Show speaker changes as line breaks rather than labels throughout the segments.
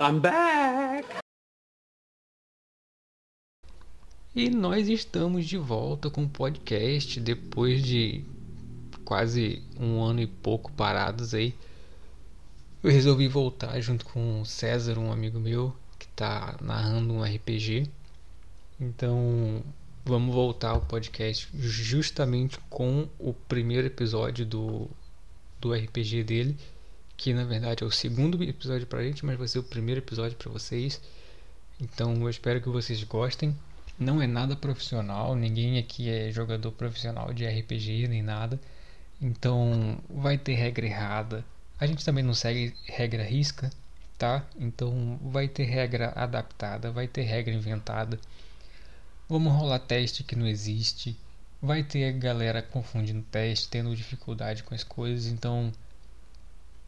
I'm back!
E nós estamos de volta com o podcast depois de quase um ano e pouco parados aí. Eu resolvi voltar junto com o César, um amigo meu que está narrando um RPG. Então vamos voltar ao podcast justamente com o primeiro episódio do, do RPG dele, que na verdade é o segundo episódio pra gente, mas vai ser o primeiro episódio para vocês. Então eu espero que vocês gostem. Não é nada profissional, ninguém aqui é jogador profissional de RPG nem nada. Então vai ter regra errada. A gente também não segue regra risca, tá? Então vai ter regra adaptada, vai ter regra inventada. Vamos rolar teste que não existe. Vai ter galera confundindo teste, tendo dificuldade com as coisas, então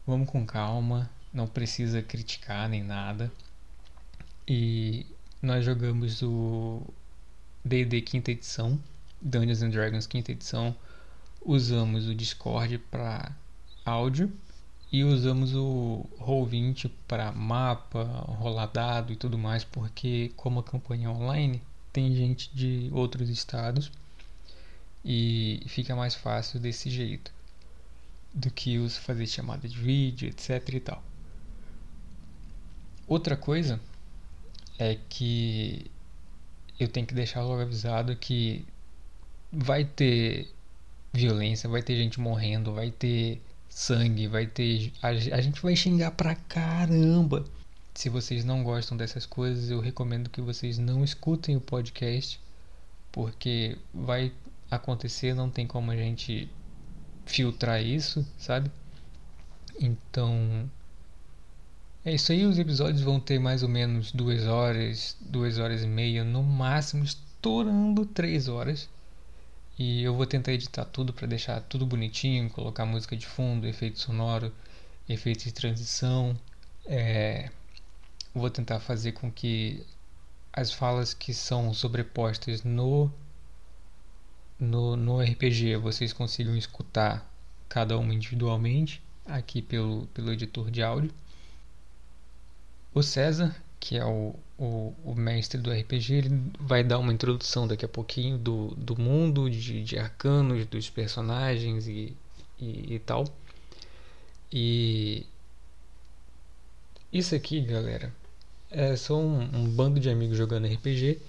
vamos com calma, não precisa criticar nem nada. E nós jogamos o D&D quinta edição, Dungeons and Dragons quinta edição. Usamos o Discord para áudio e usamos o Roll20 para mapa, rolar dado e tudo mais, porque como a campanha é online, tem gente de outros estados e fica mais fácil desse jeito do que os fazer chamada de vídeo, etc e tal. Outra coisa é que eu tenho que deixar logo avisado que vai ter violência, vai ter gente morrendo, vai ter sangue, vai ter. A, a gente vai xingar pra caramba. Se vocês não gostam dessas coisas, eu recomendo que vocês não escutem o podcast, porque vai acontecer, não tem como a gente filtrar isso, sabe? Então é isso aí, os episódios vão ter mais ou menos duas horas, duas horas e meia, no máximo, estourando três horas. E eu vou tentar editar tudo para deixar tudo bonitinho, colocar música de fundo, efeito sonoro, efeito de transição. É... Vou tentar fazer com que as falas que são sobrepostas no, no, no RPG vocês consigam escutar cada uma individualmente aqui pelo, pelo editor de áudio. O César, que é o, o, o, mestre do RPG, ele vai dar uma introdução daqui a pouquinho do, do mundo, de, de arcanos, dos personagens e, e, e tal. E isso aqui, galera, é só um, um, bando de amigos jogando RPG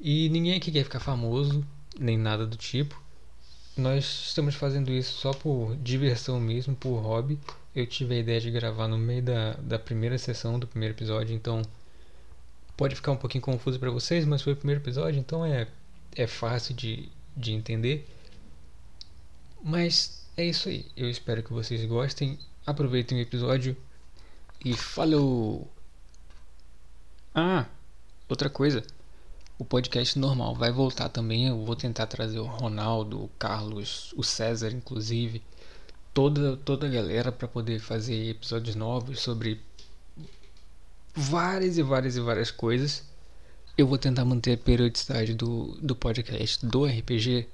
e ninguém aqui quer ficar famoso, nem nada do tipo. Nós estamos fazendo isso só por diversão mesmo, por hobby eu tive a ideia de gravar no meio da, da primeira sessão do primeiro episódio, então pode ficar um pouquinho confuso para vocês, mas foi o primeiro episódio, então é, é fácil de, de entender. Mas é isso aí. Eu espero que vocês gostem. Aproveitem o episódio e falou! Ah, outra coisa. O podcast normal vai voltar também. Eu vou tentar trazer o Ronaldo, o Carlos, o César, inclusive toda, toda a galera para poder fazer episódios novos sobre várias e várias e várias coisas. Eu vou tentar manter a periodicidade do, do podcast do RPG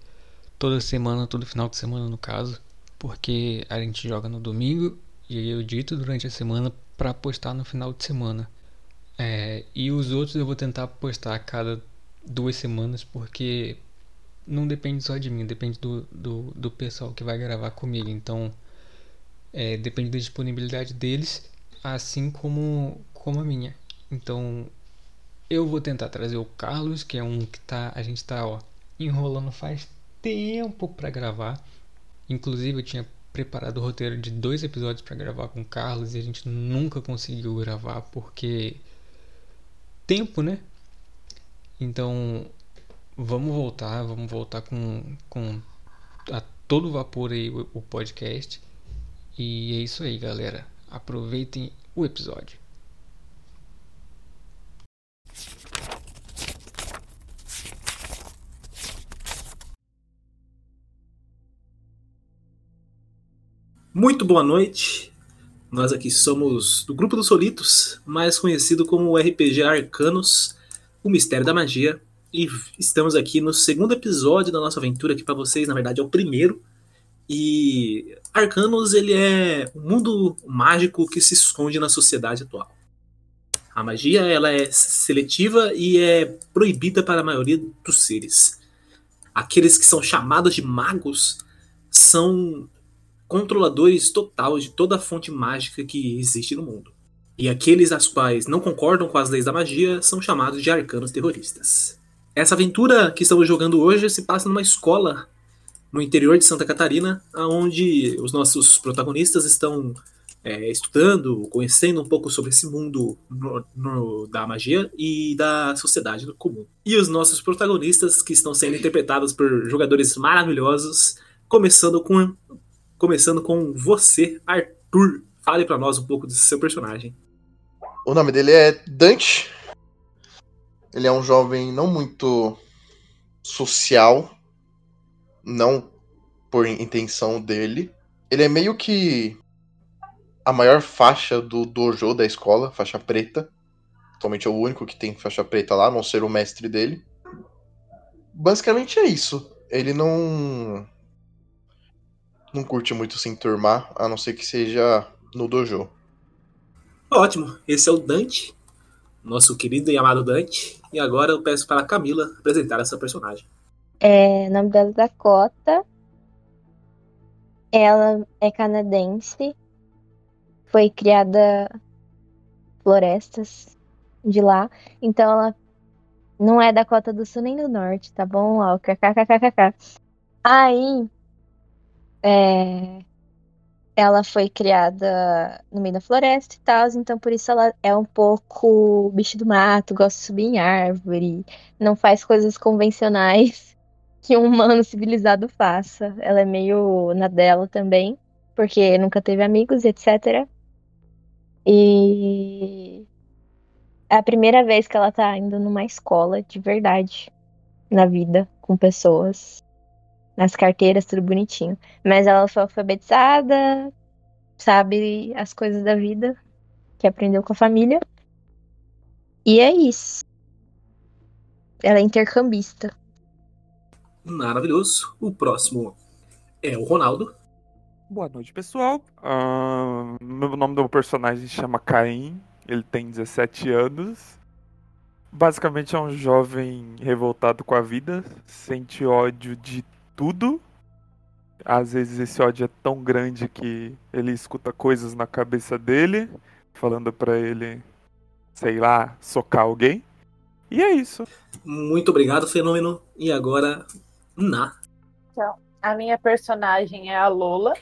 toda semana, todo final de semana no caso, porque a gente joga no domingo e eu dito durante a semana para postar no final de semana. É, e os outros eu vou tentar postar a cada duas semanas porque não depende só de mim, depende do, do, do pessoal que vai gravar comigo. Então, é, depende da disponibilidade deles, assim como, como a minha. Então, eu vou tentar trazer o Carlos, que é um que tá, a gente tá ó, enrolando faz tempo para gravar. Inclusive, eu tinha preparado o roteiro de dois episódios para gravar com o Carlos e a gente nunca conseguiu gravar porque tempo, né? Então, vamos voltar, vamos voltar com, com a todo vapor aí o, o podcast. E é isso aí, galera. Aproveitem o episódio.
Muito boa noite. Nós aqui somos do Grupo dos Solitos, mais conhecido como RPG Arcanos, o Mistério da Magia, e estamos aqui no segundo episódio da nossa aventura aqui para vocês, na verdade é o primeiro. E Arcanos ele é um mundo mágico que se esconde na sociedade atual. A magia ela é seletiva e é proibida para a maioria dos seres. Aqueles que são chamados de magos são controladores total de toda a fonte mágica que existe no mundo. E aqueles as quais não concordam com as leis da magia são chamados de arcanos terroristas. Essa aventura que estamos jogando hoje se passa numa escola no interior de Santa Catarina, onde os nossos protagonistas estão é, estudando, conhecendo um pouco sobre esse mundo no, no, da magia e da sociedade comum. E os nossos protagonistas, que estão sendo interpretados por jogadores maravilhosos, começando com, começando com você, Arthur. Fale para nós um pouco do seu personagem.
O nome dele é Dante. Ele é um jovem não muito social, não por intenção dele. Ele é meio que a maior faixa do dojo da escola, faixa preta. Atualmente é o único que tem faixa preta lá, a não ser o mestre dele. Basicamente é isso. Ele não. Não curte muito se enturmar, a não ser que seja no dojo.
Ótimo, esse é o Dante, nosso querido e amado Dante. E agora eu peço para a Camila apresentar essa personagem.
É, o nome dela é Dakota. Ela é canadense. Foi criada florestas de lá. Então ela não é Dakota do Sul nem do Norte, tá bom, Walker? KKKKK. Aí, é, ela foi criada no meio da floresta e tal, então por isso ela é um pouco bicho do mato, gosta de subir em árvore, não faz coisas convencionais que um humano civilizado faça. Ela é meio na dela também, porque nunca teve amigos, etc. E é a primeira vez que ela tá indo numa escola de verdade na vida, com pessoas. Nas carteiras, tudo bonitinho. Mas ela foi alfabetizada, sabe as coisas da vida, que aprendeu com a família. E é isso. Ela é intercambista.
Maravilhoso. O próximo é o Ronaldo.
Boa noite, pessoal. Uh, meu nome do personagem chama Caim. Ele tem 17 anos. Basicamente é um jovem revoltado com a vida, sente ódio de tudo. Às vezes esse ódio é tão grande que ele escuta coisas na cabeça dele, falando para ele, sei lá, socar alguém. E é isso.
Muito obrigado, Fenômeno. E agora Na.
Então, a minha personagem é a Lola.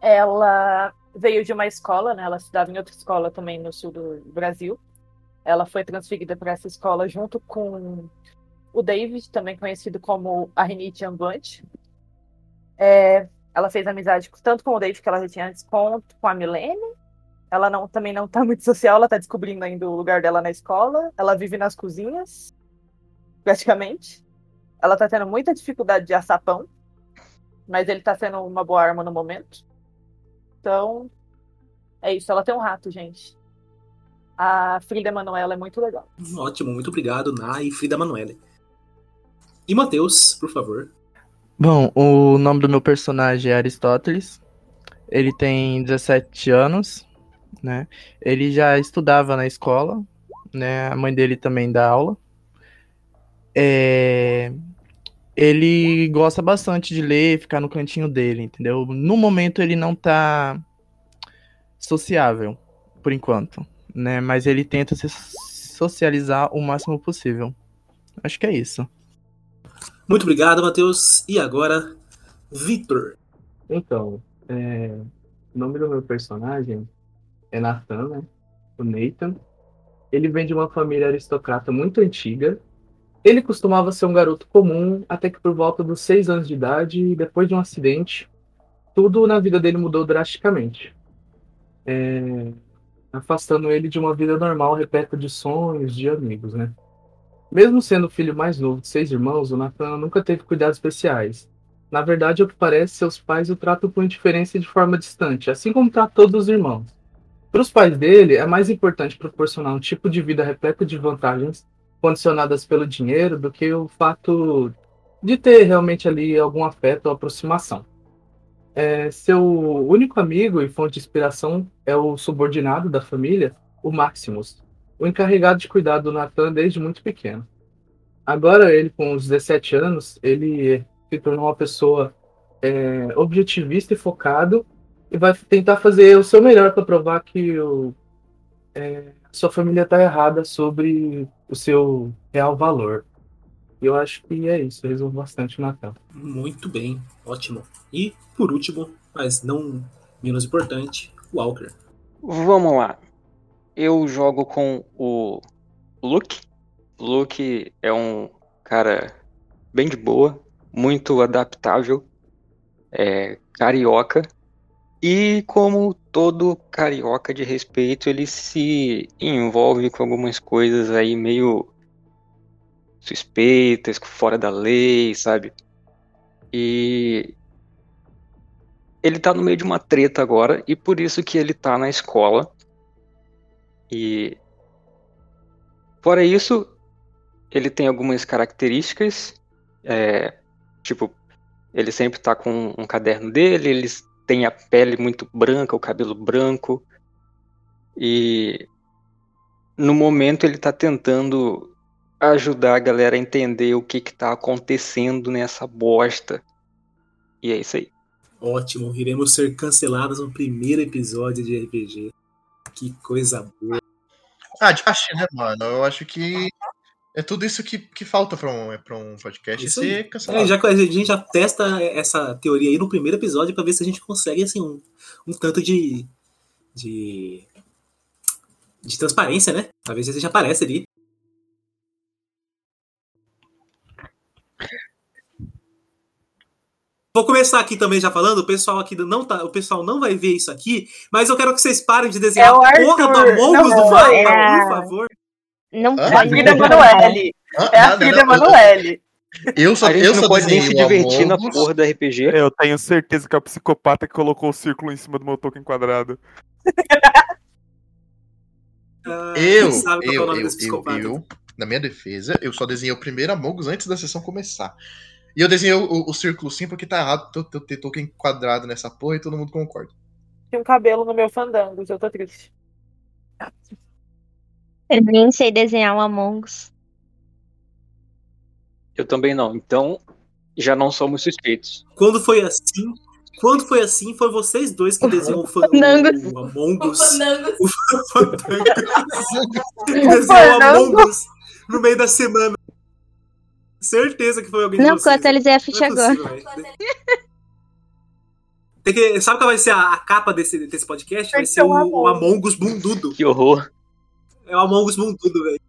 Ela veio de uma escola, né? Ela estudava em outra escola também no sul do Brasil. Ela foi transferida para essa escola junto com o David, também conhecido como a Renite Ambante. É, ela fez amizade tanto com o David, que ela já tinha antes, quanto com a Milene. Ela não, também não tá muito social, ela tá descobrindo ainda o lugar dela na escola. Ela vive nas cozinhas, praticamente. Ela tá tendo muita dificuldade de assar pão, mas ele tá sendo uma boa arma no momento. Então, é isso. Ela tem um rato, gente. A Frida Manuela é muito legal.
Ótimo, muito obrigado, Na e Frida Manuela. E Matheus, por favor.
Bom, o nome do meu personagem é Aristóteles. Ele tem 17 anos, né? Ele já estudava na escola, né? A mãe dele também dá aula. É... Ele gosta bastante de ler, ficar no cantinho dele, entendeu? No momento ele não tá sociável, por enquanto, né? Mas ele tenta se socializar o máximo possível. Acho que é isso.
Muito obrigado, Matheus. E agora, Victor.
Então, é... o nome do meu personagem é Nathan, né? O Nathan. Ele vem de uma família aristocrata muito antiga. Ele costumava ser um garoto comum até que por volta dos seis anos de idade, depois de um acidente, tudo na vida dele mudou drasticamente. É... Afastando ele de uma vida normal, repleta de sonhos, de amigos, né? Mesmo sendo o filho mais novo de seis irmãos, o Nathan nunca teve cuidados especiais. Na verdade, ao que parece, seus pais o tratam com indiferença e de forma distante, assim como trata todos os irmãos. Para os pais dele, é mais importante proporcionar um tipo de vida repleto de vantagens, condicionadas pelo dinheiro, do que o fato de ter realmente ali algum afeto ou aproximação. É, seu único amigo e fonte de inspiração é o subordinado da família, o Maximus,
o encarregado de cuidar do Nathan desde muito pequeno. Agora, ele, com os 17 anos, ele se tornou uma pessoa é, objetivista e focado e vai tentar fazer o seu melhor para provar que o, é, sua família está errada sobre o seu real valor. E eu acho que é isso, resumo bastante o Natal.
Muito bem, ótimo. E, por último, mas não menos importante, Walker.
Vamos lá. Eu jogo com o Luke. Luke é um cara bem de boa, muito adaptável, é, carioca. E como todo carioca de respeito, ele se envolve com algumas coisas aí meio suspeitas, fora da lei, sabe? E ele tá no meio de uma treta agora e por isso que ele tá na escola. E fora isso, ele tem algumas características, é, tipo, ele sempre tá com um caderno dele, ele tem a pele muito branca, o cabelo branco. E no momento ele tá tentando ajudar a galera a entender o que que tá acontecendo nessa bosta. E é isso aí.
Ótimo, iremos ser cancelados no primeiro episódio de RPG. Que coisa boa.
Ah, de achei, né, mano? Eu acho que é tudo isso que, que falta pra um, pra um podcast
Isso
ser
aí.
cancelado.
É, já a gente já testa essa teoria aí no primeiro episódio pra ver se a gente consegue assim um, um tanto de, de de transparência, né? Se a gente aparece ali. Vou começar aqui também já falando, o pessoal aqui não tá, o pessoal não vai ver isso aqui, mas eu quero que vocês parem de desenhar
É o
a porra do Among do mapa,
eu.
por favor.
Não?
É a filha
não,
Emanuele.
Ah,
É a
não, não.
Emanuele.
Eu só,
A gente
eu
não
só
pode nem se divertir na porra do RPG.
Eu tenho certeza que é o psicopata que colocou o círculo em cima do meu token quadrado.
Ah,
Eu,
é
eu, eu, eu, eu, na minha defesa, eu só desenhei o primeiro Among antes da sessão começar. E eu desenhei o, o círculo sim porque tá errado ter- ter ter token quadrado nessa porra e todo mundo concorda.
Tinha um cabelo no meu fandangos, eu tô triste.
Eu nem sei desenhar um Among Us.
Eu também não. Então, já não somos suspeitos.
Quando foi assim, quando foi assim, foi vocês dois que desenham o, fan-
Fandangos.
o, o Among Us.
Fandango.
O Fandangos. Desenhou o Among Us no meio da semana. Certeza que foi alguém de
Não, eu
vocês.
atualizei a
Não
ficha
é
agora.
Tem que, sabe qual vai ser a, a capa desse, desse podcast? Vai ser o, o
Among
Among Us bundudo.
Que horror.
É o Among Us bundudo, velho.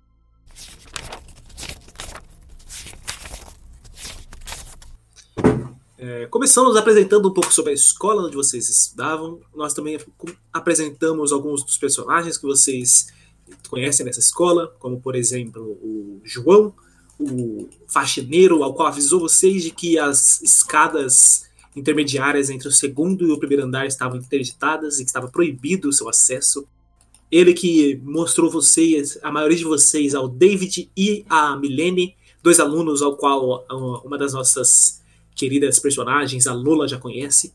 É, começamos apresentando um pouco sobre a escola onde vocês estudavam. Nós também apresentamos alguns dos personagens que vocês conhecem nessa escola, como por exemplo o João, o faxineiro, ao qual avisou vocês de que as escadas intermediárias entre o segundo e o primeiro andar estavam interditadas e que estava proibido o seu acesso. Ele que mostrou vocês, a maioria de vocês, ao David e a Milene, dois alunos ao qual ah, uma das nossas queridas personagens, a Lola, já conhece.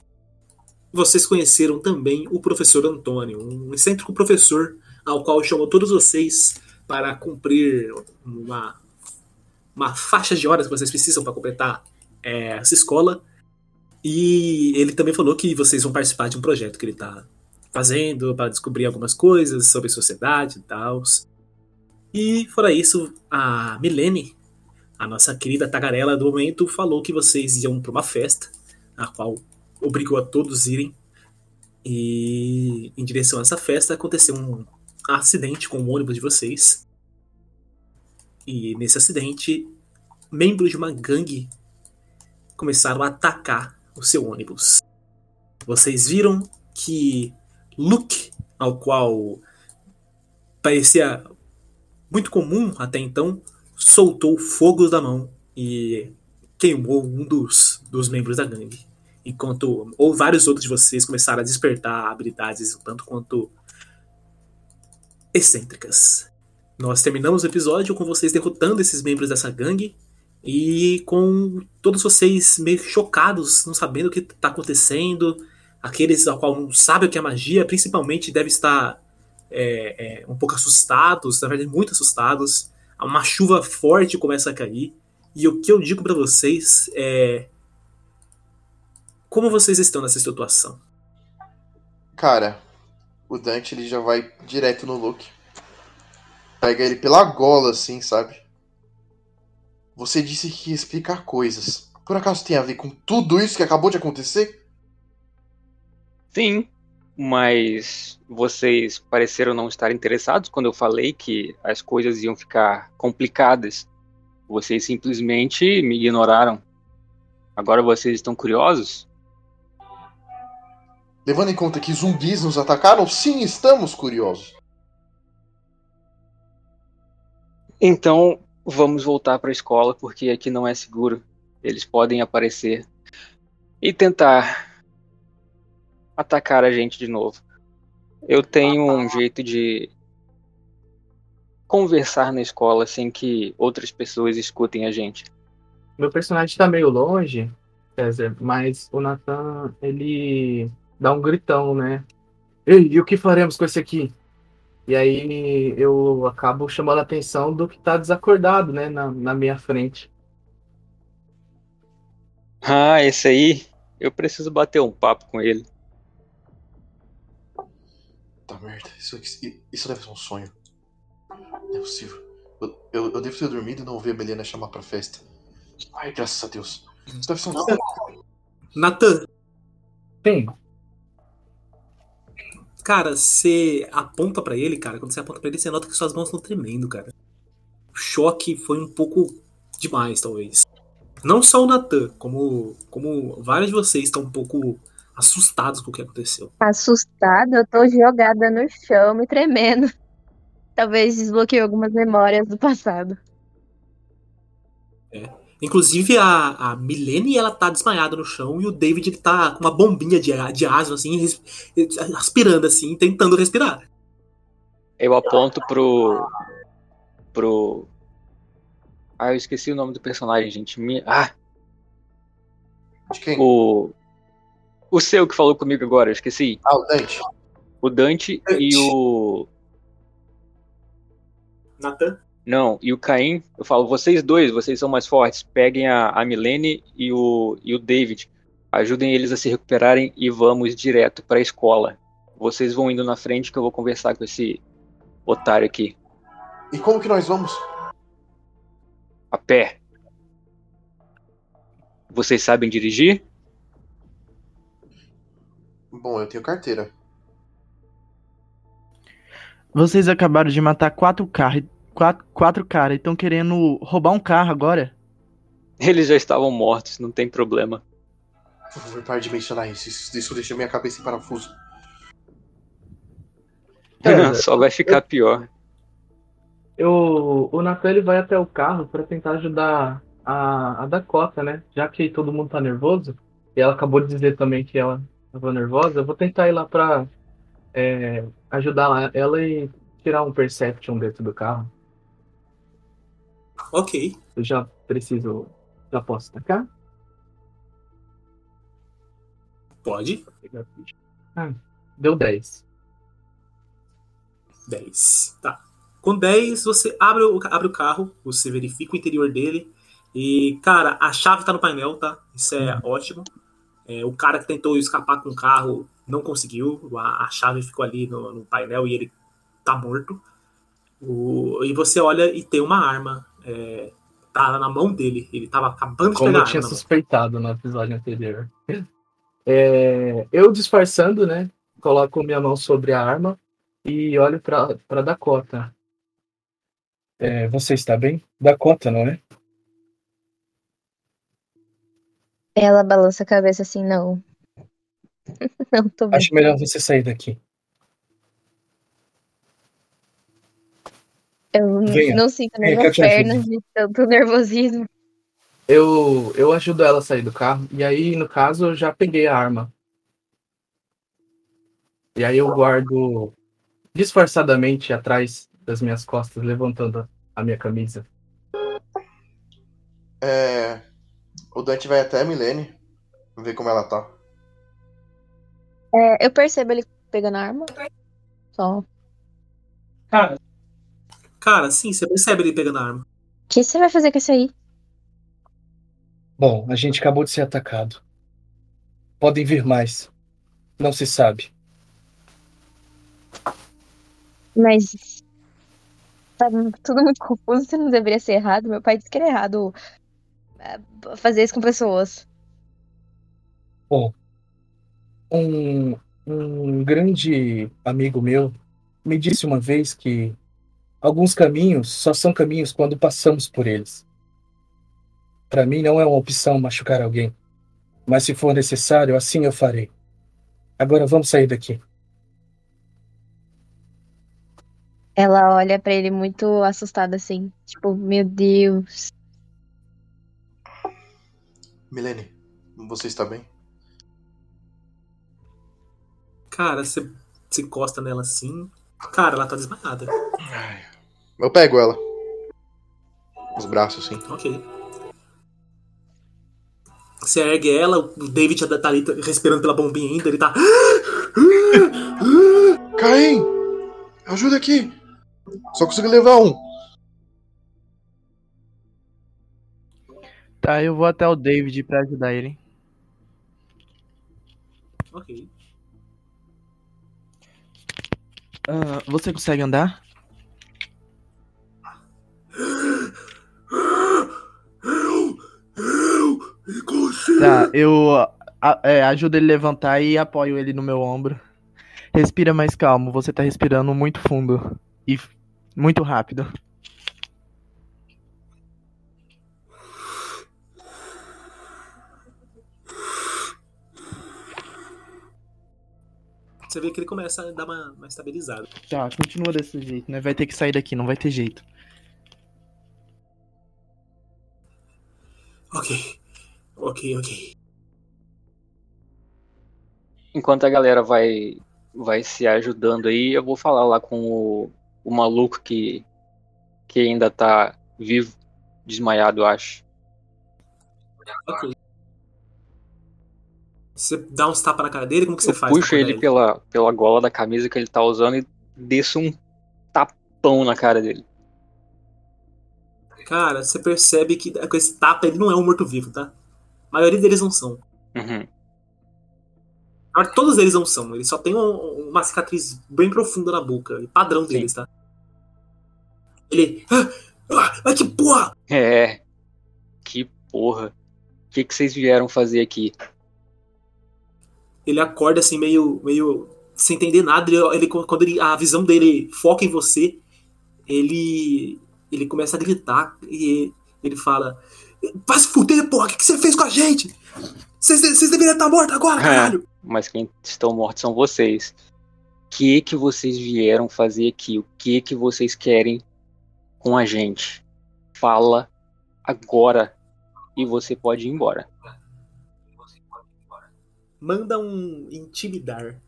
Vocês conheceram também o professor Antônio, um excêntrico professor ao qual chamou todos vocês para cumprir uma, uma faixa de horas que vocês precisam para completar é, essa escola. E ele também falou que vocês vão participar de um projeto que ele está fazendo para descobrir algumas coisas sobre sociedade e tal. E fora isso, a Milene, a nossa querida tagarela do momento, falou que vocês iam para uma festa, a qual obrigou a todos irem. E em direção a essa festa aconteceu um acidente com o ônibus de vocês. E nesse acidente, membros de uma gangue começaram a atacar o seu ônibus. Vocês viram que Luke, ao qual parecia muito comum até então, soltou fogos da mão e queimou um dos, dos membros da gangue. Enquanto ou vários outros de vocês começaram a despertar habilidades tanto quanto excêntricas. Nós terminamos o episódio com vocês derrotando esses membros dessa gangue e com todos vocês meio chocados, não sabendo o que está acontecendo. Aqueles ao qual não sabem o que é magia, principalmente deve estar é, é, um pouco assustados, na verdade, muito assustados. Uma chuva forte começa a cair. E o que eu digo para vocês é. Como vocês estão nessa situação?
Cara, o Dante ele já vai direto no Luke. Pega ele pela gola, assim, sabe? Você disse que ia explicar coisas. Por acaso tem a ver com tudo isso que acabou de acontecer?
Sim, mas vocês pareceram não estar interessados quando eu falei que as coisas iam ficar complicadas. Vocês simplesmente me ignoraram. Agora vocês estão curiosos?
Levando em conta que zumbis nos atacaram, sim, estamos curiosos.
Então, vamos voltar para a escola porque aqui não é seguro. Eles podem aparecer e tentar atacar a gente de novo. Eu tenho um jeito de conversar na escola sem que outras pessoas escutem a gente.
Meu personagem tá meio longe, César, mas o Nathan, ele dá um gritão, né? Ei, e o que faremos com esse aqui? E aí eu acabo chamando a atenção do que tá desacordado, né, na, na minha frente.
Ah, esse aí, eu preciso bater um papo com ele.
Tá merda, isso, isso deve ser um sonho. Não é possível. Eu, eu, eu devo ter dormido e não ver a Belena chamar pra festa. Ai, graças a Deus. Isso deve ser um sonho.
Nathan,
Sim,
cara, você aponta pra ele, cara. Quando você aponta pra ele, você nota que suas mãos estão tremendo, cara. O choque foi um pouco demais, talvez. Não só o Nathan, como, como vários de vocês estão um pouco assustados com o que aconteceu.
Assustada, eu tô jogada no chão, me tremendo. Talvez desbloqueie algumas memórias do passado.
Inclusive, a, a Milene, ela tá desmaiada no chão e o David ele tá com uma bombinha de, de asma, assim, res- aspirando, assim, tentando respirar.
Eu aponto pro. pro. Ah, eu esqueci o nome do personagem, gente. Me... Ah,
De quem?
o. O seu que falou comigo agora, eu esqueci.
Ah, o Dante.
O Dante e o.
Nathan?
Não, e o Caim, eu falo, vocês dois, vocês são mais fortes. Peguem a, a Milene e o, e o David. Ajudem eles a se recuperarem e vamos direto pra escola. Vocês vão indo na frente que eu vou conversar com esse otário aqui.
E como que nós vamos?
A pé. Vocês sabem dirigir?
Bom, eu tenho carteira.
Vocês acabaram de matar quatro carros, quatro, quatro caras e estão querendo roubar um carro agora?
Eles já estavam mortos, não tem problema.
Por favor, pare de mencionar isso. Isso, isso deixa minha cabeça em parafuso.
É,
Só vai ficar pior.
eu, o Nathan ele vai até o carro pra tentar ajudar a, a Dakota, né? Já que todo mundo tá nervoso, e ela acabou de dizer também que ela tava nervosa, eu vou tentar ir lá pra é, ajudar ela e tirar um Perception dentro do carro.
Ok.
Eu já preciso. Já posso tacar?
Pode.
Ah, deu 10.
10. Tá. Com 10, você abre o, abre o carro, você verifica o interior dele. E, cara, a chave tá no painel, tá? Isso é ótimo. É, o cara que tentou escapar com o carro não conseguiu. A, a chave ficou ali no, no painel e ele tá morto. O- e você olha e tem uma arma. É, tá na mão dele. Ele tava acabando de
Como
pegar
eu
a
tinha suspeitado no episódio anterior. É, eu disfarçando, né? Coloco minha mão sobre a arma e olho pra, pra Dakota. É, você está bem? Dakota, não é?
Ela balança a cabeça assim, não. não tô bem.
Acho melhor você sair daqui.
Eu
Venha.
não sinto nem
ajudo.
pernas de tanto nervosismo.
Eu, eu ajudo ela a sair do carro e aí, no caso, eu já peguei a arma. E aí eu guardo disfarçadamente atrás das minhas costas, levantando a minha camisa.
É. O Dante vai até a Milene. Ver como ela tá.
É, eu percebo ele pegando a arma. Só.
Cara. Cara, sim, você percebe ele pegando a arma.
O que você vai fazer com isso aí?
Bom, a gente acabou de ser atacado. Podem vir mais. Não se sabe.
Mas. Tá tudo muito confuso, você não deveria ser errado. Meu pai disse que era errado é, fazer isso com pessoas.
Bom, um, um grande amigo meu me disse uma vez que alguns caminhos só são caminhos quando passamos por eles. Para mim não é uma opção machucar alguém, mas se for necessário, assim eu farei. Agora vamos sair daqui.
Ela olha pra ele muito assustada assim, tipo, meu Deus.
Milene, você está bem?
Cara, você se encosta nela assim. Cara, ela tá desmaiada.
Eu pego ela. Os braços, sim.
Ok. Você ergue ela, o David tá ali respirando pela bombinha ainda, ele tá.
Caim! Ajuda aqui! Só consegui levar um.
Tá, eu vou até o David pra ajudar ele.
Ok.
Ah, você consegue andar? Tá, eu a- é, ajudo ele a levantar e apoio ele no meu ombro. Respira mais calmo, você tá respirando muito fundo e muito rápido.
Você vê que ele começa a dar uma, uma estabilizada.
Tá, continua desse jeito, né? Vai ter que sair daqui, não vai ter jeito.
Ok. Ok, ok.
Enquanto a galera vai, vai se ajudando aí, eu vou falar lá com o, o maluco que, que ainda tá vivo, desmaiado, eu acho.
Ok. Você dá uns tapas na cara dele, como que você
Eu
faz?
puxo
acordar
ele pela, pela gola da camisa que ele tá usando e desço um tapão na cara dele.
Cara, você percebe que com esse tapa ele não é um morto-vivo, tá? A maioria deles não são.
Uhum.
Todos eles não são. Eles só têm um- uma cicatriz bem profunda na boca. Padrão deles, tá? Ele. Ah, ah, mas que porra!
É. Que porra. O que, que vocês vieram fazer aqui?
Ele acorda assim, meio. meio sem entender nada. Ele, ele- quando ele- a visão dele foca em você, ele. ele começa a gritar e ele fala: Vai se fuder, porra! O que, que você fez com a gente? Vocês deveriam estar mortos agora, caralho!
Mas quem estão mortos são vocês. O que que vocês vieram fazer aqui? O que que vocês querem com a gente? Fala agora e você pode ir embora.
Manda um intimidar.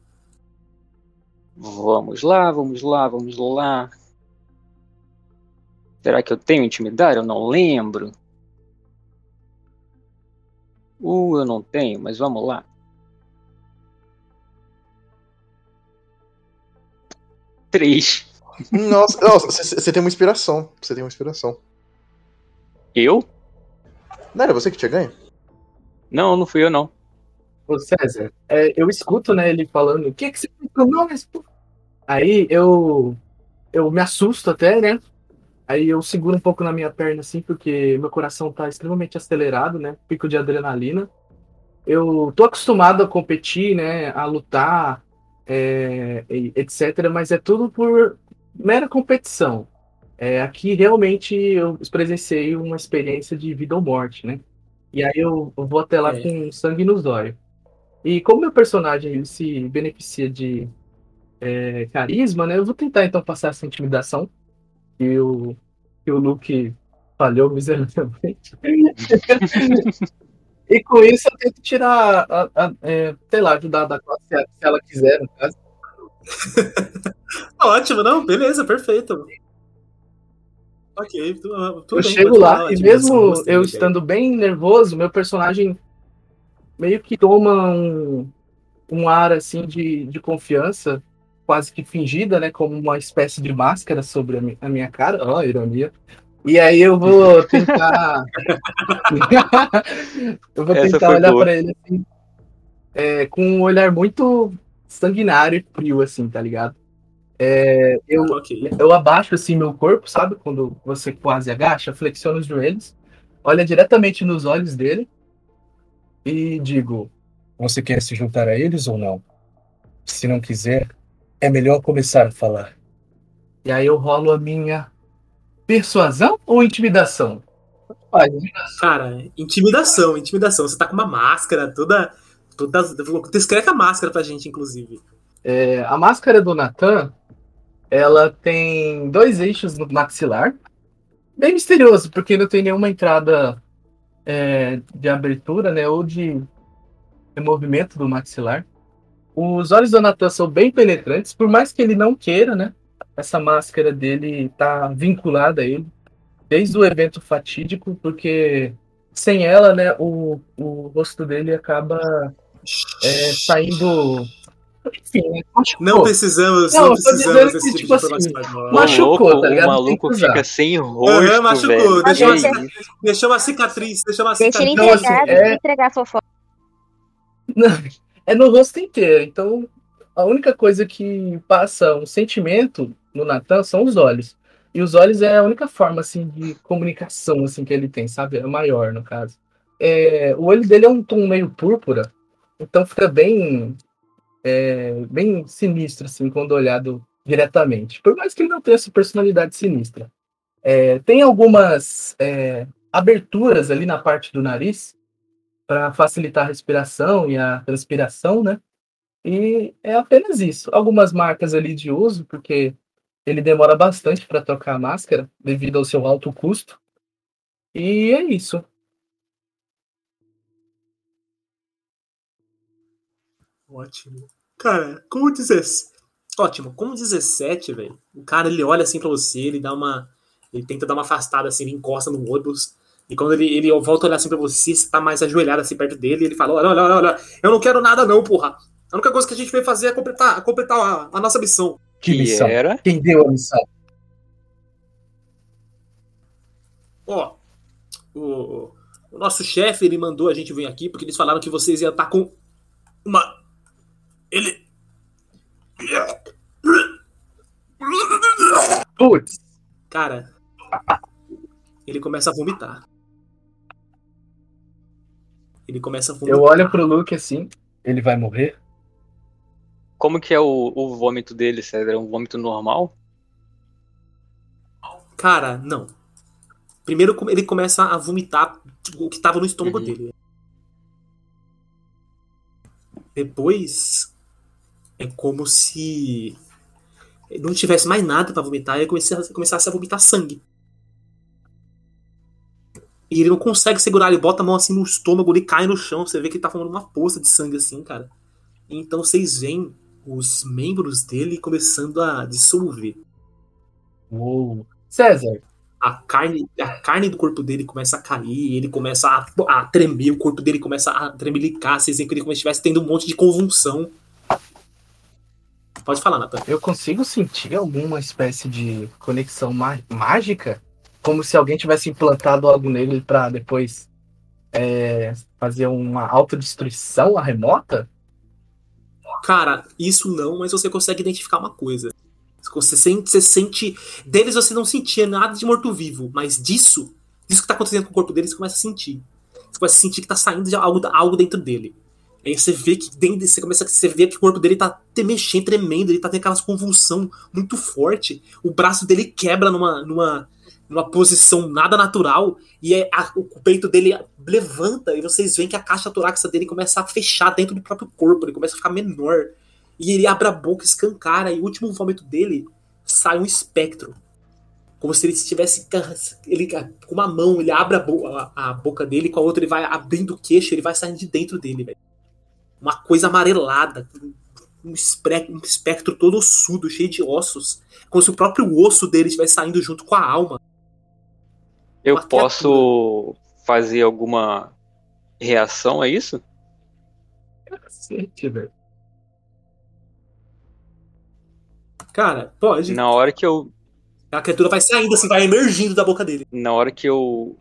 Vamos lá, vamos lá, vamos lá. Será que eu tenho intimidade? Eu não lembro. Uh, eu não tenho, mas vamos lá. Três.
Nossa, você tem uma inspiração. Você tem uma inspiração.
Eu?
Não era você que tinha ganho?
Não, não fui eu não.
Ô César, é, eu escuto, né, ele falando, o que que você pô?" Aí eu, eu me assusto até, né? Aí eu seguro um pouco na minha perna, assim, porque meu coração tá extremamente acelerado, né? Pico de adrenalina. Eu tô acostumado a competir, né? A lutar, é, etc. Mas é tudo por mera competição. É, aqui realmente eu presenciei uma experiência de vida ou morte, né? E aí eu, eu vou até lá
É.
com sangue nos olhos. E como meu personagem ele se beneficia de é, carisma, né? Eu vou tentar então passar essa intimidação que o, que o Luke falhou miseravelmente. e com isso eu tento tirar, a, a- é, sei lá, ajudar da classe se ela quiser, no caso.
Ótimo, não? Beleza, perfeito. Ok, tu- tudo
eu
bem,
chego lá e mesmo eu estando bem nervoso, meu personagem meio que toma um, um ar assim de, de confiança quase que fingida, né? Como uma espécie de máscara sobre a mi- a minha cara. Ó, ironia. E aí eu vou tentar. eu vou tentar olhar
boa.
pra ele assim. é, com um olhar muito sanguinário e frio, assim, tá ligado? É, eu,
Ok.
eu abaixo assim meu corpo, sabe? Quando você quase agacha, flexiono os joelhos, olha diretamente nos olhos dele e digo: Você quer se juntar a eles ou não? Se não quiser, é melhor começar a falar. E aí eu rolo a minha persuasão ou intimidação? Né?
Cara, intimidação, intimidação. Você tá com uma máscara toda. toda descreve a máscara pra gente, inclusive.
É, a máscara do Natan, ela tem dois eixos no maxilar. Bem misterioso, porque não tem nenhuma entrada é, de abertura, né? Ou de, de movimento do maxilar. Os olhos do Natan são bem penetrantes, por mais que ele não queira, né? Essa máscara dele tá vinculada a ele desde o evento fatídico, porque sem ela, né, o, o rosto dele acaba é, saindo. Enfim, né, machucou.
Não precisamos,
Não,
não, precisamos desse
que,
tipo,
tipo
de
assim,
informação agora.
O
Machucou,
louco,
tá ligado?
o maluco fica sem rosto,
Aham, machucou.
velho.
Deixou uma, cica-
isso?
deixou uma cicatriz, deixou uma
Deixa ele
cicatriz.
Não, assim,
entregar,
é-
deixa ele entregar a fofoca.
Não, é no rosto inteiro. Então, a única coisa que passa um sentimento no Natan são os olhos. E os olhos é a única forma, assim, de comunicação, assim, que ele tem, sabe? É maior, no caso. É, o olho dele é um tom meio púrpura, então fica bem, é, bem sinistro, assim, quando olhado diretamente. Por mais que ele não tenha essa personalidade sinistra. É, tem algumas é, aberturas ali na parte do nariz, para facilitar a respiração e a transpiração, né? E é apenas isso. Algumas marcas ali de uso, porque ele demora bastante para trocar a máscara, devido ao seu alto custo. E é isso.
Ótimo. Cara, como 17. Ótimo, como 17, velho. O cara ele olha assim pra você, ele dá uma. Ele tenta dar uma afastada assim, ele encosta no ônibus. E quando ele, ele volta a olhar assim pra você, você tá mais ajoelhado assim perto dele, ele fala: Olha, olha, olha, olha, eu não quero nada, não, porra. A única coisa que a gente veio fazer é completar, completar a, a nossa missão.
Que
Que
missão?
era?
Quem deu a missão?
Ó, o, o nosso chefe ele mandou a gente vir aqui porque eles falaram que vocês iam estar com uma. Ele.
Putz,
Cara, ele começa a vomitar. Ele começa a vomitar.
eu olho pro Luke assim, ele vai morrer?
Como que é o, o vômito dele, César? É um vômito normal?
Cara, não. Primeiro ele começa a vomitar o que tava no estômago
Uhum.
dele. Depois é como se não tivesse mais nada pra vomitar e ele começasse, começasse a vomitar sangue. E ele não consegue segurar, ele bota a mão assim no estômago, ele cai no chão, você vê que ele tá formando uma poça de sangue assim, cara. Então vocês veem os membros dele começando a dissolver.
Uou. César,
a carne, a carne do corpo dele começa a cair, ele começa a, a tremer, o corpo dele começa a tremelicar, vocês veem que ele como se estivesse tendo um monte de convulsão. Pode falar, Nathan.
eu consigo sentir alguma espécie de conexão má- mágica? Como se alguém tivesse implantado algo nele para depois é, fazer uma autodestruição a remota?
Cara, isso não, mas você consegue identificar uma coisa. Você sente, você sente. Deles você não sentia nada de morto-vivo, mas disso, disso que tá acontecendo com o corpo dele, você começa a sentir. Você começa a sentir que tá saindo de algo, algo dentro dele. Aí você vê que dentro, você começa a vê que o corpo dele tá mexendo, tremendo, ele tá tendo aquelas convulsão muito forte. O braço dele quebra numa, numa, numa posição nada natural e é a- o peito dele levanta e vocês veem que a caixa torácica dele começa a fechar dentro do próprio corpo, ele começa a ficar menor. E ele abre a boca, escancara, e o último vômito dele sai um espectro. Como se ele estivesse. Ele, com uma mão, ele abre a, bo- a- a boca dele, com a outra ele vai abrindo o queixo, ele vai saindo de dentro dele, velho. Uma coisa amarelada, um, espre- um espectro todo ossudo, cheio de ossos. Como se o próprio osso dele estivesse saindo junto com a alma.
Eu
Uma criatura.
posso fazer alguma reação a isso?
Cacete, velho.
Cara, pode.
Na hora que eu.
A criatura vai saindo assim, vai emergindo da boca dele.
Na hora que eu.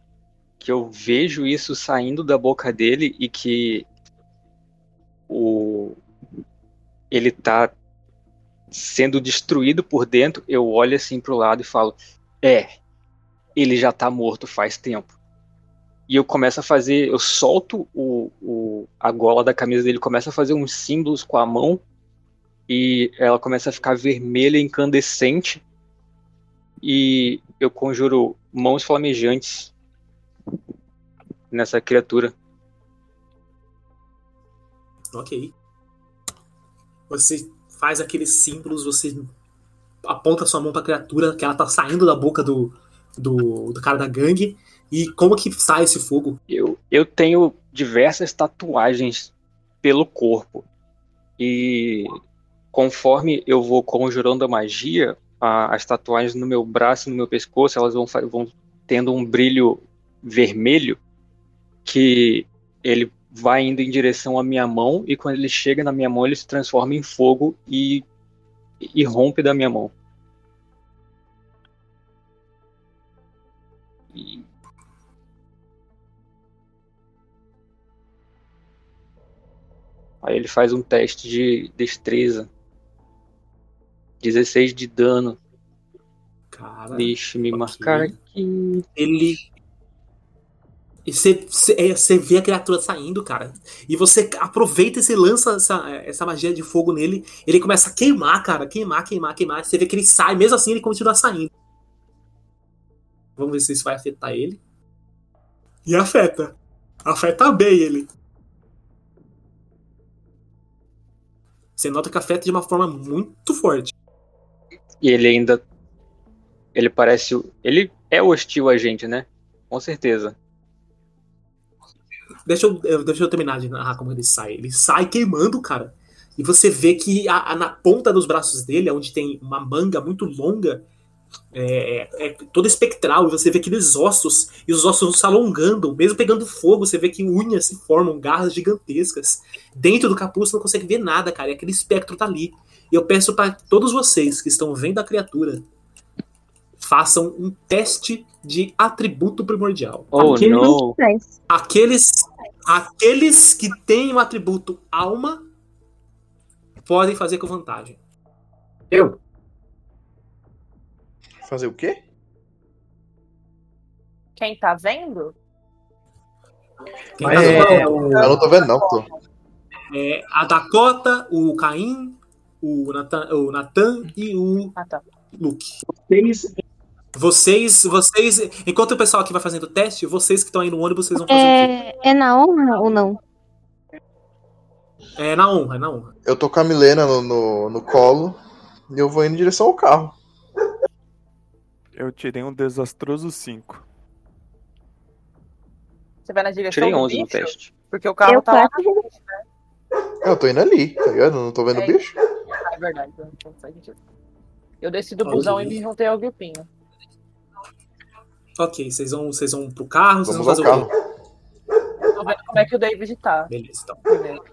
Que eu vejo isso saindo da boca dele e que. O. Ele tá sendo destruído por dentro, eu olho assim pro lado e falo: É, ele já tá morto faz tempo. E eu começo a fazer, eu solto o, o, a gola da camisa dele, começa a fazer uns símbolos com a mão e ela começa a ficar vermelha, incandescente. E eu conjuro mãos flamejantes nessa criatura.
Ok. Você faz aqueles símbolos, você aponta sua mão pra criatura, que ela tá saindo da boca do, do, do cara da gangue. E como que sai esse fogo?
Eu, eu tenho diversas tatuagens pelo corpo. E conforme eu vou conjurando a magia, a, as tatuagens no meu braço e no meu pescoço, elas vão, vão tendo um brilho vermelho que ele vai indo em direção à minha mão e quando ele chega na minha mão ele se transforma em fogo e, e rompe da minha mão. E Aí ele faz um teste de destreza. 16 de dano.
Cara,
Deixa me
ok.
marcar aqui.
ele. E você, você, é, você vê a criatura saindo, cara. E você aproveita e você lança essa, essa magia de fogo nele. Ele começa a queimar, cara. Queimar, queimar, queimar. Você vê que ele sai, mesmo assim ele continua saindo. Vamos ver se isso vai afetar ele. E afeta. Afeta bem ele. Você nota que afeta de uma forma muito forte.
E ele ainda. Ele parece. Ele é hostil a gente, né? Com certeza.
Deixa eu, eu- deixa eu terminar de narrar como ele sai. Ele sai queimando, cara. E você vê que a- a- na ponta dos braços dele, onde tem uma manga muito longa, é, é- é toda espectral. E você vê aqueles ossos, e os ossos se alongando. Mesmo pegando fogo, você vê que unhas se formam, garras gigantescas. Dentro do capuz você não consegue ver nada, cara. E aquele espectro tá ali. E eu peço para todos vocês que estão vendo a criatura, façam um teste de atributo primordial.
Oh,
Aquele-
não.
Aqueles, aqueles que têm o atributo alma podem fazer com vantagem.
Eu?
Fazer o quê?
Quem tá vendo?
Quem tá
é,
vendo?
o-
Eu não tô vendo, não, tô.
É a Dakota, o Caim, o Nathan, o Nathan e o
Ah, tá.
Luke.
Vocês
Vocês, vocês, enquanto o pessoal aqui vai fazendo o teste, vocês que estão aí no ônibus, vocês vão fazer o quê?
é, é na honra ou não?
É na honra, é na honra.
Eu tô com a Milena no, no, no colo e eu vou indo em direção ao carro.
Eu tirei um desastroso 5.
Você vai na direção
Tirei
do
11 no
bicho?
teste.
Porque o carro
Eu
tá lá
quase-
frente, né?
Eu tô indo ali, tá ligado? Não tô vendo o
É.
bicho.
Ah, é verdade. então faz sentido. Eu desci do busão
Ok.
e me juntei ao grupinho.
Ok, vocês vão, vocês vão pro carro, vocês
Vamos
vão
ao
fazer
carro.
o quê?
Tô vendo como é que o David tá.
Beleza, então.
primeiro.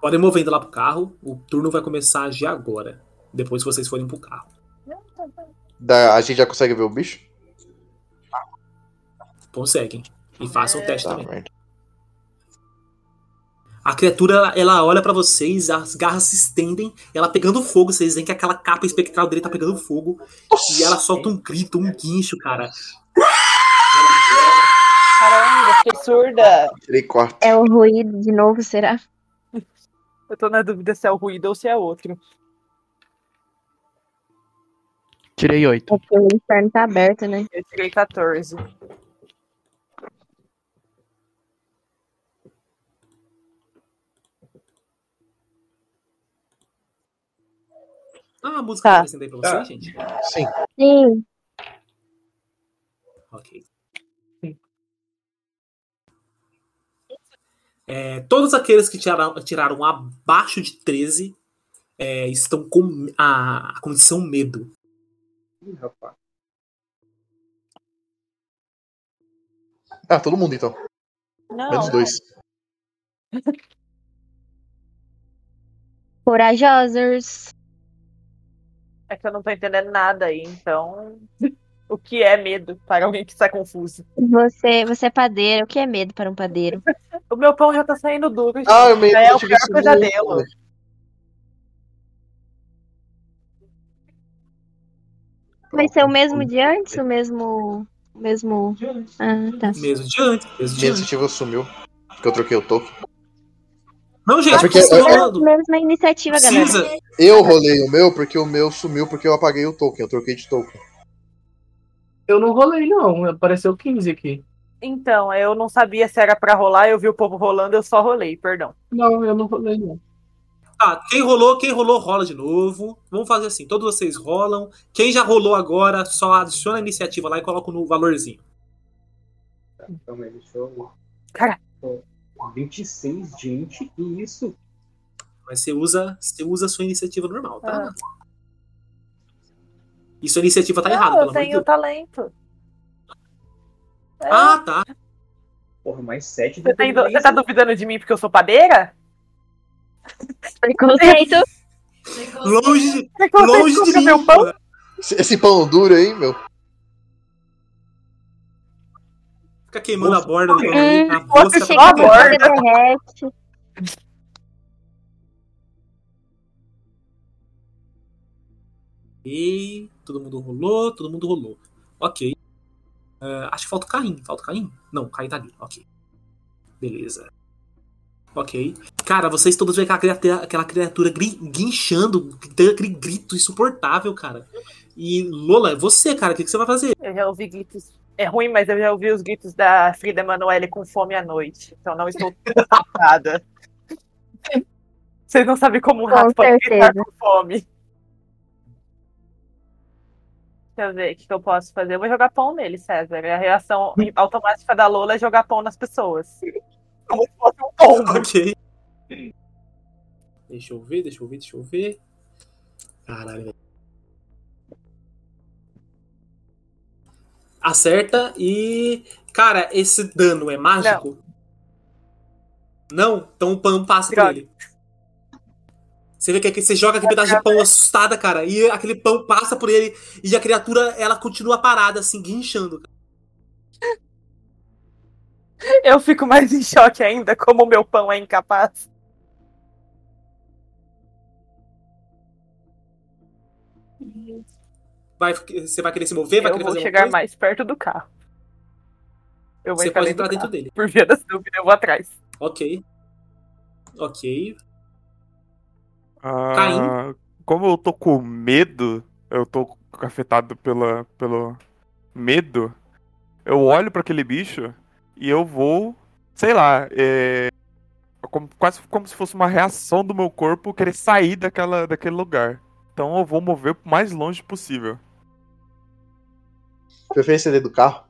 Podem movendo lá pro carro, o turno vai começar a agir agora. Depois que vocês forem pro carro.
Da- a gente já consegue ver o bicho?
Conseguem. E façam o teste
Tá,
também.
merda.
A criatura, ela, olha pra vocês, as garras se estendem, ela pegando fogo. Vocês veem que aquela capa espectral dele tá pegando fogo. E ela solta um grito, um guincho, cara.
Caramba, fiquei surda.
É o ruído de novo, será?
Eu tô na dúvida se é o ruído ou se é outro.
Tirei oito.
Porque o inferno tá aberto, né?
Eu tirei 14.
Ah, a música
Tá.
aí pra vocês, gente?
Sim.
Sim.
Ok. É, todos aqueles que tiraram, tiraram abaixo de 13 é, estão com a, a condição medo.
Ih, rapaz.
Ah, todo mundo então.
Não,
Menos dois.
Corajosos.
É que eu não tô entendendo nada aí, então. O que é medo para alguém que está confuso?
Você, você é padeiro. O que é medo para um padeiro?
O meu pão já tá saindo duro. gente.
Ah, eu meio
Já é o pior pesadelo.
isso
Vai ser o mesmo de antes? O mesmo. O mesmo. Ah, tá.
Mesmo de antes. Mesmo
Minha
de antes.
iniciativa sumiu. Porque eu troquei o token.
Não, gente,
É porque-
estão
É a
falando?
mesma iniciativa, galera.
Eu rolei o meu porque o meu sumiu porque eu apaguei o token. Eu troquei de token.
Eu não rolei, não. Apareceu 15 aqui.
Então, eu não sabia se era pra rolar, eu vi o povo rolando, eu só rolei, perdão.
Não, eu não rolei, não.
Tá, quem rolou, quem rolou, rola de novo. Vamos fazer assim, todos vocês rolam. Quem já rolou agora, só adiciona a iniciativa lá e coloca no valorzinho.
Calma aí, deixa eu.
Cara.
Ó, 26, gente, que isso?
Mas você usa, você usa a sua iniciativa normal, tá?
Ah.
E sua iniciativa tá
não,
errada,
eu
pelo amor de
tenho
Deus.
talento. É,
Ah, tá.
Porra, mais 7
você, tem- você tá duvidando de mim porque eu sou padeira?
Preconceito.
Longe, longe de mim.
meu pão?
Esse, pão duro aí, meu.
Fica queimando a borda do
Hum,
a
Você
mosca
chega
tá
aqui, você derrete.
Ok, todo mundo rolou, todo mundo rolou. Ok. Ah, acho que falta o Caim. Falta o Caim? Não, o Caim tá ali. Ok. Beleza. Ok. Cara, vocês todos veem aquela criatura, aquela criatura gri- guinchando, dando aquele grito insuportável, cara. E Lola, você, cara, o que, que você vai fazer?
Eu já ouvi gritos. É ruim, mas eu já ouvi os gritos da Frida Emanuele com fome à noite. Então não estou preocupada. Vocês não sabem como um rato pode gritar com fome. Deixa eu ver o que, que eu posso fazer. Eu vou jogar pão nele, César. A reação automática da Lola é jogar pão nas pessoas. Como se fosse um pombo.
Ok. Deixa eu ver, deixa eu ver, deixa eu ver. Caralho, velho. Acerta e. Cara, esse dano é mágico? Não? Então o pão passa por ele. Você vê que aqui você joga aquele pedaço de pão assustada, cara, e aquele pão passa por ele e a criatura ela continua parada, assim, guinchando.
Eu fico mais em choque ainda, como o meu pão é incapaz.
Vai, você vai querer se mover? Vai
Eu
querer
vou
fazer
chegar
coisa?
mais perto do carro. Eu vou
Você
entrar
pode
dentro
entrar dentro
carro.
dele.
Por via das dúvidas, eu vou atrás.
Ok. Ok.
Ah,
Caim?
como eu tô com medo, eu tô afetado pela, pelo medo, eu olho pra aquele bicho e eu vou, sei lá, é, como- quase como se fosse uma reação do meu corpo querer sair daquela, daquele lugar. Então eu vou mover o mais longe possível.
Preferência dentro do carro.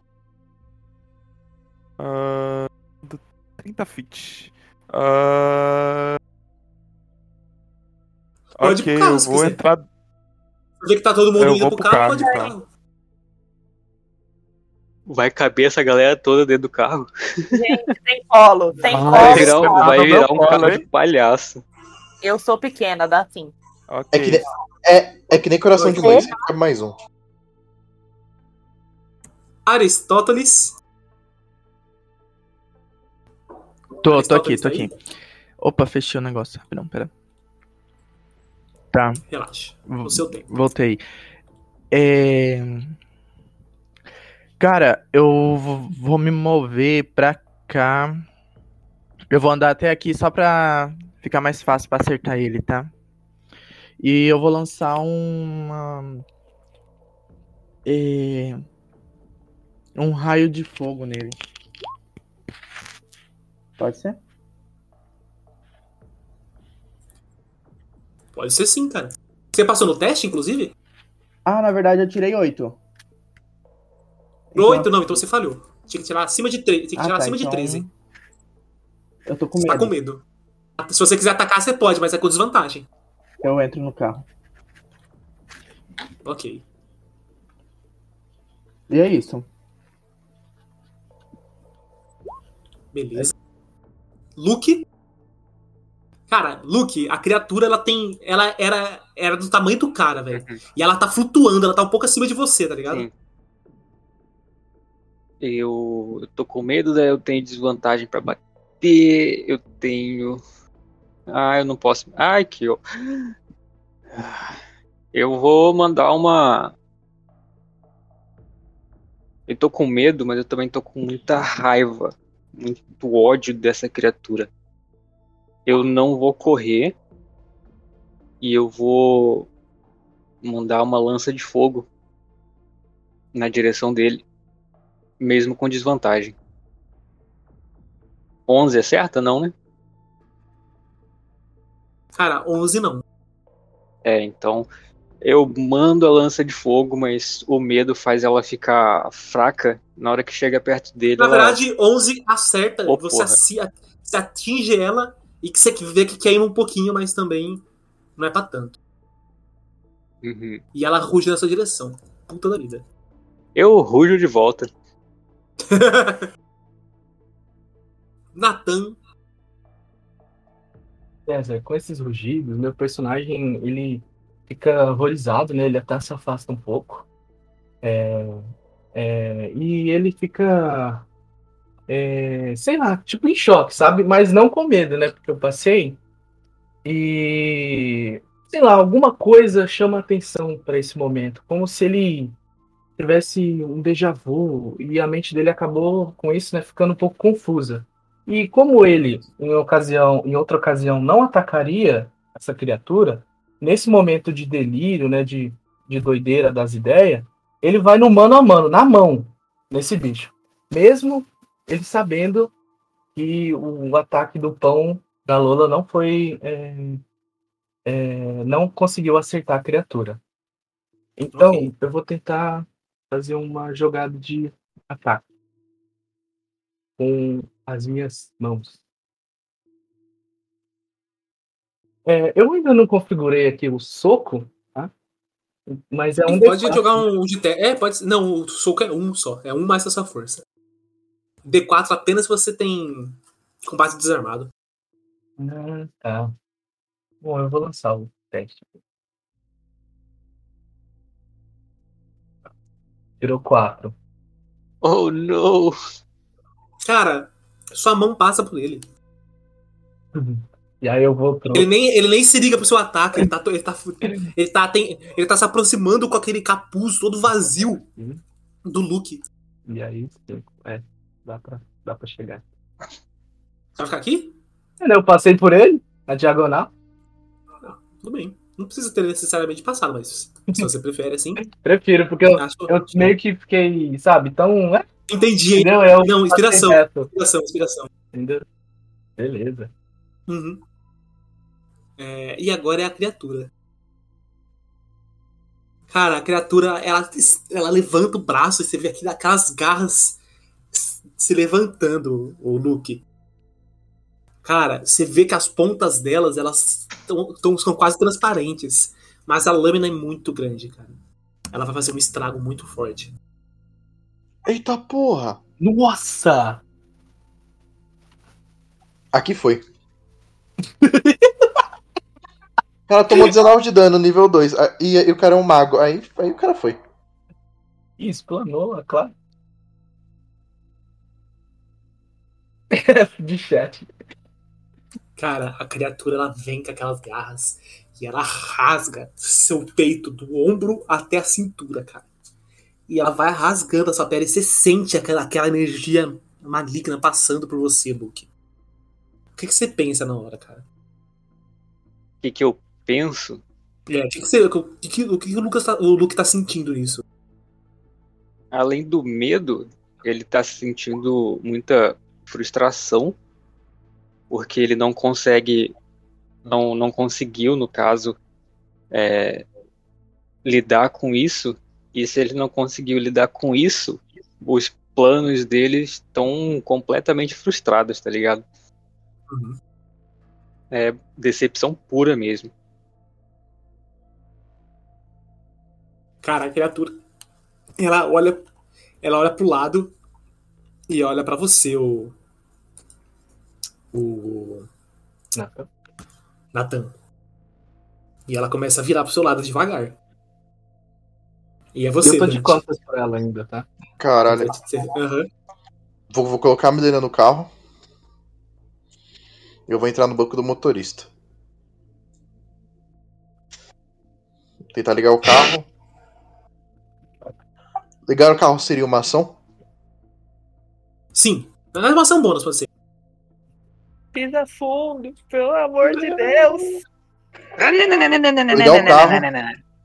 Ah, do 30 feet. Ah,
Pode
ok,
carro,
eu vou
quiser.
entrar.
Você que tá todo mundo
Eu
indo pro
pro
carro,
carro,
pode ir pro
então.
carro.
Vai caber essa galera toda dentro do carro.
Gente, tem colo, tem
Ah,
Vai
colo.
esse
virar um, vai virar um
colo,
carro
hein?
de palhaço.
Eu sou pequena, dá sim.
Ok.
É que, nem, é, é que nem coração de mãe, cabe mais um.
Aristóteles.
Tô, tô aqui, tô aqui. Opa, fechei o negócio. Não, pera. Tá,
Relaxa. No seu tempo.
voltei. É... Cara, eu vou me mover pra cá. Eu vou andar até aqui só pra ficar mais fácil pra acertar ele, tá? E eu vou lançar uma. é, Um raio de fogo nele. Pode ser?
Pode ser sim, cara. Você passou no teste, inclusive?
Ah, na verdade eu tirei oito.
Oito, não, então você falhou. Tinha que tirar acima de 3. Tinha que
Ah,
tirar
tá,
acima de
então
13.
Eu tô com
Você
medo.
tá com medo. Se você quiser atacar, você pode, mas é com desvantagem.
Eu entro no carro.
Ok.
E é isso.
Beleza. Luke. Cara, Luke, a criatura ela tem. Ela era, era do tamanho do cara, velho.
Uhum.
E ela tá flutuando, ela tá um pouco acima de você, tá ligado?
Sim. Eu, tô com medo, daí eu tenho desvantagem pra bater. Eu tenho. Ah, eu não posso. Ai, que eu. Eu vou mandar uma. Eu tô com medo, mas eu também tô com muita raiva, muito ódio dessa criatura. Eu não vou correr e eu vou mandar uma lança de fogo na direção dele, mesmo com desvantagem. 11 é certa? Não, né?
Cara, 11 não.
É, então eu mando a lança de fogo, mas o medo faz ela ficar fraca. Na hora que chega perto dele,
Na
ela...
verdade, 11 acerta,
Ô,
você atinge ela e que você vê que queima um pouquinho, mas também não é pra tanto.
Uhum.
E ela ruge na sua direção. Puta da vida.
Eu rujo de volta.
Nathan,
César, com esses rugidos, meu personagem ele fica horrorizado, né? Ele até se afasta um pouco. É, é, e ele fica, é, sei lá, tipo em choque, sabe? Mas não com medo, né? Porque eu passei e, sei lá, alguma coisa chama atenção para esse momento, como se ele tivesse um déjà vu e a mente dele acabou com isso, né? Ficando um pouco confusa. E como ele, em ocasião, em outra ocasião, não atacaria essa criatura, nesse momento de delírio, né, de, de doideira das ideias, ele vai no mano a mano, na mão, nesse bicho. Mesmo ele sabendo que o ataque do pão da Lola não foi. é, é, não conseguiu acertar a criatura. Então,
Ok.
eu vou tentar fazer uma jogada de ataque com as minhas mãos. É, eu ainda não configurei aqui o soco, tá? Mas é um
pode
D4.
jogar um de teste. É, pode. Não, o soco é um só. É um mais a sua força. D4 apenas se você tem combate desarmado.
Ah, tá. Bom, eu vou lançar o teste. Tirou 4.
Oh, não!
Cara, sua mão passa por ele.
E aí eu vou pro.
Ele nem, ele nem se liga pro seu ataque. Ele tá, ele tá, ele tá, tem, ele tá se aproximando com aquele capuz todo vazio
Hum.
do Luke.
E aí, é, dá pra, dá pra chegar.
Você vai ficar aqui?
Eu passei por ele, na diagonal.
Tudo bem. Não precisa ter necessariamente passado, mas se você prefere assim.
Prefiro, porque eu,
Acho,
eu meio que fiquei, sabe, tão. É,
Entendi,
entendeu? Eu
Não, inspiração. Inspiração, inspiração.
entendeu? Beleza.
Uhum. É, e agora é a criatura. Cara, a criatura, ela, ela levanta o braço e você vê aqui aquelas garras se levantando, o Luke. Cara, você vê que as pontas delas, elas tão, tão- são quase transparentes. Mas a lâmina é muito grande, cara. Ela vai fazer um estrago muito forte.
Eita porra!
Nossa!
Aqui foi. O cara tomou 19 de dano, nível 2. Ah, E, e o cara é um mago. Aí, aí o cara foi.
Ih, explanou, é claro. De chat.
Cara, a criatura ela vem com aquelas garras e ela rasga seu peito do ombro até a cintura, cara. E ela vai rasgando a sua pele e você sente aquela, aquela energia maligna passando por você, Luke. O que, que você pensa na hora, cara?
O que, que eu penso?
É, o que, que, você, o que, que- o que o, Lucas tá, o Luke tá sentindo nisso?
Além do medo, ele tá sentindo muita frustração, porque ele não consegue, não, não conseguiu, no caso, é, lidar com isso. E se ele não conseguiu lidar com isso, os planos dele estão completamente frustrados, tá ligado?
Uhum.
É decepção pura mesmo.
Cara, a criatura. Ela olha. Ela olha pro lado e olha pra você, o. O. Nathan. E ela começa a virar pro seu lado devagar. E é você,
eu tô de
Dante.
costas pra ela ainda, tá?
Caralho.
Aham.
Vou, vou colocar a Milena no carro. Eu vou entrar no banco do motorista. Tentar ligar o carro. Ligar o carro seria uma ação?
Sim. É uma ação bônus pra você.
Pisa fundo, pelo amor de Deus.
Ligar o carro.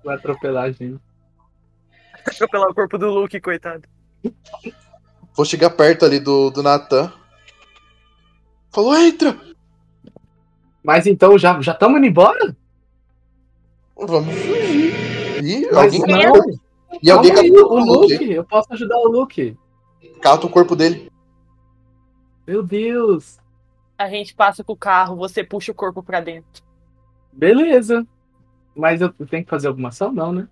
Vai atropelar a gente.
Atropelar o corpo do Luke, coitado.
Vou chegar perto ali do, do Nathan. Falou, entra!
Mas então já já estamos indo embora?
Vamos fugir. E
Mas
alguém,
não.
e alguém
aí, o
o Luke.
Luke, eu posso ajudar o Luke.
Cata o corpo dele.
Meu Deus.
A gente passa com o carro, você puxa o corpo pra dentro.
Beleza. Mas eu tenho que fazer alguma ação? Não, né?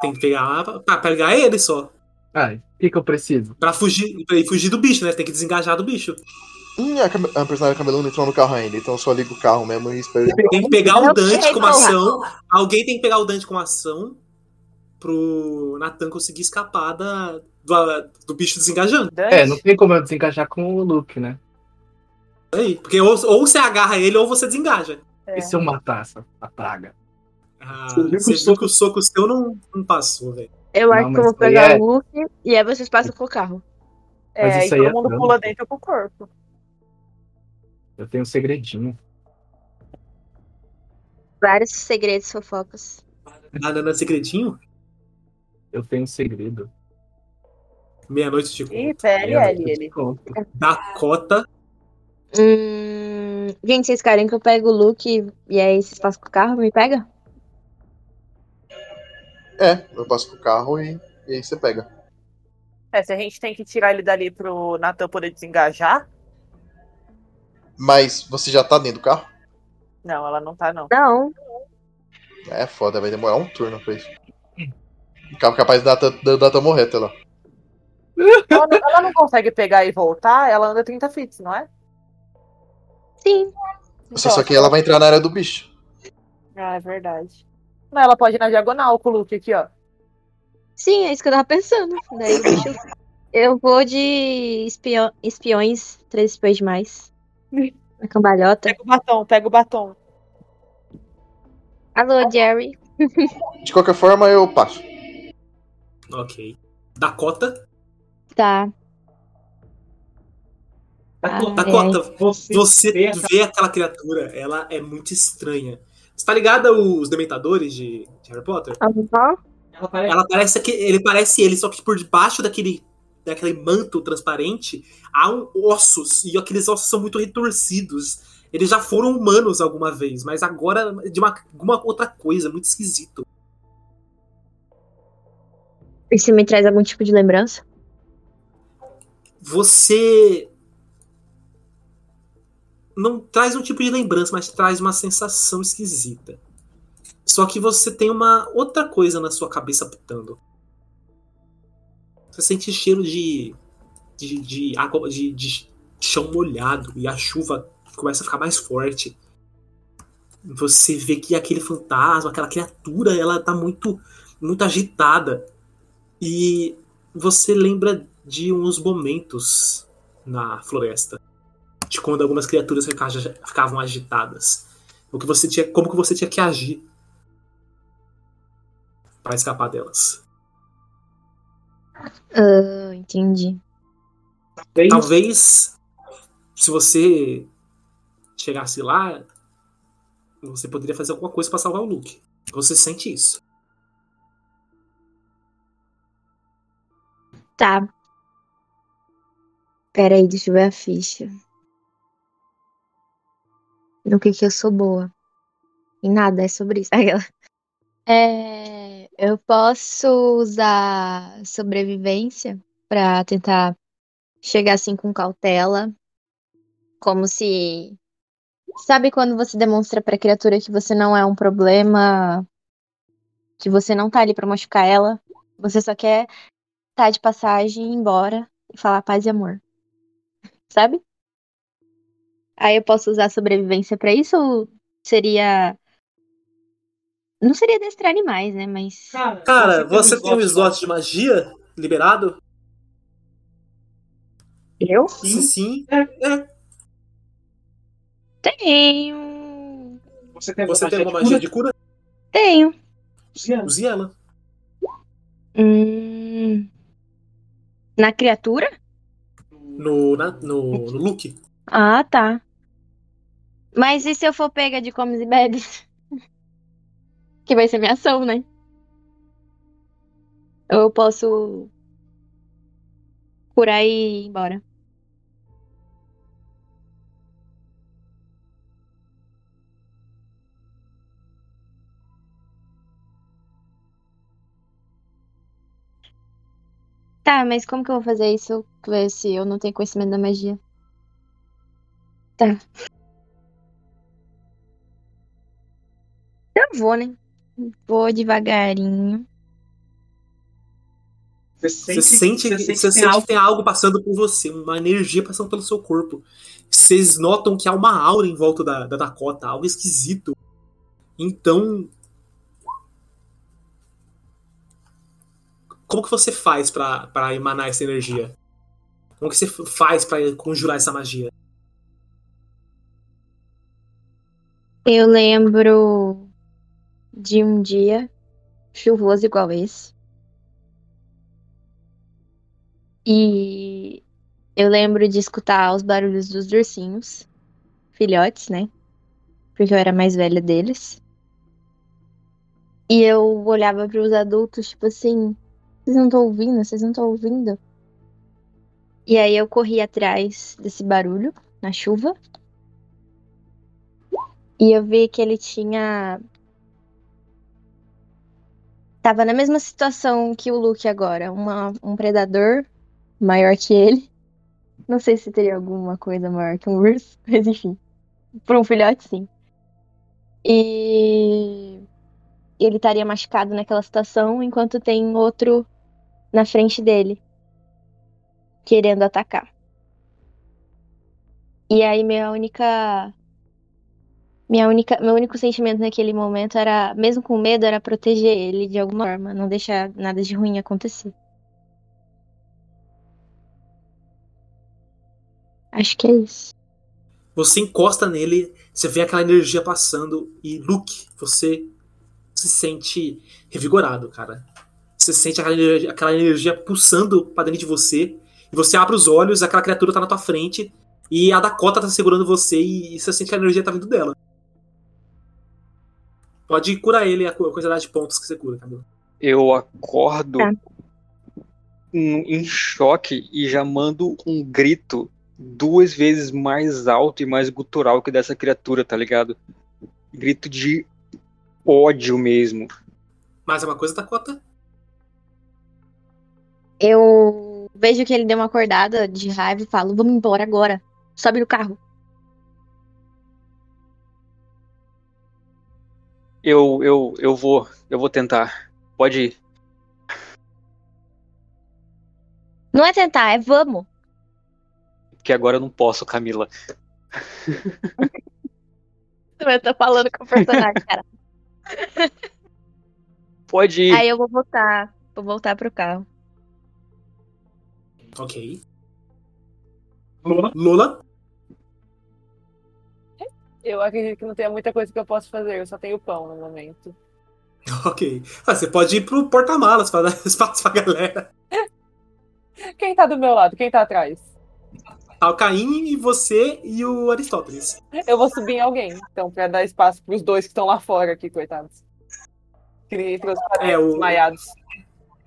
Tem que pegar pra, pra pegar ele só.
Ah, o que, que eu preciso?
Pra fugir, pra ir fugir do bicho, né? Tem que desengajar do bicho.
Hum, a, cam- a personagem camelão não entrou no carro ainda, então eu só ligo o carro mesmo e espero.
Tem que pegar o Dante
porra.
ação. Alguém tem que pegar o Dante como ação pro Nathan conseguir escapar da, do, do bicho desengajando.
É, não tem como eu desencaixar com o Luke, né?
Aí, porque ou, ou você agarra ele ou você desengaja.
é.
E se eu matar essa a praga?
Ah,
Você viu que
você
o
viu
soco-
que o soco seu não, não passou, velho.
Eu
Não,
acho que
mas
eu vou pegar
é-
o Luke e aí vocês passam pro carro.
Mas
É,
isso
e
aí
todo
é
mundo pula dentro com o corpo.
Eu tenho um segredinho.
Vários segredos, fofocas.
Nada no segredinho?
Eu tenho um segredo.
Meia-noite de
Ih,
Eu
ele.
Dakota.
Hum... Gente, vocês querem que eu pegue o Luke e aí vocês passam com o carro? Me pega?
É, eu passo com o carro e, e aí você pega.
É, se a gente tem que tirar ele dali pro Nathan poder desengajar.
Mas você já tá dentro do carro?
Não, ela não tá, não.
Não.
É foda, vai demorar um turno pra isso. Ca- Capaz da Data morrer até lá.
Ela não, ela não consegue pegar e voltar, ela anda 30 fits, não é?
Sim.
Só, só que ela vai entrar na área do bicho.
Ah, é verdade. Não, ela pode ir na diagonal com o Luke aqui, ó.
Sim, é isso que eu tava pensando. Daí, deixa eu... eu vou de espio... espiões, três espiões demais. Na cambalhota.
Pega o batom, pega o batom.
Alô, Jerry.
De qualquer forma, eu passo.
Ok. Dakota.
Tá. Ai,
Dakota,
Você,
você
vê essa-
vê aquela criatura, ela é muito estranha. Você tá ligada os dementadores de, de Harry Potter?
Aham.
Ela parece...
Ela parece que ele parece ele, só que por debaixo daquele daquele manto transparente há um, ossos e aqueles ossos são muito retorcidos. Eles já foram humanos alguma vez, mas agora de uma, alguma outra coisa, muito esquisito.
Isso me traz algum tipo de lembrança?
Você não traz um tipo de lembrança, mas traz uma sensação esquisita. Só que você tem uma outra coisa na sua cabeça pitando. Você sente cheiro de de, de água de, de chão molhado e a chuva começa a ficar mais forte. Você vê que aquele fantasma, aquela criatura, ela tá muito muito agitada. E você lembra de uns momentos na floresta, de quando algumas criaturas fica- ficavam agitadas. O que você tinha, como que você tinha que agir para escapar delas?
Ah, entendi.
Talvez se você chegasse lá, você poderia fazer alguma coisa para salvar o Luke. Você sente isso?
Tá. Pera aí, deixa eu ver a ficha. No que que eu sou boa? Em nada, é sobre isso. Aquela. É, eu posso usar sobrevivência pra tentar chegar assim com cautela. Como se. Sabe quando você demonstra pra criatura que você não é um problema? Que você não tá ali pra machucar ela? Você só quer tá de passagem, ir embora e falar paz e amor. Sabe? Aí eu posso usar sobrevivência pra isso ou seria. Não seria destrar animais, né? Mas.
Cara, você tem um slot de magia liberado?
Eu?
Se sim,
Tenho.
Você tem,
você tem alguma magia de cura?
Tenho.
Use ela.
Hum... Na criatura?
No, na- no, no look.
Ah, tá. Mas e se eu for pega de comes e bebes? Que vai ser minha ação, né? Eu posso curar e ir embora. Tá, mas como que eu vou fazer isso se eu não tenho conhecimento da magia? Tá. Eu vou, né? Vou devagarinho.
Você sente, você sente que tem algo passando por você, uma energia passando pelo seu corpo. Vocês notam que há uma aura em volta da, da Dakota, algo esquisito. Então. Como que você faz pra emanar essa energia? Como que você faz pra conjurar essa magia?
Eu lembro de um dia chuvoso igual esse. E eu lembro de escutar os barulhos dos ursinhos, filhotes, né? Porque eu era mais velha deles. E eu olhava para os adultos, tipo assim: vocês não estão ouvindo? Vocês não estão ouvindo? E aí eu corri atrás desse barulho na chuva. E eu vi que ele tinha. Tava na mesma situação que o Luke agora. Uma, um predador maior que ele. Não sei se teria alguma coisa maior que um urso, mas enfim. Por um filhote, sim. E ele estaria machucado naquela situação, enquanto tem outro na frente dele, querendo atacar. E aí minha única minha única, meu único sentimento naquele momento era, mesmo com medo, era proteger ele de alguma forma, não deixar nada de ruim acontecer. Acho que é isso.
Você encosta nele, você vê aquela energia passando e Luke, você se sente revigorado, cara. Você sente aquela energia, aquela energia pulsando pra dentro de você e você abre os olhos, aquela criatura tá na tua frente e a Dakota tá segurando você e você sente que a energia tá vindo dela. Pode curar ele a quantidade de pontos que você cura, Camila.
Eu acordo
Tá.
em em choque e já mando um grito duas vezes mais alto e mais gutural que dessa criatura, tá ligado? Grito de ódio mesmo.
Mais uma coisa, Dakota?
Eu vejo que ele deu uma acordada de raiva e falo: Vamos embora agora. Sobe no carro.
Eu, eu, eu vou, eu vou tentar. Pode ir.
Não é tentar, é vamos.
Porque agora eu não posso, Camila.
Eu tô falando com o personagem, cara.
Pode ir.
Aí eu vou voltar. Vou voltar pro carro.
Ok. Lola? Lola?
Eu acredito que não tenha muita coisa que eu possa fazer, eu só tenho pão no momento.
Ok. Ah, você pode ir pro porta-malas pra dar espaço pra galera.
Quem tá do meu lado? Quem tá atrás?
Tá o Caim e você e o Aristóteles.
Eu vou subir em alguém, então, pra dar espaço pros dois que estão lá fora aqui, coitados. Que trouxe
É, o-
desmaiados.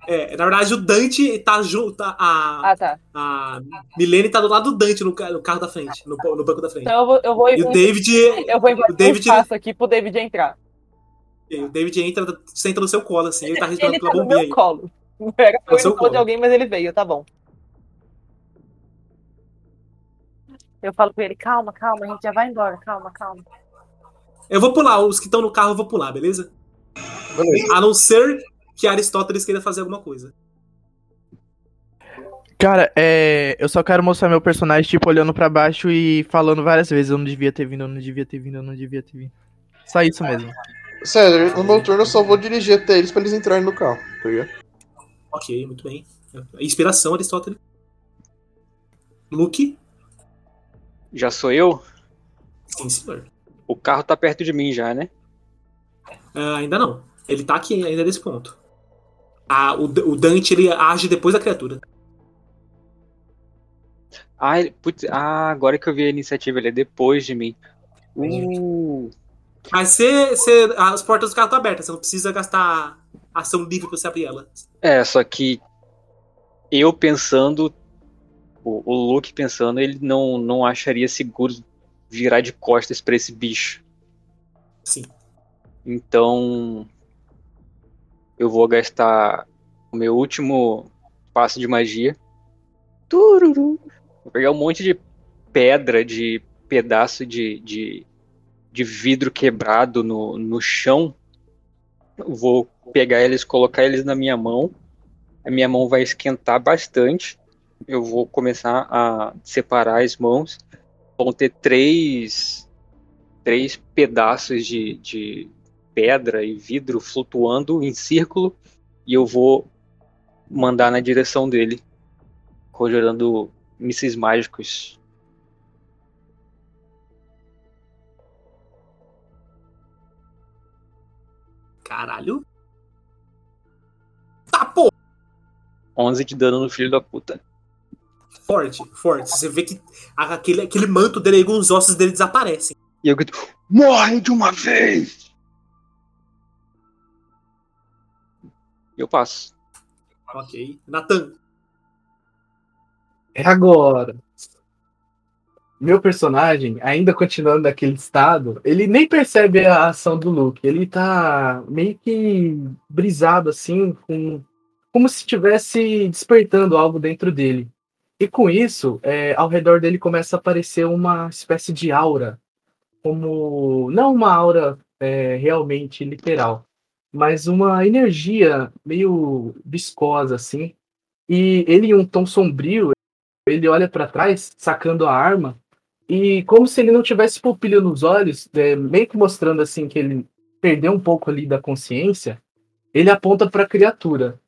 É, na verdade, o Dante tá junto. tá- A,
Ah, tá.
a Milene tá do lado do Dante no, no carro da frente, no, no banco da frente.
Então eu vou, eu vou
E o David.
Eu vou invadir
o David-
um espaço aqui pro David entrar.
O David entra, senta no seu colo, assim, ele tá respirando
Ele tá
pela
no
bombinha
meu
aí.
colo. Não era
No
no colo de alguém, mas ele veio, tá bom. Eu falo pra ele, calma, calma, a gente já vai embora, calma, calma.
Eu vou pular, os que estão no carro eu vou pular, beleza?
Beleza.
A não ser que Aristóteles queira fazer alguma coisa.
Cara, é, eu só quero mostrar meu personagem, tipo, olhando pra baixo e falando várias vezes. Eu não devia ter vindo, eu não devia ter vindo, eu não devia ter vindo. Só isso mesmo.
César, no meu turno eu só vou dirigir até eles pra eles entrarem no carro, tá ligado?
Ok, muito bem. Inspiração, Aristóteles. Luke?
Já sou eu?
Sim, senhor.
O carro tá perto de mim já, né?
Ah, ainda não. Ele tá aqui ainda nesse ponto. Ah, o, o Dante ele age depois da criatura.
Ah, ele- putz, ah, agora que eu vi a iniciativa, ele é depois de mim. Uh,
Mas você, você- as portas do carro estão abertas, você não precisa gastar ação livre pra você abrir ela.
é, só que eu pensando, o, o Luke pensando, ele não, não acharia seguro virar de costas pra esse bicho.
Sim.
Então, eu vou gastar o meu último passo de magia. Tururu. Vou pegar um monte de pedra, de pedaço de, de, de vidro quebrado no, no chão. Vou pegar eles, colocar eles na minha mão. A minha mão vai esquentar bastante. Eu vou começar a separar as mãos. Vão ter três, três pedaços de, de pedra e vidro flutuando em círculo e eu vou mandar na direção dele, conjurando mísseis mágicos.
Caralho. Tá, pô!
11 de dano no filho da puta.
Forte, forte. Você vê que aquele, aquele manto dele, alguns ossos dele desaparecem.
E eu grito: Morre de uma vez! Eu passo.
Ok. Natan.
É agora. Meu personagem, ainda continuando naquele estado, ele nem percebe a ação do Luke. Ele tá meio que brisado assim, com, como se estivesse despertando algo dentro dele. E com isso, é, ao redor dele começa a aparecer uma espécie de aura. Como. Não uma aura é, realmente literal, mas uma energia meio viscosa, assim. E ele, em um tom sombrio, ele olha para trás, sacando a arma, e como se ele não tivesse pupila nos olhos, é, meio que mostrando assim que ele perdeu um pouco ali da consciência, ele aponta para a criatura.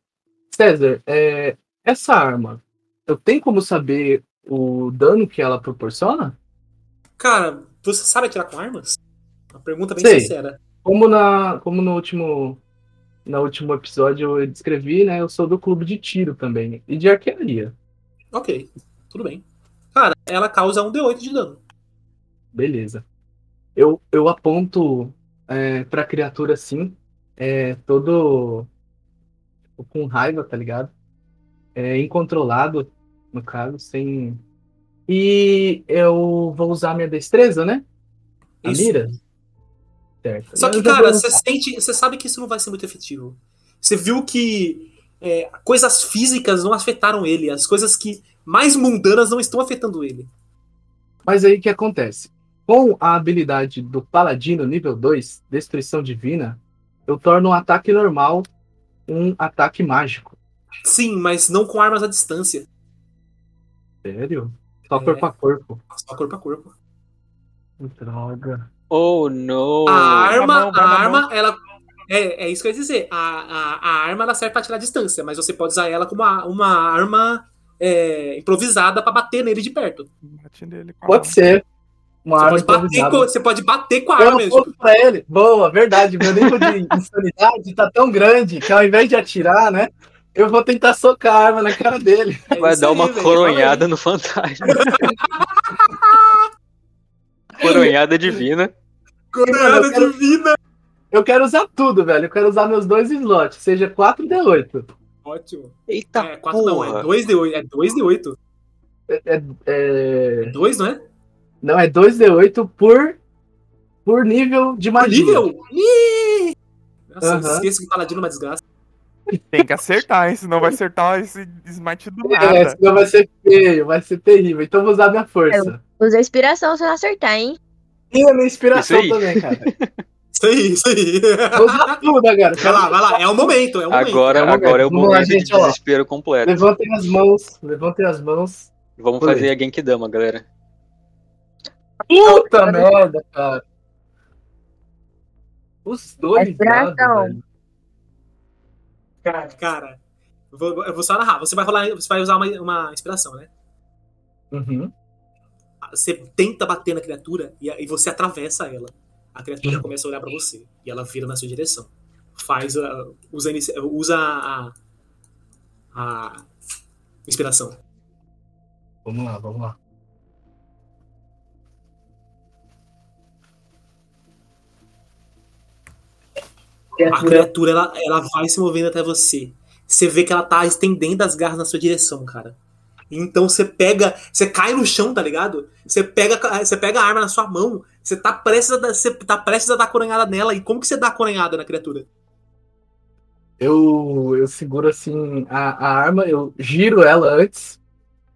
César, é, essa arma, eu tenho como saber o dano que ela proporciona?
Cara, você sabe atirar com armas? Uma pergunta bem
Sei.
sincera.
Como na, como no último, no último episódio eu descrevi, né? Eu sou do clube de tiro também e de arquearia.
Ok, tudo bem. Cara, ela causa um D8 de dano.
Beleza. Eu, eu aponto é, pra criatura assim, é, todo com raiva, tá ligado? É, incontrolado, no caso, sem. E eu vou usar minha destreza, né? A
Isso.
mira? Certo.
Só que, cara, você sente, você sabe que isso não vai ser muito efetivo. Você viu que é, coisas físicas não afetaram ele, as coisas que mais mundanas não estão afetando ele.
Mas aí o que acontece? Com a habilidade do Paladino nível 2, Destruição Divina, eu torno um ataque normal um ataque mágico.
Sim, mas não com armas à distância,
Sério? Só
É.
corpo a corpo.
só corpo a corpo.
Droga.
Oh, não!
A arma,
mão, vai
a arma, ela. É, é isso que eu ia dizer. A, a, a arma ela serve pra atirar a distância, mas você pode usar ela como uma, uma arma é, improvisada pra bater nele de perto.
Bate nele com a
Pode
mão.
ser. Uma
Você
arma
pode, bater
improvisada.
com, você pode bater com a
Eu
arma mesmo.
pra ele. Boa, verdade. Meu nível de insanidade tá tão grande que ao invés de atirar, né? Eu vou tentar socar a arma na cara dele.
É
Vai dar
aí,
uma
velho,
coronhada no fantasma. coronhada divina.
Coronhada
Eu quero-
divina.
Eu quero usar tudo, velho. Eu quero usar meus dois slots, seja 4D8.
Ótimo.
Eita
é, 4 não, é
porra.
2D8. É 2D8.
É, é- é-
É 2, não é?
Não, é 2D8 por, por nível de
Por
magia.
nível? Ih! Nossa, eu
Aham.
esqueço que o Paladino é uma desgraça.
Tem que acertar, hein? Senão vai acertar esse smite do
É,
nada.
senão vai ser feio, vai ser terrível. Então eu vou usar minha força.
Usa a inspiração se não acertar, hein?
E a minha inspiração
Isso aí.
também, cara.
Isso aí, isso aí.
Usa tudo agora.
Vai lá, vai lá. É o momento, é o momento.
Agora,
é o
agora é o
momento. Lá,
momento de
gente, ó
desespero completo.
Levantem as mãos. Levantem as mãos.
Vamos
Oi.
fazer a Genkidama, galera.
Puta merda, cara. Os dois
Inspiração.
Cara, cara eu vou, eu vou só narrar. Você vai rolar, você vai usar uma, uma inspiração, né?
Uhum.
Você tenta bater na criatura e, e você atravessa ela. A criatura começa a olhar pra você e ela vira na sua direção. Faz a, usa, a inici- usa a, a inspiração.
Vamos lá, vamos lá.
A criatura ela, ela vai se movendo até você. Você vê que ela tá estendendo as garras na sua direção, cara. Então você pega, você cai no chão, tá ligado? Você pega, você pega a arma na sua mão, você tá prestes a dar, você tá prestes a dar coronhada nela. E como que você dá coronhada na criatura?
Eu, eu seguro assim a, a arma, eu giro ela antes,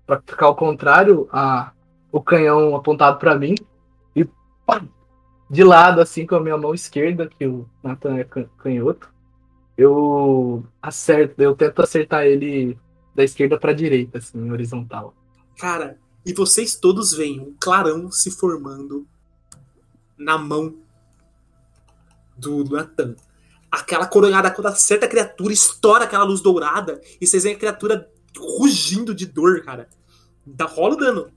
pra ficar ao contrário, a, o canhão apontado pra mim, e pá, de lado, assim, com a minha mão esquerda, que o Nathan é can- canhoto, eu acerto, eu tento acertar ele da esquerda pra direita, assim, horizontal.
Cara, e vocês todos veem um clarão se formando na mão do Nathan. Aquela coronhada, quando acerta a criatura, estoura aquela luz dourada e vocês veem a criatura rugindo de dor, cara. Dá, rola o dano.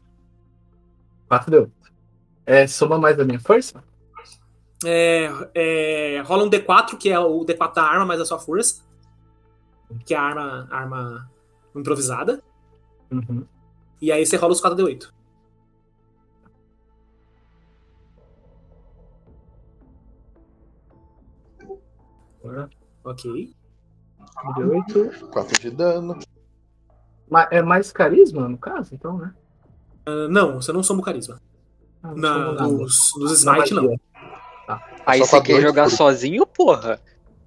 4 deu. É, soma mais da minha força?
É, é, rola um D4, que é o D4 da arma mais a sua força. Que é a arma, arma improvisada.
Uhum.
E aí você rola os 4D8. Ok.
Deu 8.
4 de dano.
Ma- É mais carisma, no caso, então, né?
Ah, não, você não soma o carisma.
Ah, não
Na,
soma nada.
nos, nos smite, não.
Magia.
Aí
Só
você
pra
quer jogar
por-
sozinho, porra?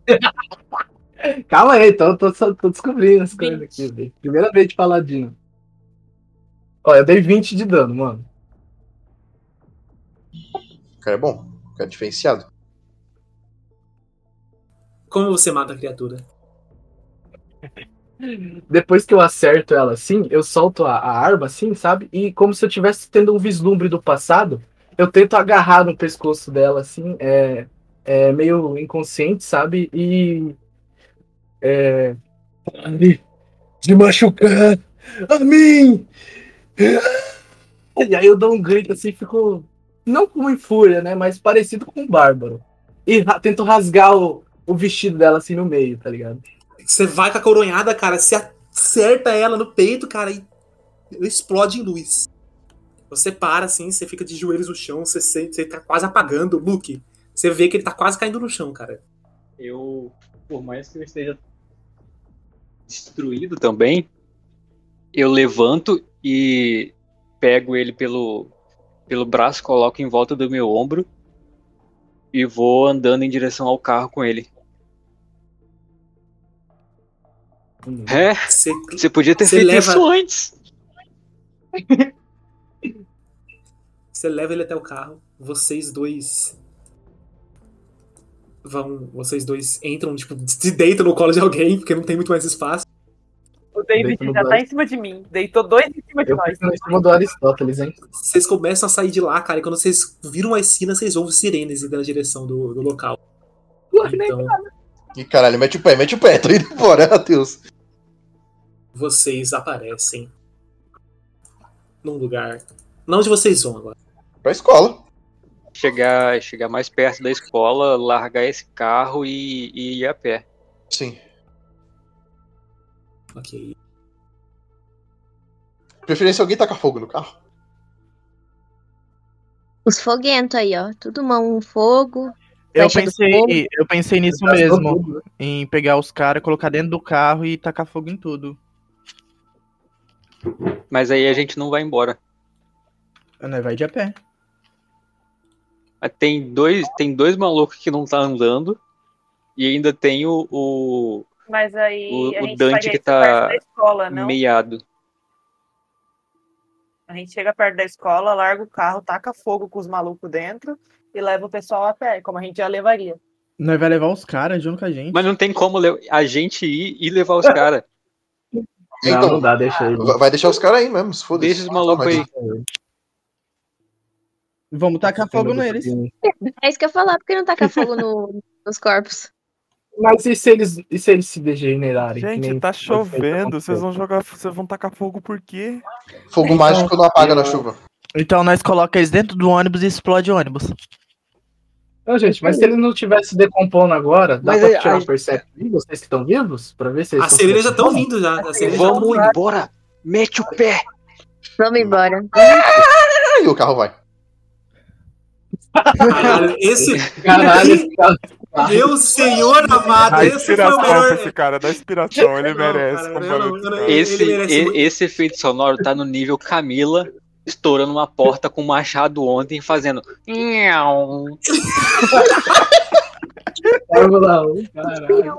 Calma aí, então tô, só- tô descobrindo as coisas
20.
aqui, velho. Primeira vez de paladino. Ó, eu dei 20 de dano, mano.
O cara é bom. O cara é diferenciado.
Como você mata a criatura?
Depois que eu acerto ela assim, eu solto a, a arma assim, sabe? E como se eu tivesse tendo um vislumbre do passado, eu tento agarrar no pescoço dela assim, é, é meio inconsciente, sabe? E. É. Pare de machucar a mim! E aí eu dou um grito assim, fico. Não como em fúria, né? Mas parecido com um bárbaro. E ra- tento rasgar o, o vestido dela assim no meio, tá ligado?
Você vai com a coronhada, cara, você acerta ela no peito, cara, e explode em luz. Você para assim, você fica de joelhos no chão, você, sente, você tá quase apagando. Luke, você vê que ele tá quase caindo no chão, cara.
Eu, por mais que eu esteja destruído também, eu levanto e pego ele pelo, pelo braço, coloco em volta do meu ombro e vou andando em direção ao carro com ele. É,
Você,
você podia ter feito
leva-
isso antes.
você leva ele até o carro, vocês dois vão. Vocês dois entram, tipo, se deitam no colo de alguém, porque não tem muito mais espaço.
O David já tá em cima de mim. Deitou dois em cima de
Eu
nós.
em cima do Aristóteles, hein?
Vocês começam a sair de lá, cara, e quando vocês viram a esquina, vocês ouvem sirenes indo na direção do, do local. Então,
Ih, caralho, mete o pé, mete o pé. Tô indo embora, Matheus.
vocês aparecem num lugar. Não onde vocês vão agora.
Pra escola.
Chegar, chegar mais perto da escola, largar esse carro e, e ir a pé.
Sim.
Ok.
Preferência alguém tacar fogo no carro.
Os foguentos aí, ó. Tudo mão fogo.
Eu pensei,
fogo.
eu pensei nisso
Gastou
mesmo.
tudo?
Em pegar os caras, colocar dentro do carro e tacar fogo em tudo.
Mas aí a gente não vai embora.
Né, vai de a pé.
Tem dois, tem dois malucos que não tá andando. E ainda tem o, o
Mas aí
O-
a
o
gente
Dante que tá
perto da escola,
meiado.
A gente chega perto da escola, larga o carro, taca fogo com os malucos dentro e leva o pessoal a pé, como a gente já levaria.
Nós vai levar os caras junto com a gente.
Mas não tem como a gente ir e levar os caras.
Não,
Então,
não dá, deixa ele.
vai deixar os caras aí mesmo, se foda
Deixa os malucos aí.
Vamos tacar fogo neles.
É isso que eu ia falar, porque não tacar fogo no- nos corpos.
Mas e se eles, e se eles se degenerarem?
Gente, tá chovendo. Vocês vão jogar. Vocês vão tacar fogo por quê?
Fogo mágico não apaga na chuva.
Então nós coloca eles dentro do ônibus e explode o ônibus.
Não, gente, mas se ele não tivesse decompondo agora, dá
Mas
pra
aí-
tirar o perception vocês que estão vivos? Pra ver se eles
As
estão
cerejas já estão vindo já.
Vamos embora. Mete o pé.
Vamos embora.
E o carro vai.
Caralho, esse.
Caralho, esse cara...
Meu senhor amado, esse foi o melhor.
esse cara, dá inspiração. Ele
Não,
merece.
cara, não- eu não-
esse
Esse,
ele merece
e-
muito.
esse efeito sonoro tá no nível Camila estourando uma porta com um machado ontem, fazendo.
Fórmula 1, caralho.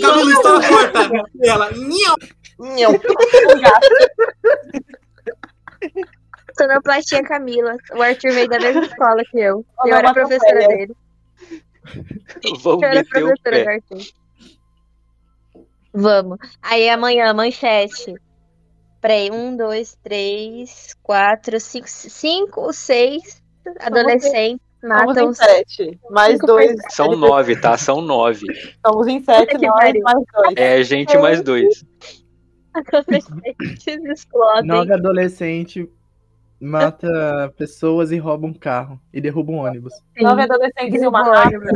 Camila está na porta. E ela. "Nhau".
Nhão.
Sonoplastia Camila. O Arthur veio da mesma escola que eu. Eu
Olha,
era professora
campanha.
dele.
Vamos
Eu era
meter o
professora do. Arthur. Vamos. Aí amanhã, manchete. Peraí, um, dois, três, quatro, cinco, cinco, seis adolescentes matam
em sete. Mais dois.
São nove, tá? São nove.
Estamos em sete,
pariu.
mais dois.
É a gente mais dois.
adolescentes explodem.
Nove adolescentes mata pessoas e rouba um carro. E derruba um ônibus.
Nove adolescentes e uma
ônibus.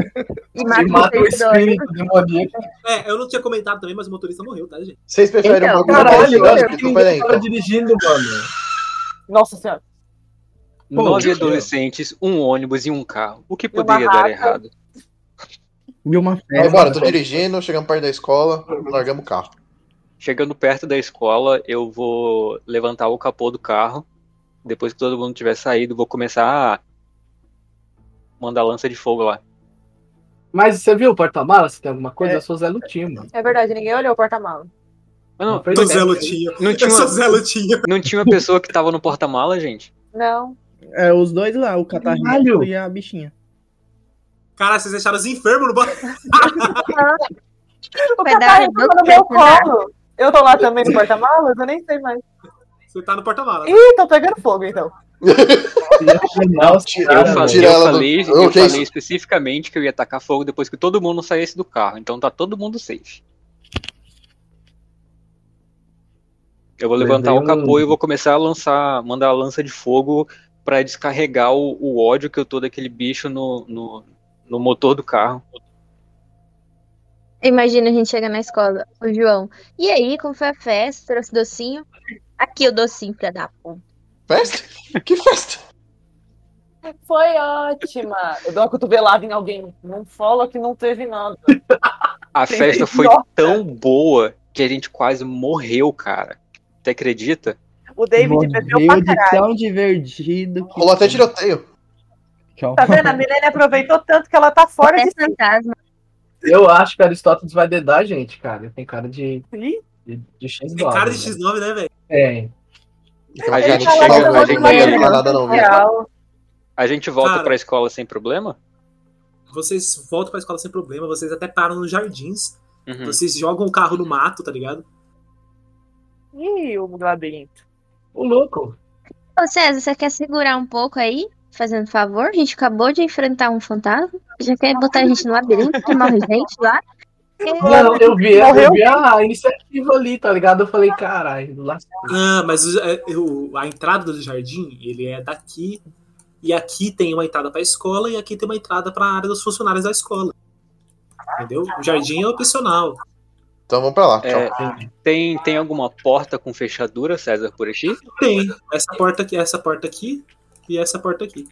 E
E
mata
mata o
espírito.
demoníaco.
É, eu não tinha comentado também, mas o motorista morreu, tá, gente?
Vocês preferem
Então,
um bagulho
Caralho,
dinâmico?
que
Então, então.
dirigindo, mano.
Nossa senhora.
Nove adolescentes, um ônibus e um carro. O que poderia dar errado?
E uma festa.
embora, tô dirigindo, chegamos perto da escola, largamos o carro.
Chegando perto da escola, eu vou levantar o capô do carro. Depois que todo mundo tiver saído, vou começar a mandar lança de fogo lá.
Mas você viu o porta-mala? Se tem alguma coisa?
É.
Eu sou Zé Lutinho, mano.
É verdade, ninguém olhou o porta-mala.
Mas não,
é.
Zé Lutinho.
não
Eu
tinha,
sou
uma,
Zé Lutinho.
não tinha uma pessoa que tava no porta-mala, gente?
Não.
É, os dois lá, o catarrento
Caralho.
e a bichinha.
Cara, vocês deixaram os enfermos no banco.
O catarro
no
tá no meu
porta-mala.
colo. Eu tô lá também no porta-malas? Eu nem sei mais.
Você tá no porta-mala.
Ih, tô pegando fogo então.
Nossa,
Eu, falei, eu falei, eu falei especificamente que eu ia tacar fogo depois que todo mundo saísse do carro. Então tá todo mundo safe. Eu vou levantar o capô e vou começar a lançar, mandar a lança de fogo pra descarregar o, o ódio que eu tô daquele bicho no, no, no motor do carro.
Imagina a gente chega na escola, o João. E aí, como foi a festa? Trouxe docinho? Aqui o docinho pra dar puta.
Festa? Que festa?
Foi ótima. Eu dou uma cotovelada em alguém. Não fala que não teve nada.
A
Sim,
festa foi
nossa.
tão boa que a gente quase morreu, cara. Você acredita?
O David bebeu pra
de
caralho.
tão divertido. que
Rolou até tiroteio.
Tá vendo? A Milene aproveitou tanto que ela tá fora
É
de
fantasma.
Eu acho que Aristóteles vai dedar a gente, cara. Tem cara de,
Ih,
de, de X
Tem cara de X9, né, velho?
É.
A
Ele
gente chega, a gente nada não.
A gente volta
Cara.
pra escola sem problema?
Vocês voltam pra escola sem problema, vocês até param nos jardins.
Uhum.
Vocês jogam o carro no mato, tá ligado?
Ih, o labirinto.
O louco.
Ô César, você quer segurar um pouco aí? Fazendo favor? A gente acabou de enfrentar um fantasma. Já quer botar a gente no labirinto que morre gente lá?
Não, eu vi, eu vi a iniciativa ali, tá ligado? Eu falei, caralho, lá
Ah, mas o- é, o- a entrada do jardim, ele é daqui. E aqui tem uma entrada pra escola e aqui tem uma entrada pra área dos funcionários da escola. Entendeu? O jardim é opcional.
Então vamos pra lá,
É, tem, tem alguma porta com fechadura, César, por aqui?
Tem essa porta aqui, essa porta aqui e essa porta aqui.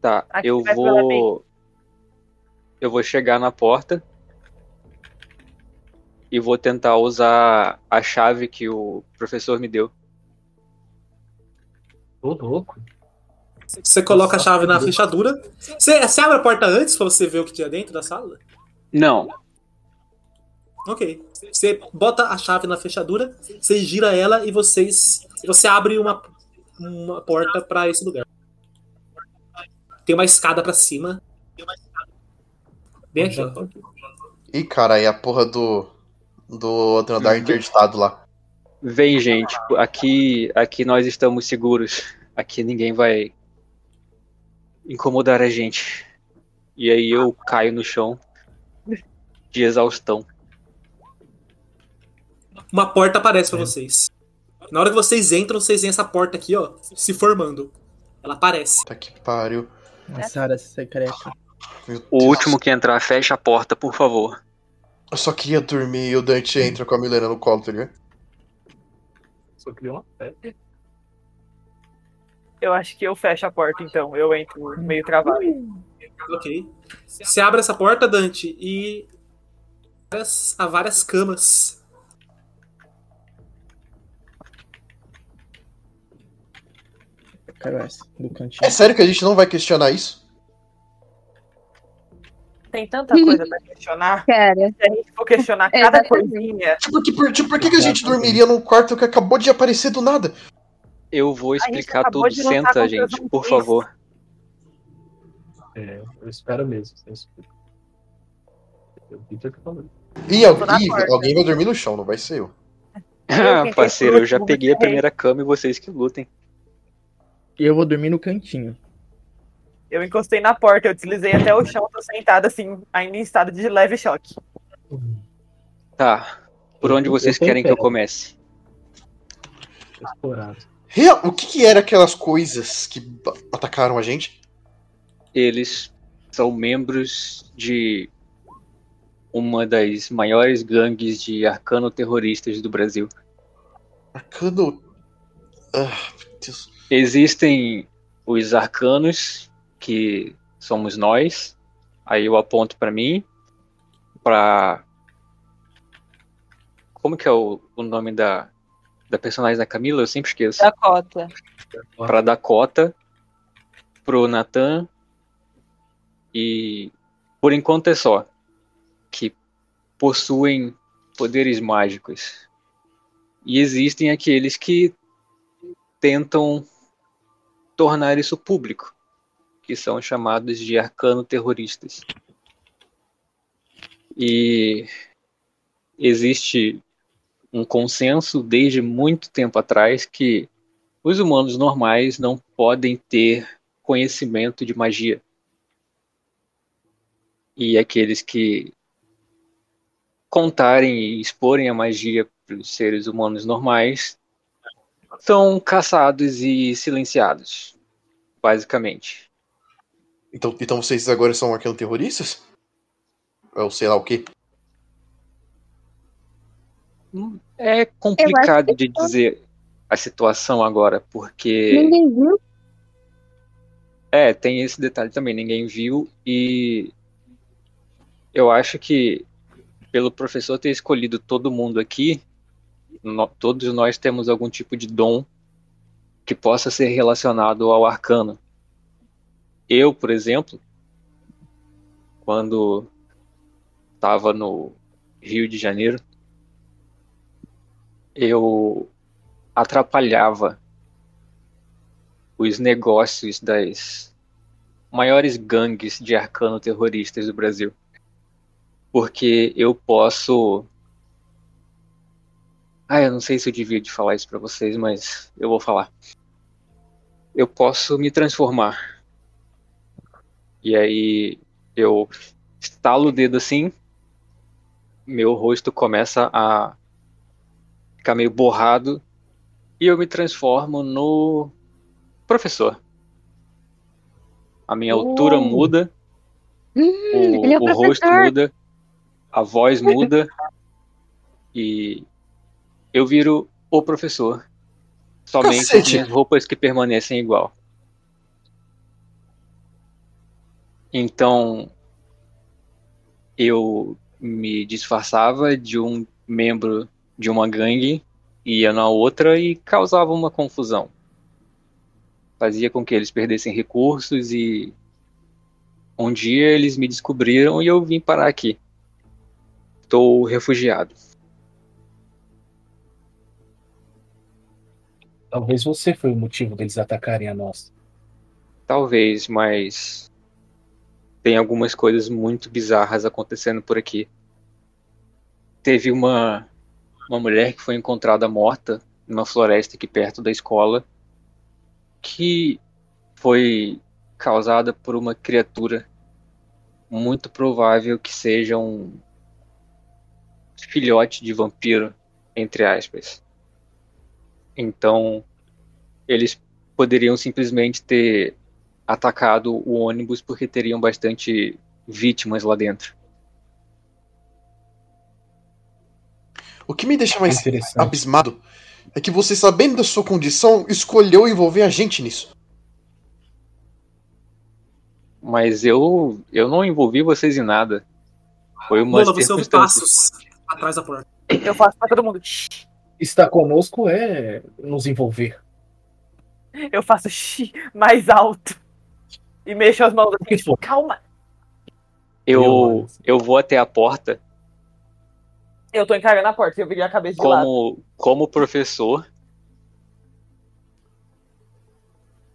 Tá,
Aqui
eu vou. Eu vou chegar na porta. E vou tentar usar a chave que o professor me deu.
Ô, louco.
Você coloca a chave na fechadura. Você, você abre a porta antes pra você ver o que tinha dentro da sala?
Não,
Ok. Você bota a chave na fechadura, você gira ela e vocês. Você abre uma, uma porta pra esse lugar. Tem uma escada pra cima. Bem aqui, ó.
Ih, cara, aí a porra do. Do outro andar interditado lá.
Vem, gente. Aqui, aqui nós estamos seguros. Aqui ninguém vai incomodar a gente. E aí eu caio no chão de exaustão.
Uma porta aparece pra vocês. Na hora que vocês entram, vocês veem essa porta aqui, ó, se formando. Ela aparece.
Tá que pariu.
Uma sala secreta.
O último que entrar, fecha a porta, por favor.
Eu só queria dormir e o Dante entra com a Milena no colo, tá ligado?
Só criou uma pedra.
Eu acho que eu fecho a porta, então. Eu entro meio travado.
Ok. Você abre essa porta, Dante, e várias- há várias camas.
Essa, do cantinho.
É sério que a gente não vai questionar isso?
Tem tanta coisa pra questionar.
Cara,
Se a gente for questionar cada coisinha,
Tipo, que, por, tipo, por que, que a gente dormiria num quarto que acabou de aparecer do nada?
Eu vou explicar tudo. Senta, gente, por favor.
É, eu espero mesmo. Eu Peter que falou.
Ih, alguém, vai dormir no chão, não vai ser eu.
Ah, parceiro, eu já peguei a primeira cama e vocês que lutem.
E eu vou dormir no cantinho.
Eu encostei na porta, eu deslizei até o chão, tô sentada assim, ainda em estado de leve choque.
Tá. Por onde vocês
eu
querem que eu comece?
Explorado.
Real, o que, que era aquelas coisas que atacaram a gente?
Eles são membros de uma das maiores gangues de arcano-terroristas do Brasil.
Arcano. Ah, meu Deus.
Existem os arcanos, que somos nós. Aí eu aponto pra mim, pra. Como que é o, o nome da, da personagem da Camila? Eu sempre esqueço.
Dakota.
Pra Dakota, pro Nathan e por enquanto é só que possuem poderes mágicos. E existem aqueles que tentam tornar isso público, que são chamados de arcano-terroristas. E existe um consenso desde muito tempo atrás que os humanos normais não podem ter conhecimento de magia. E aqueles que contarem e exporem a magia para os seres humanos normais são caçados e silenciados, basicamente.
Então, então vocês agora são arcano terroristas? Ou sei lá o quê?
É complicado de dizer a situação agora, porque
ninguém viu.
É, tem esse detalhe também, ninguém viu e eu acho que pelo professor ter escolhido todo mundo aqui, no- todos nós temos algum tipo de dom que possa ser relacionado ao arcano. Eu, por exemplo, quando estava no Rio de Janeiro, eu atrapalhava os negócios das maiores gangues de arcano terroristas do Brasil. Porque eu posso. Ah, eu não sei se eu devia de falar isso pra vocês, mas eu vou falar. Eu posso me transformar. E aí eu estalo o dedo assim, meu rosto começa a ficar meio borrado e eu me transformo no professor. A minha altura
Oh.
muda,
Hum,
o,
é o
o rosto muda, a voz muda e eu viro o professor. Somente as
Cacete.
minhas roupas que permanecem igual. Então eu me disfarçava de um membro de uma gangue, ia na outra e causava uma confusão. Fazia com que eles perdessem recursos e um dia eles me descobriram e eu vim parar aqui. Estou refugiado.
Talvez você foi o motivo deles atacarem a nós.
Talvez, mas tem algumas coisas muito bizarras acontecendo por aqui. Teve uma uma mulher que foi encontrada morta numa floresta aqui perto da escola, que foi causada por uma criatura muito provável que seja um filhote de vampiro, entre aspas. Então, eles poderiam simplesmente ter atacado o ônibus porque teriam bastante vítimas lá dentro.
O que me deixa mais abismado é que você, sabendo da sua condição, escolheu envolver a gente nisso.
Mas eu eu não envolvi vocês em nada. Foi uma
Lola, você ouve passos atrás da porta.
Eu faço pra todo mundo.
Estar conosco é nos envolver.
Eu faço xi mais alto. E mexo as mãos assim, tipo, calma.
Eu eu vou até a porta
Eu tô encarando a porta, eu virei a cabeça de lado.
como como professor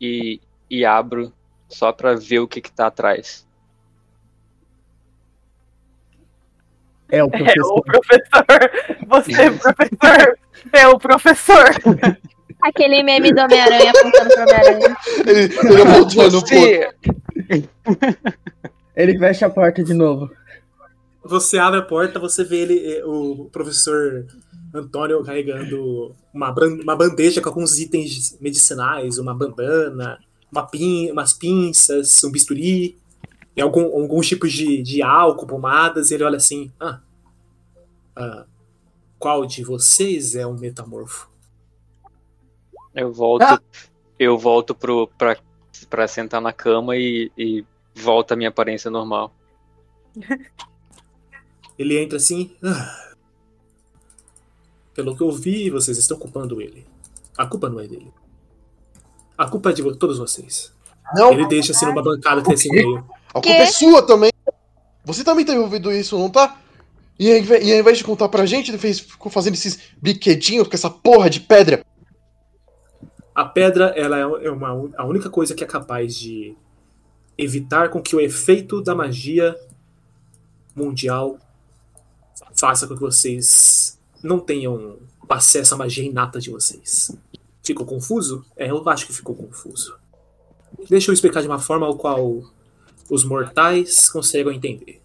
e e abro só pra ver o que que tá atrás.
É o
É o professor. Você, professor. É o professor.
Aquele meme do Homem-Aranha apontando pro Homem-Aranha.
Ele, ele pro.
Você
Ele fecha a porta de novo.
Você abre a porta, você vê ele, eh, o professor Antônio carregando uma, uma bandeja com alguns itens medicinais, uma bandana, uma pin, umas pinças, um bisturi, e algum, alguns tipos de, de álcool, pomadas, e ele olha assim, ah, ah, qual de vocês é um metamorfo?
Eu volto, eu volto pro, pra, pra sentar na cama e, e volta a minha aparência normal.
Ele entra assim. "Ah, pelo que eu vi, vocês estão culpando ele. A culpa não é dele. A culpa é de todos vocês.
Não,
Ele deixa assim numa bancada assim no meio.
a culpa é sua também. Você também tá envolvido nisso, não tá? E ao invés, e ao invés de contar pra gente, ele fez, ficou fazendo esses biquedinhos com essa porra de pedra.
A pedra ela é uma, a única coisa que é capaz de evitar com que o efeito da magia mundial faça com que vocês não tenham acesso à magia inata de vocês. Ficou confuso? É, eu acho que ficou confuso. Deixa eu explicar de uma forma ao qual os mortais conseguem entender.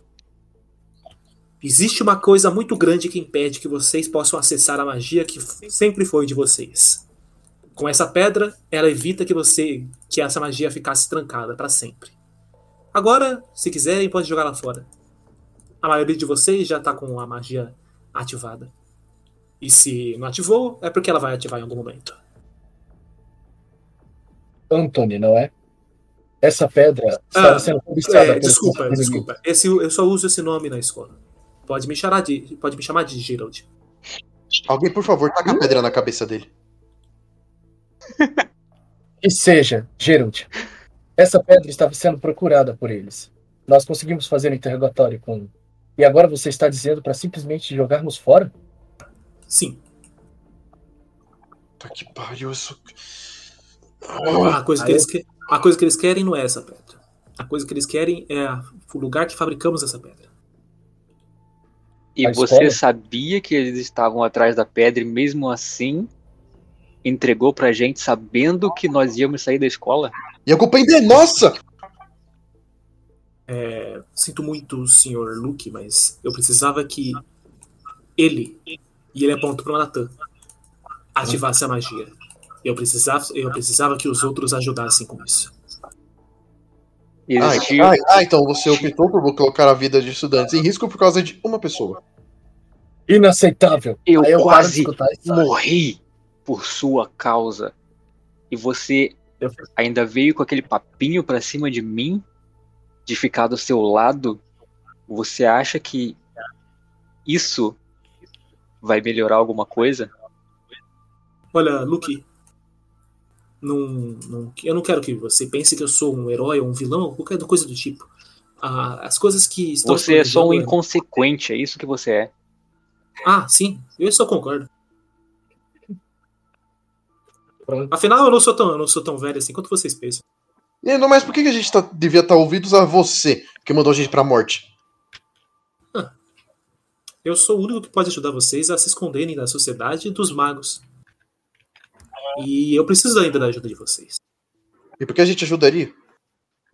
Existe uma coisa muito grande que impede que vocês possam acessar a magia que sempre foi de vocês. Com essa pedra, ela evita que você que essa magia ficasse trancada para sempre. Agora, se quiserem, pode jogar lá fora. A maioria de vocês já tá com a magia ativada. E se não ativou, é porque ela vai ativar em algum momento.
Antônio, não é? Essa pedra estava
Ah,
sendo cobiçada
É, desculpa, desculpa. Esse, eu só uso esse nome na escola. Pode me chamar de, pode me chamar de Gerald.
Alguém, por favor, taca a pedra na cabeça dele.
Que seja, Gerald. Essa pedra estava sendo procurada por eles. Nós conseguimos fazer um interrogatório com. E agora você está dizendo para simplesmente jogarmos fora?
Sim.
Tá que pariu, isso.
A coisa, que eles que- a coisa que eles querem não é essa pedra. A coisa que eles querem é o lugar que fabricamos essa pedra.
E
A
você
escola?
sabia que eles estavam atrás da pedra e mesmo assim entregou pra gente sabendo que nós íamos sair da escola?
E a culpa ainda é nossa!
É, sinto muito, senhor Luke, mas eu precisava que ele, e ele aponta para o Natan, ativasse a magia. Eu precisava, eu precisava que os outros ajudassem com isso.
Ah,
existiu,
ah, ah, então você optou por colocar a vida de estudantes em risco por causa de uma pessoa.
Inaceitável!
eu
eu
quase morri por sua causa. E você ainda veio com aquele papinho pra cima de mim, de ficar do seu lado. Você acha que isso vai melhorar alguma coisa?
Olha, Luke, não, não- eu não quero que você pense que eu sou um herói ou um vilão ou qualquer coisa do tipo. Ah, as coisas que estão
Você é só um
planejando-
inconsequente, é isso que você é.
Ah, sim, eu só concordo.
Pronto.
Afinal, eu não sou tão, não sou tão velho assim quanto vocês pensam.
E ainda mais, por que a gente tá- devia estar ouvidos a você, que mandou a gente pra morte?
Eu sou o único que pode ajudar vocês a se esconderem da sociedade dos magos. E eu preciso ainda da ajuda de vocês.
E por que a gente ajudaria?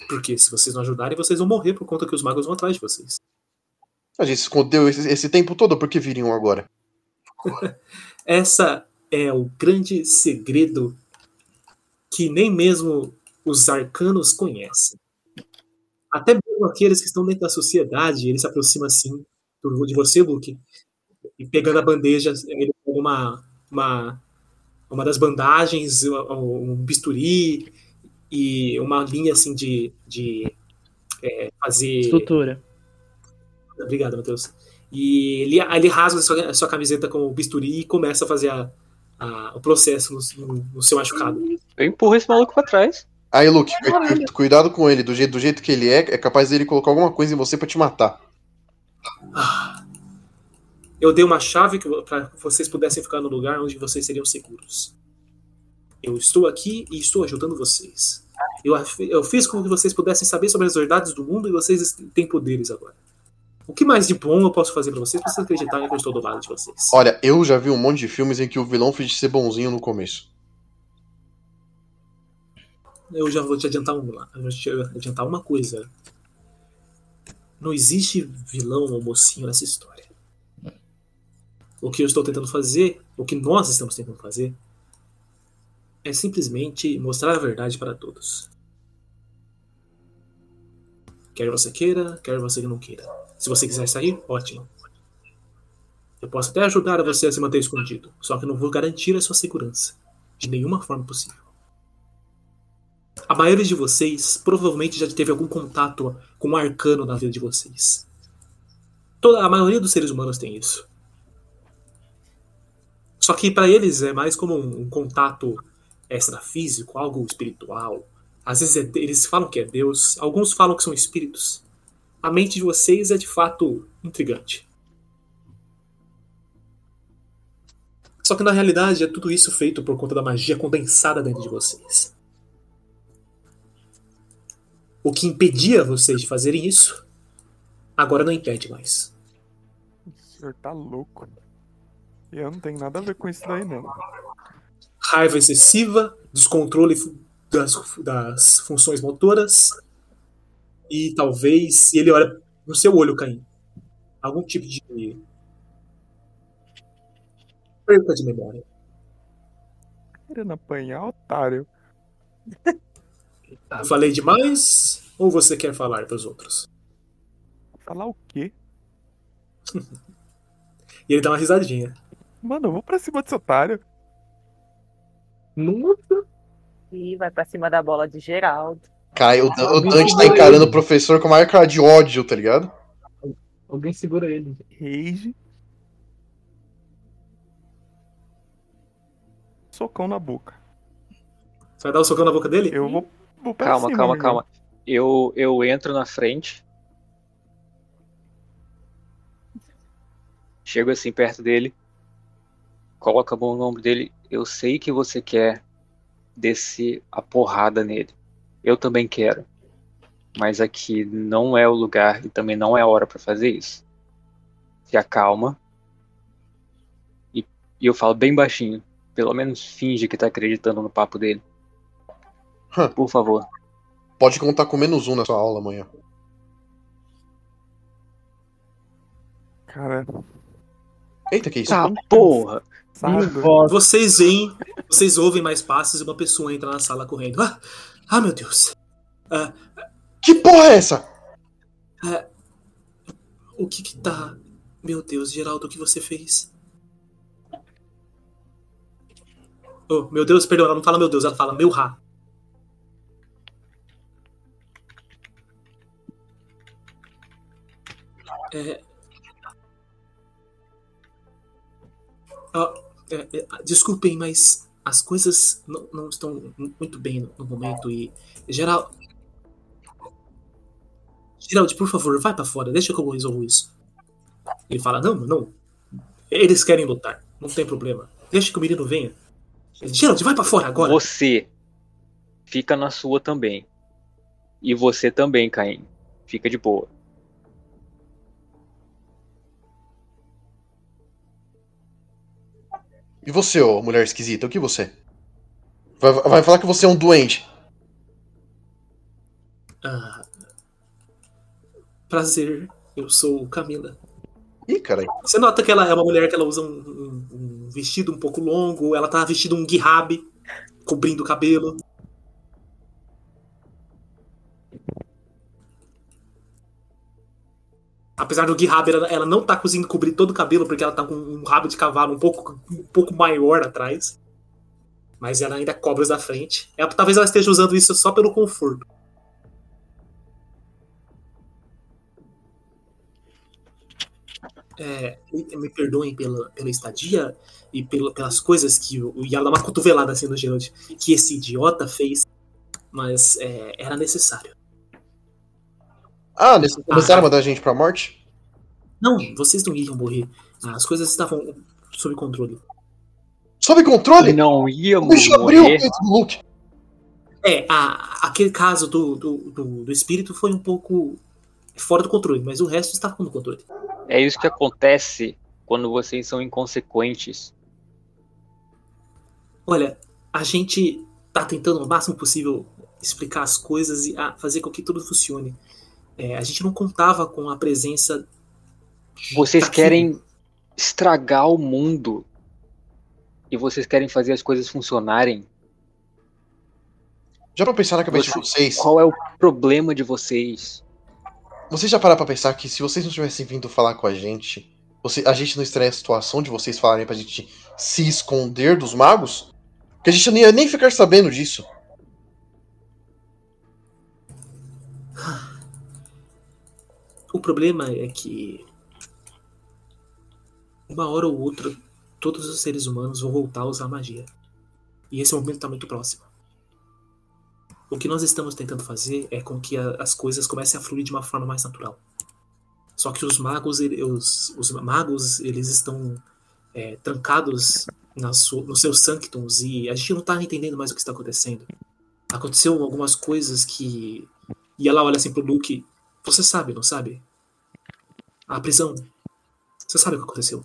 Porque se vocês não ajudarem, vocês vão morrer por conta que os magos vão atrás de vocês.
A gente se escondeu esse, esse tempo todo, por que viriam agora?
Essa é o grande segredo que nem mesmo os arcanos conhecem. Até mesmo aqueles que estão dentro da sociedade, ele se aproxima assim de você, Luke, e pegando a bandeja, ele pega uma, uma, uma das bandagens, um um bisturi e uma linha assim de, de é, fazer.
Estrutura.
Obrigado, Matheus. E ele, ele rasga a sua, a sua camiseta com o bisturi e começa a fazer a- a- o processo no, no- no seu machucado.
Eu empurro esse maluco pra trás.
Aí, Luke, cu- cuidado com ele, do jeito, do jeito que ele é, é capaz dele colocar alguma coisa em você pra te matar.
Eu dei uma chave para que vocês pudessem ficar no lugar onde vocês seriam seguros. Eu estou aqui e estou ajudando vocês. Eu, eu fiz com que vocês pudessem saber sobre as verdades do mundo e vocês têm poderes agora. O que mais de bom eu posso fazer para vocês para vocês acreditarem que eu estou do lado de vocês?
Olha, eu já vi um monte de filmes em que o vilão finge ser bonzinho no começo.
Eu já vou te adiantar, um, eu vou te adiantar uma coisa. Não existe vilão ou mocinho nessa história. O que eu estou tentando fazer, o que nós estamos tentando fazer, é simplesmente mostrar a verdade para todos. Quer você queira, quer você não queira. Se você quiser sair, ótimo. Eu posso até ajudar você a se manter escondido, só que não vou garantir a sua segurança. De nenhuma forma possível. A maioria de vocês provavelmente já teve algum contato com um arcano na vida de vocês. Toda, a maioria dos seres humanos tem isso. Só que para eles é mais como um, um contato extrafísico, algo espiritual. Às vezes é- eles falam que é Deus, alguns falam que são espíritos. A mente de vocês é de fato intrigante. Só que na realidade é tudo isso feito por conta da magia condensada dentro de vocês. O que impedia vocês de fazerem isso, agora não impede mais.
O senhor tá louco. Eu não tenho nada a ver com isso daí, não.
Raiva excessiva, descontrole das, das funções motoras e talvez e ele olha no seu olho, Caim. Algum tipo de perca de memória.
Querendo apanhar, otário.
Eu falei demais ou você quer falar para os outros?
Falar o quê?
E ele dá uma risadinha.
Mano, eu vou pra cima desse otário.
Nossa,
E vai pra cima da bola de Geraldo.
Cara, o, o Dante tá encarando
ele.
o professor com maior cara de ódio, tá ligado?
alguém segura ele.
Rage. Socão na boca.
Você vai dar um socão na boca dele?
Eu vou, vou pra
Calma,
cima,
calma, calma. Eu, eu entro na frente. Chego assim perto dele. Coloco a mão no ombro dele. Eu sei que você quer descer a porrada nele. Eu também quero. Mas aqui não é o lugar e também não é a hora pra fazer isso. Se acalma. E, e eu falo bem baixinho. Pelo menos finge que tá acreditando no papo dele. Por favor.
Pode contar com menos um na sua aula amanhã.
Cara,
Eita, que isso?
Tá, porra!
Sabe?
Vocês veem, vocês ouvem mais passos e uma pessoa entra na sala correndo. Ah, ah meu Deus. Ah,
Que porra é essa?
o que que tá. Meu Deus, Geraldo, o que você fez? Oh, meu Deus, perdão, ela não fala meu Deus, ela fala meu Ra. É... Ah, é, é, desculpem, mas as coisas não, não estão muito bem no, no momento e. Geral. Geraldo, por favor, vai pra fora, deixa que eu resolvo isso. Ele fala: Não, não. Eles querem lutar, não tem problema. Deixa que o menino venha. Geraldo, vai pra fora agora.
Você fica na sua também. E você também, Caim. Fica de boa.
E você, ô mulher esquisita, o que você? Vai, vai falar que você é um doente.
Ah, prazer, eu sou Camila.
Ih, caralho.
Você nota que ela é uma mulher que ela usa um, um- um vestido um pouco longo, ela tá vestida um guirrabe, cobrindo o cabelo. Apesar do guirrabe, ela, ela não tá conseguindo cobrir todo o cabelo, porque ela tá com um rabo de cavalo um pouco, um pouco maior atrás. Mas ela ainda cobre os da frente. Ela- talvez ela esteja usando isso só pelo conforto. É, me, perdoem pela, pela estadia e pela- pelas coisas que o, Yara dá uma cotovelada assim no Gerald, que esse idiota fez, mas é, era necessário.
Ah, eles começaram a mandar a gente pra morte?
Não, vocês não iam morrer. As coisas estavam sob controle.
Sob controle?
Não
O
íamos
bicho abriu o
morrer.
peito do Luke.
É, a- aquele caso do, do, do, do espírito foi um pouco fora do controle, mas o resto estava no controle.
É isso que acontece quando vocês são inconsequentes.
Olha, a gente tá tentando o máximo possível explicar as coisas e fazer com que tudo funcione. É, a gente não contava com a presença.
Vocês
daqui.
querem estragar o mundo. E vocês querem fazer as coisas funcionarem.
Já pra pensar na cabeça
Você-
de vocês,
Qual é o problema de vocês?
vocês já pararam pra pensar que se vocês não tivessem vindo falar com a gente, você- a gente não estaria em situação de vocês falarem pra gente se esconder dos magos? Que a gente não ia nem ficar sabendo disso.
O problema é que. Uma hora ou outra, todos os seres humanos vão voltar a usar magia. E esse momento está muito próximo. O que nós estamos tentando fazer é com que a- as coisas comecem a fluir de uma forma mais natural. Só que os magos, os, os magos, eles estão é, trancados nos seus sanctums e a gente não tá entendendo mais o que está acontecendo. Aconteceu algumas coisas que. E ela olha assim pro Luke. Você sabe, não sabe? A prisão. Você sabe o que aconteceu?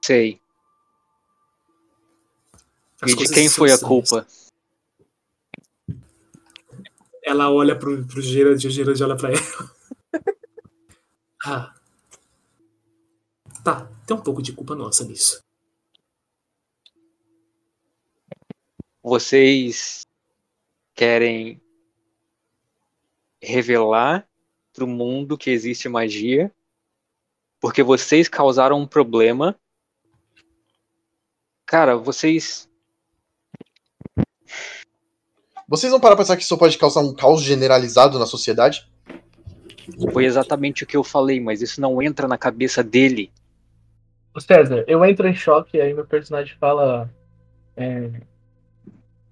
Sei.
As
E de quem foi a culpa?
Ela olha pro, pro Gerard e o Gerard olha pra ela. ah. Tá, tem um pouco de culpa nossa nisso.
Vocês querem revelar pro mundo que existe magia porque vocês causaram um problema. Cara, vocês
Vocês não param pra pensar que isso pode causar um caos generalizado na sociedade?
foi exatamente o que eu falei, mas isso não entra na cabeça dele.
Ô César, eu entro em choque e aí meu personagem fala. é,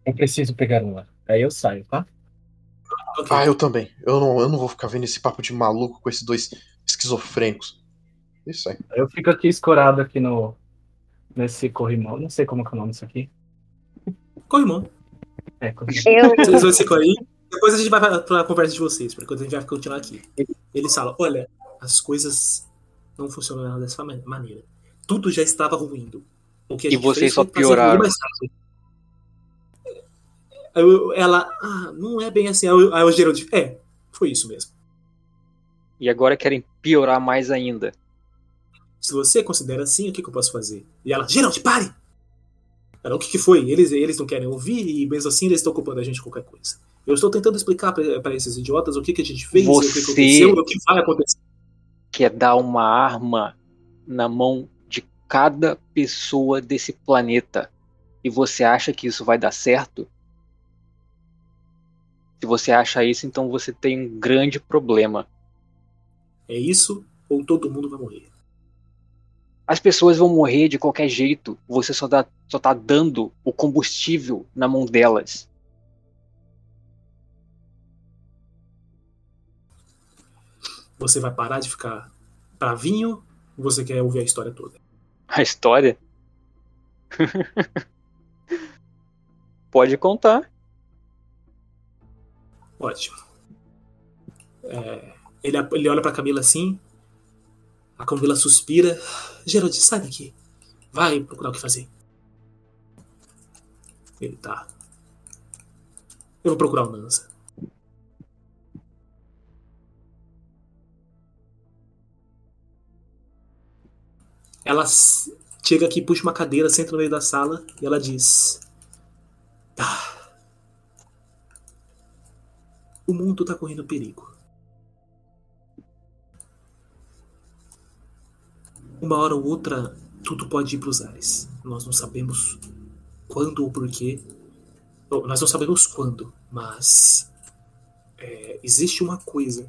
eu preciso pegar uma. Aí eu saio, tá?
Ok.
Ah, eu também. Eu não, eu não vou ficar vendo esse papo de maluco com esses dois esquizofrênicos. Isso aí.
Eu fico aqui escorado aqui no. Nesse corrimão. Não sei como é que é o nome disso aqui.
Corrimão.
É, corrimão.
Eu,
Vocês vão se correr. Depois a gente vai pra, pra conversa de vocês, porque a gente vai continuar aqui. Eles falam: olha, as coisas não funcionaram dessa man- maneira. Tudo já estava ruindo. O que a
E vocês
fez
só pioraram.
Ela, ah, não é bem assim. Aí o- Gerald, é, foi isso mesmo.
E agora querem piorar mais ainda.
Se você considera assim, o que, que eu posso fazer? E ela, Gerald, pare! Ela, o que, que foi? Eles, eles não querem ouvir e mesmo assim eles estão culpando a gente de qualquer coisa. Eu estou tentando explicar para esses idiotas o que, que a gente fez, o que,
Você-
aconteceu e o que vai acontecer.
Quer dar uma arma na mão de cada pessoa desse planeta. E você acha que isso vai dar certo? Se você acha isso, então você tem um grande problema.
É isso ou todo mundo vai morrer.
As pessoas vão morrer de qualquer jeito. Você só, dá, só tá dando o combustível na mão delas.
Você vai parar de ficar bravinho ou você quer ouvir a história toda?
A história. Pode contar.
Ótimo. É, ele, ele olha pra Camila assim. A Camila suspira. Gerald, sai daqui. Vai procurar o que fazer. Ele tá. Eu vou procurar o Nanza. Ela chega aqui, puxa uma cadeira, senta no meio da sala e ela diz: "Ah, O mundo tá correndo perigo. Uma hora ou outra, tudo pode ir pros ares. Nós não sabemos quando ou porquê. Nós não sabemos quando, mas é, existe uma coisa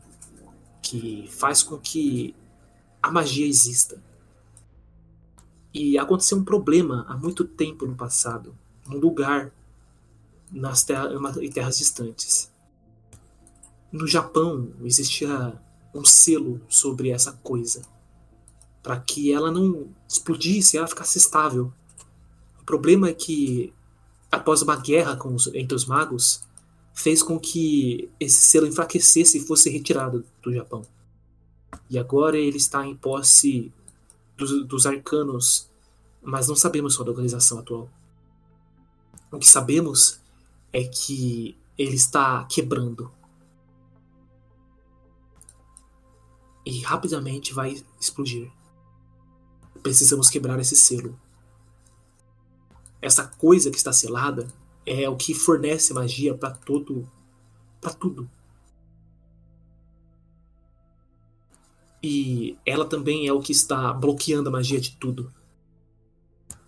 que faz com que a magia exista. E aconteceu um problema há muito tempo no passado, num lugar nas em terras distantes. No Japão existia um selo sobre essa coisa, para que ela não explodisse, ela ficasse estável. O problema é que após uma guerra os- entre os magos, fez com que esse selo enfraquecesse e fosse retirado do Japão. E agora ele está em posse dos, dos arcanos, mas não sabemos sua localização atual. O que sabemos é que ele está quebrando. E rapidamente vai explodir. Precisamos quebrar esse selo. Essa coisa que está selada é o que fornece magia para todo, para tudo. E ela também é o que está bloqueando a magia de tudo.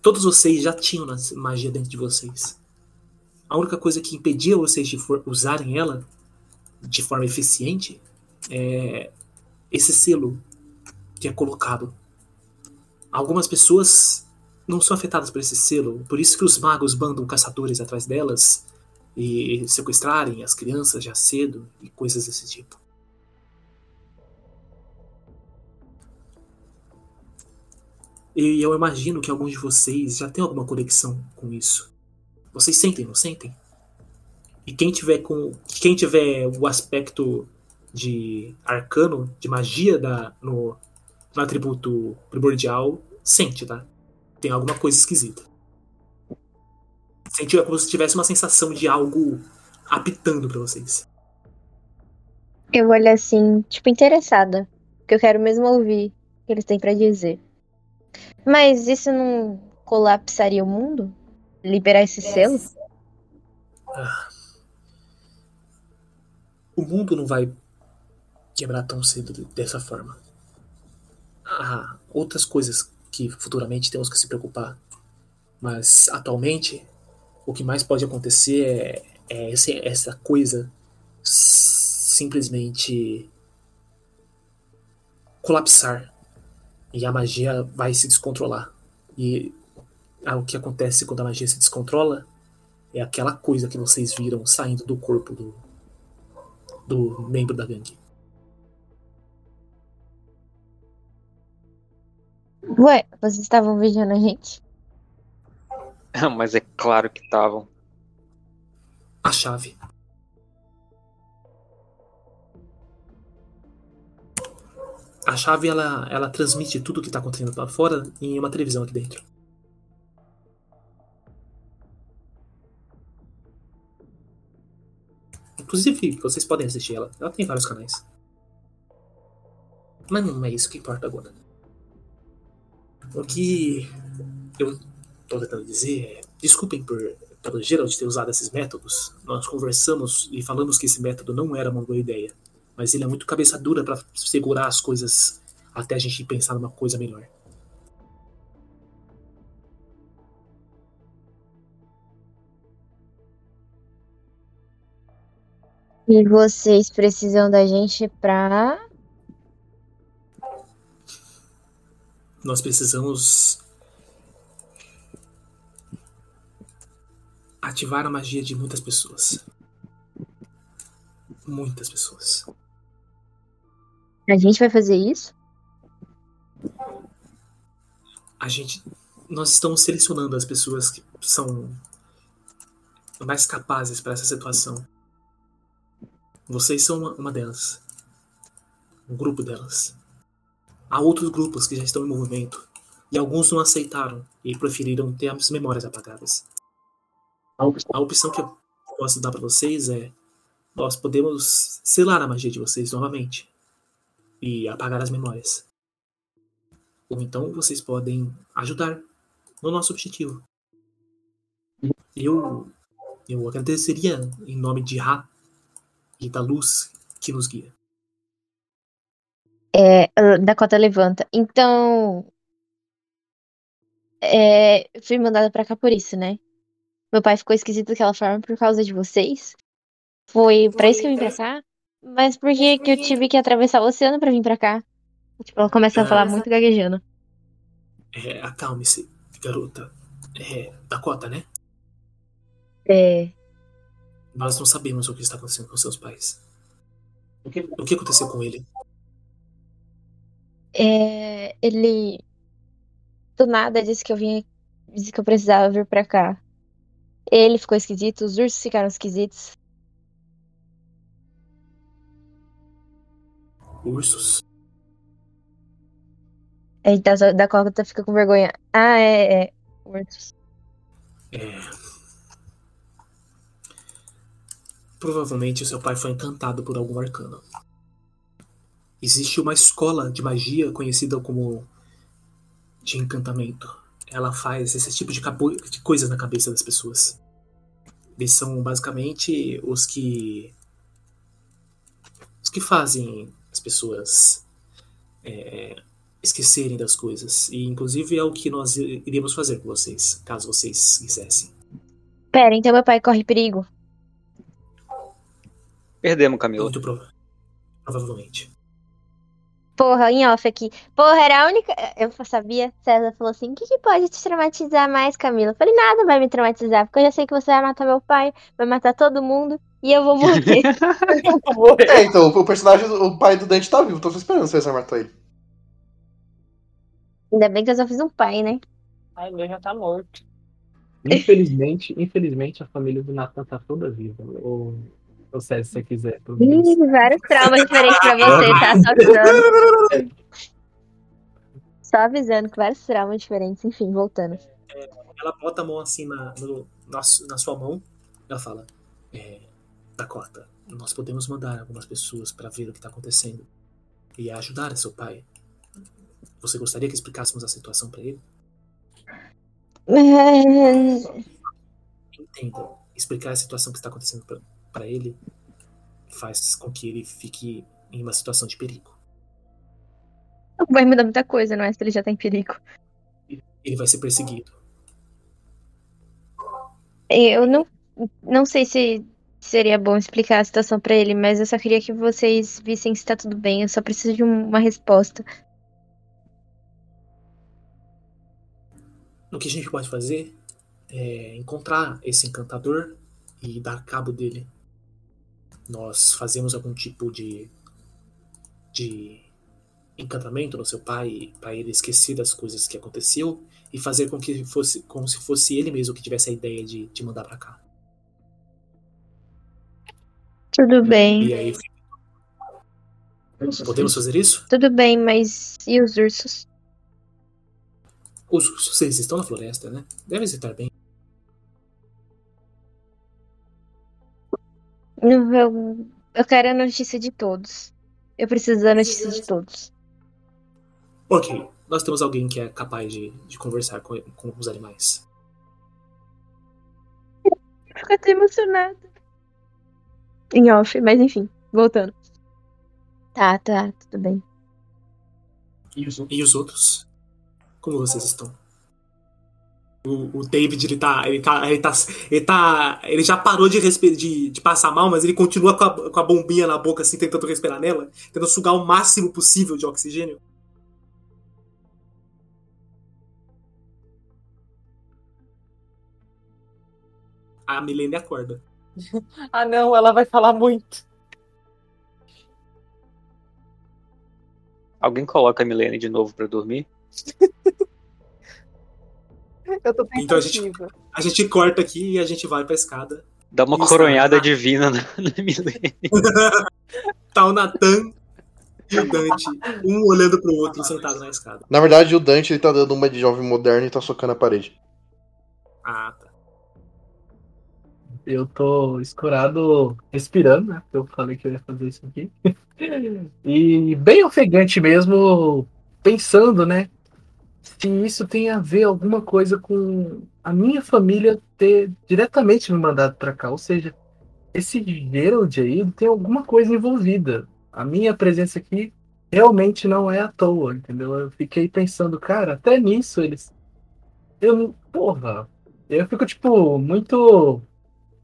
Todos vocês já tinham magia dentro de vocês. A única coisa que impedia vocês de usarem ela de forma eficiente é esse selo que é colocado. Algumas pessoas não são afetadas por esse selo, por isso que os magos mandam caçadores atrás delas e sequestrarem as crianças já cedo e coisas desse tipo. E eu imagino que alguns de vocês já têm alguma conexão com isso. Vocês sentem, não sentem? E quem tiver com quem tiver o aspecto de arcano, de magia da no, no atributo primordial, sente, tá? Tem alguma coisa esquisita. Sente é como se tivesse uma sensação de algo apitando pra vocês.
Eu olho assim, tipo, interessada. Porque eu quero mesmo ouvir o que eles têm pra dizer. Mas isso não colapsaria o mundo? Liberar esse selo?
O mundo não vai quebrar tão cedo dessa forma. Há outras coisas que futuramente temos que se preocupar. Mas atualmente, o que mais pode acontecer é, é esse- essa coisa simplesmente colapsar. E a magia vai se descontrolar. E o que acontece quando a magia se descontrola é aquela coisa que vocês viram saindo do corpo do, do membro da gangue.
Ué, vocês estavam vigiando a gente?
Mas é claro que estavam.
A chave. A chave ela, ela transmite tudo o que está acontecendo lá fora em uma televisão aqui dentro. Inclusive, vocês podem assistir ela. Ela tem vários canais. Mas não é isso que importa agora. O que eu tô tentando dizer é. Desculpem por, pelo Gerald ter usado esses métodos. Nós conversamos e falamos que esse método não era uma boa ideia. Mas ele é muito cabeça dura para segurar as coisas até a gente pensar numa coisa melhor.
E vocês precisam da gente pra.
Nós precisamos ativar a magia de muitas pessoas. Muitas pessoas.
A gente vai fazer isso?
A gente. Nós estamos selecionando as pessoas que são mais capazes para essa situação. Vocês são uma, uma delas. um grupo delas. Há outros grupos que já estão em movimento e alguns não aceitaram e preferiram ter as memórias apagadas. A op- a opção que eu posso dar para vocês é nós podemos selar a magia de vocês novamente e apagar as memórias. Ou então vocês podem ajudar no nosso objetivo. Eu eu agradeceria em nome de Ra e da luz que nos guia.
É, a Dakota levanta. Então. É, eu fui mandada pra cá por isso, né? Meu pai ficou esquisito daquela forma por causa de vocês. Foi pra isso que eu vim pra cá. Mas por que que eu tive que atravessar o oceano pra vir pra cá? Tipo, ela começa a falar muito gaguejando.
É, acalme-se, garota. É, Dakota, né?
É,
Nós não sabemos o que está acontecendo com seus pais. O que, o que aconteceu com ele?
É, ele. Do nada disse que eu vinha. Disse que eu precisava vir pra cá. Ele ficou esquisito, os ursos ficaram esquisitos.
Ursos?
Aí da, Dakota fica com vergonha. Ah, é, é. Ursos.
É. Provavelmente seu pai foi encantado por algum arcano. Existe uma escola de magia conhecida como de encantamento. Ela faz esse tipo de, de coisas na cabeça das pessoas. Eles são basicamente os que os que fazem as pessoas é, esquecerem das coisas. E inclusive é o que nós iríamos fazer com vocês, caso vocês quisessem.
Pera, então meu pai corre perigo.
Perdemos, Camila.
Muito prova- provavelmente.
Porra, em off aqui. Porra, era a única. Eu sabia. César falou assim: o que, que pode te traumatizar mais, Camila? Eu falei: nada vai me traumatizar, porque eu já sei que você vai matar meu pai, vai matar todo mundo e eu vou morrer.
É, então, o personagem, o pai do Dante tá vivo, tô esperando o César matar ele.
Ainda bem que eu só fiz um pai, né?
Ai, meu já tá morto.
Infelizmente, infelizmente a família do Nathan tá toda viva. Ou, César, se você quiser.
Ih, vários traumas diferentes pra você, tá? Só avisando. Só avisando que vários traumas diferentes. Enfim, voltando.
Ela bota a mão assim na, no- na, na sua mão. Ela fala: é, Dakota, nós podemos mandar algumas pessoas para ver o que está acontecendo e ajudar seu pai. Você gostaria que explicássemos a situação para ele? Entenda. Explicar a situação que está acontecendo para ele faz com que ele fique em uma situação de perigo.
Não vai mudar muita coisa, não é? Se ele já tá em perigo.
Ele vai ser perseguido.
Eu não, não sei se seria bom explicar a situação pra ele, mas eu só queria que vocês vissem se tá tudo bem. Eu só preciso de um- uma resposta.
O que a gente pode fazer é encontrar esse encantador e dar cabo dele. Nós fazemos algum tipo de, de encantamento no seu pai para ele esquecer das coisas que aconteceu e fazer com que fosse como se fosse ele mesmo que tivesse a ideia de te mandar para cá.
Tudo bem.
E aí podemos fazer isso?
Tudo bem, mas e os ursos?
Os ursos eles estão na floresta, né? Devem estar bem.
Eu, eu quero a notícia de todos. Eu preciso da notícia de todos.
Ok, nós temos alguém que é capaz de, de conversar com, com os animais.
Fico até emocionada. Em off, mas enfim, voltando. Tá, tá, tudo bem.
E os, e os outros? Como vocês estão? O, o David, ele tá, ele tá. Ele tá. Ele tá. Ele já parou de, de, de passar mal, mas ele continua com a, com a bombinha na boca, assim, tentando respirar nela, tentando sugar o máximo possível de oxigênio. A Milene acorda.
Ah, não, ela vai falar muito.
Alguém coloca a Milene de novo pra dormir?
Eu tô
Então a gente, a gente corta aqui e a gente vai pra escada.
Dá uma coronhada divina na, na Milene.
Tá o Natan o Dante, um olhando pro outro, sentado na escada.
Na verdade, o Dante ele tá dando uma de jovem moderno e tá socando a parede.
Ah, tá.
Eu tô escorado respirando, né? Porque eu falei que eu ia fazer isso aqui. e bem ofegante mesmo, pensando, né? Se isso tem a ver alguma coisa com a minha família ter diretamente me mandado pra cá. Ou seja, esse Gerald aí tem alguma coisa envolvida. A minha presença aqui realmente não é à toa, entendeu? Eu fiquei pensando, cara, até nisso eles. Eu, porra, eu fico, tipo, muito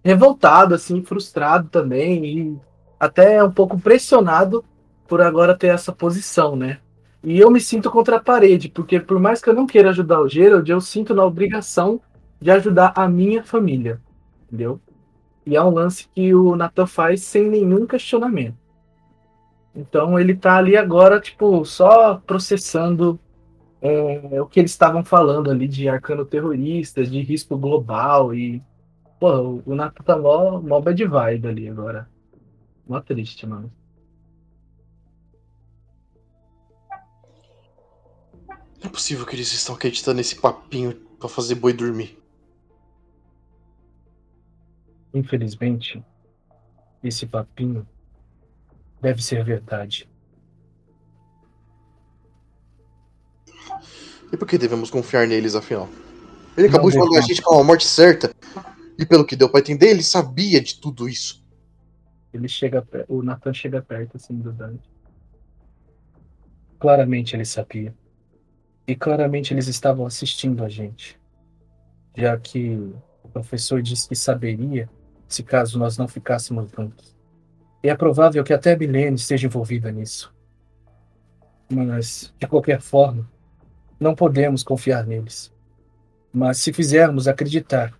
revoltado, assim, frustrado também, e até um pouco pressionado por agora ter essa posição, né? E eu me sinto contra a parede, porque por mais que eu não queira ajudar o Gerald, eu sinto na obrigação de ajudar a minha família, entendeu? E é um lance que o Nathan faz sem nenhum questionamento. Então ele tá ali agora, tipo, só processando é, o que eles estavam falando ali de arcano terroristas, de risco global e. Pô, o Nathan tá mó, mó bad vibe ali agora. Mó triste, mano.
Não é possível que eles estão acreditando nesse papinho pra fazer boi dormir.
Infelizmente, esse papinho deve ser verdade.
E por que devemos confiar neles, afinal? Ele acabou
Não
de mandar a gente com a morte certa. E pelo que deu pra entender, ele sabia de tudo isso.
Ele chega, o Nathan chega perto assim do Dante. Claramente ele sabia. E claramente eles estavam assistindo a gente. Já que o professor disse que saberia se caso nós não ficássemos juntos. E é provável que até Milene esteja envolvida nisso. Mas, de qualquer forma, não podemos confiar neles. Mas se fizermos acreditar,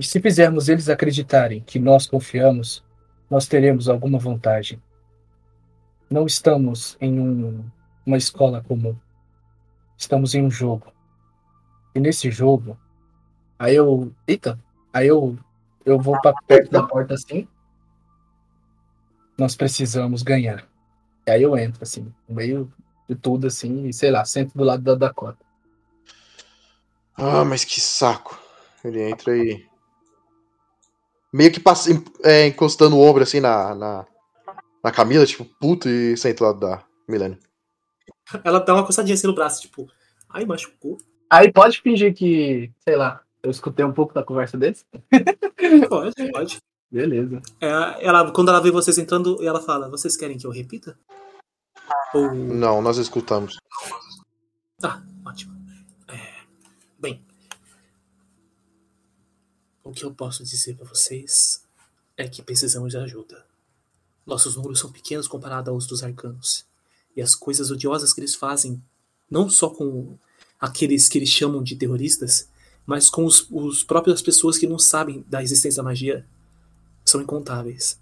se fizermos eles acreditarem que nós confiamos, nós teremos alguma vantagem. Não estamos em um- uma escola comum. Estamos em um jogo. E nesse jogo, aí eu, eita, aí eu eu vou para perto da porta assim. Nós precisamos ganhar. E aí eu entro assim, no meio de tudo assim, e sei lá, sento do lado da Dakota.
Ah, mas que saco. Ele entra e. Meio que passa, é, encostando o ombro assim na, na, na Camila, tipo, puto, e senta lá da Milene.
Ela dá uma coçadinha assim no braço, tipo, ai, machucou.
Aí pode fingir que, sei lá, eu escutei um pouco da conversa deles?
Pode, pode.
Beleza.
É, ela, quando ela vê vocês entrando, ela fala: Vocês querem que eu repita? Ou.
Não, nós escutamos.
Tá, ótimo. É, bem. O que eu posso dizer pra vocês é que precisamos de ajuda. Nossos números são pequenos comparados aos dos arcanos. E as coisas odiosas que eles fazem, não só com aqueles que eles chamam de terroristas, mas com os, os próprias pessoas que não sabem da existência da magia, são incontáveis.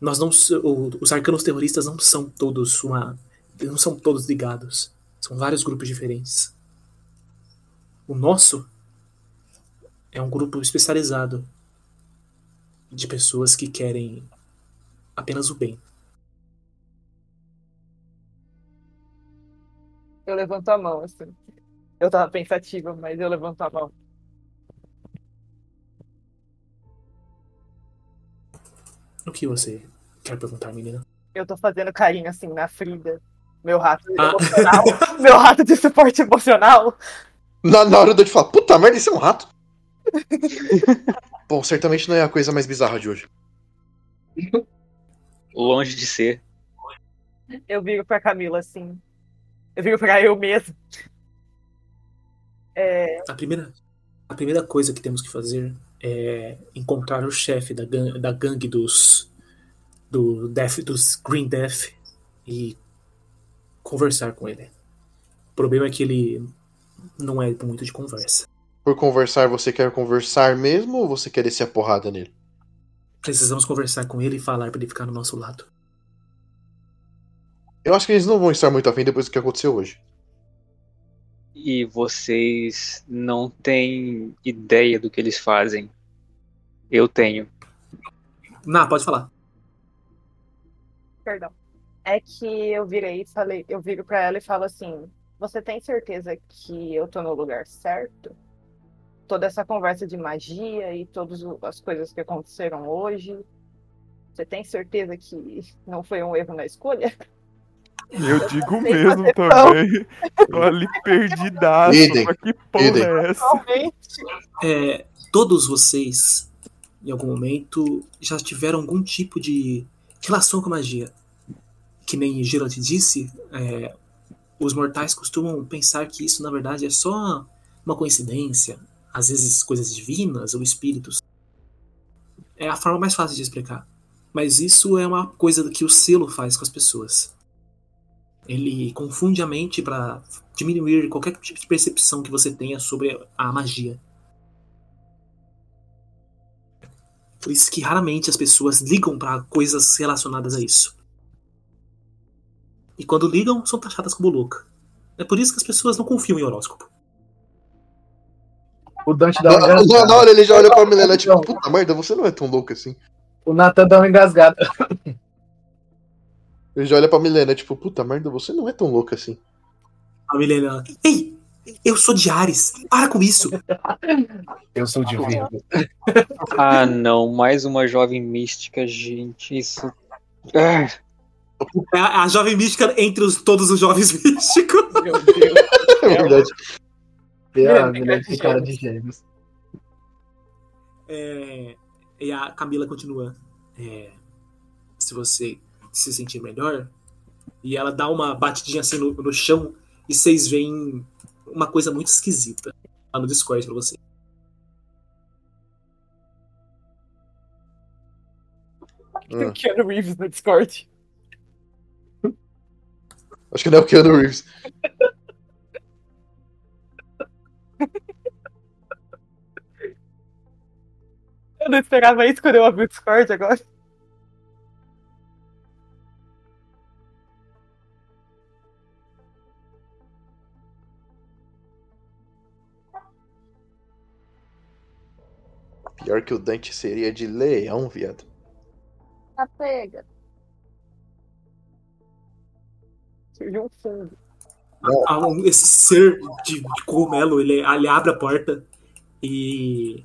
Nós não, os arcanos terroristas não são todos uma, não são todos ligados. São vários grupos diferentes. O nosso é um grupo especializado de pessoas que querem apenas o bem.
Eu levanto a mão, assim. Eu tava pensativa, mas eu levanto a mão.
O que você quer perguntar, menina?
Eu tô fazendo carinho, assim, na Frida. Meu rato
Ah.
emocional. Meu rato de suporte emocional.
Na, na hora de eu te falar, puta merda, esse é um rato. Bom, certamente não é a coisa mais bizarra de hoje.
Longe de ser.
Eu viro pra Camila, assim. Eu viro pra eu mesmo. É,
A primeira, a primeira coisa que temos que fazer é encontrar o chefe da, gan- da gangue dos do Death, dos Green Death e conversar com ele. O problema é que ele não é muito de conversa.
Por conversar, você quer conversar mesmo ou você quer descer a porrada nele?
Precisamos conversar com ele e falar para ele ficar no nosso lado.
Eu acho que eles não vão estar muito afim depois do que aconteceu hoje.
E vocês não têm ideia do que eles fazem. Eu tenho.
Ná, pode falar.
perdão. é que eu virei e falei, eu viro pra ela e falo assim: Você tem certeza que eu tô no lugar certo? Toda essa conversa de magia e todas as coisas que aconteceram hoje. Você tem certeza que não foi um erro na escolha?
Eu digo mesmo também. Tô ali perdidaço.
Idem,
Mas que porra
idem.
é essa?
Realmente.
É, todos vocês, em algum momento, já tiveram algum tipo de relação com a magia. Que nem Geralt disse, é, os mortais costumam pensar que isso, na verdade, é só uma coincidência. Às vezes, coisas divinas ou espíritos. É a forma mais fácil de explicar. Mas isso é uma coisa que o selo faz com as pessoas. Ele confunde a mente para diminuir qualquer tipo de percepção que você tenha sobre a magia. Por isso que raramente as pessoas ligam para coisas relacionadas a isso. E quando ligam, são taxadas como louca. É por isso que as pessoas não confiam em horóscopo.
O Dante dá uma
na- na
engasgada.
hora ele já olha pra Milena, tipo, puta merda, você não é tão louco assim.
O Nathan dá uma engasgada.
Ele já olha pra Milena, tipo, puta merda, você não é tão louco assim.
A Milena, ei, eu sou de Ares, para com isso.
Eu sou de Virgo.
Ah, não, mais uma jovem mística, gente. Isso. Ah,
É a, a jovem mística entre os- todos os jovens místicos.
Meu Deus.
É verdade.
É a
Deus.
de cara de gêmeos.
É, e a Camila continua. é, se você se sentir melhor. E ela dá uma batidinha assim no, no chão. E vocês veem uma coisa muito esquisita lá no Discord pra você.
Ah,
Keanu Reeves no Discord.
acho que não é o Keanu Reeves.
Eu não esperava isso quando eu abri o Discord agora.
Pior que o Dante seria de leão, viado.
Tá pega. Surgiu um fundo.
Ah, um- esse ser de, de cogumelo, ele, ele abre a porta e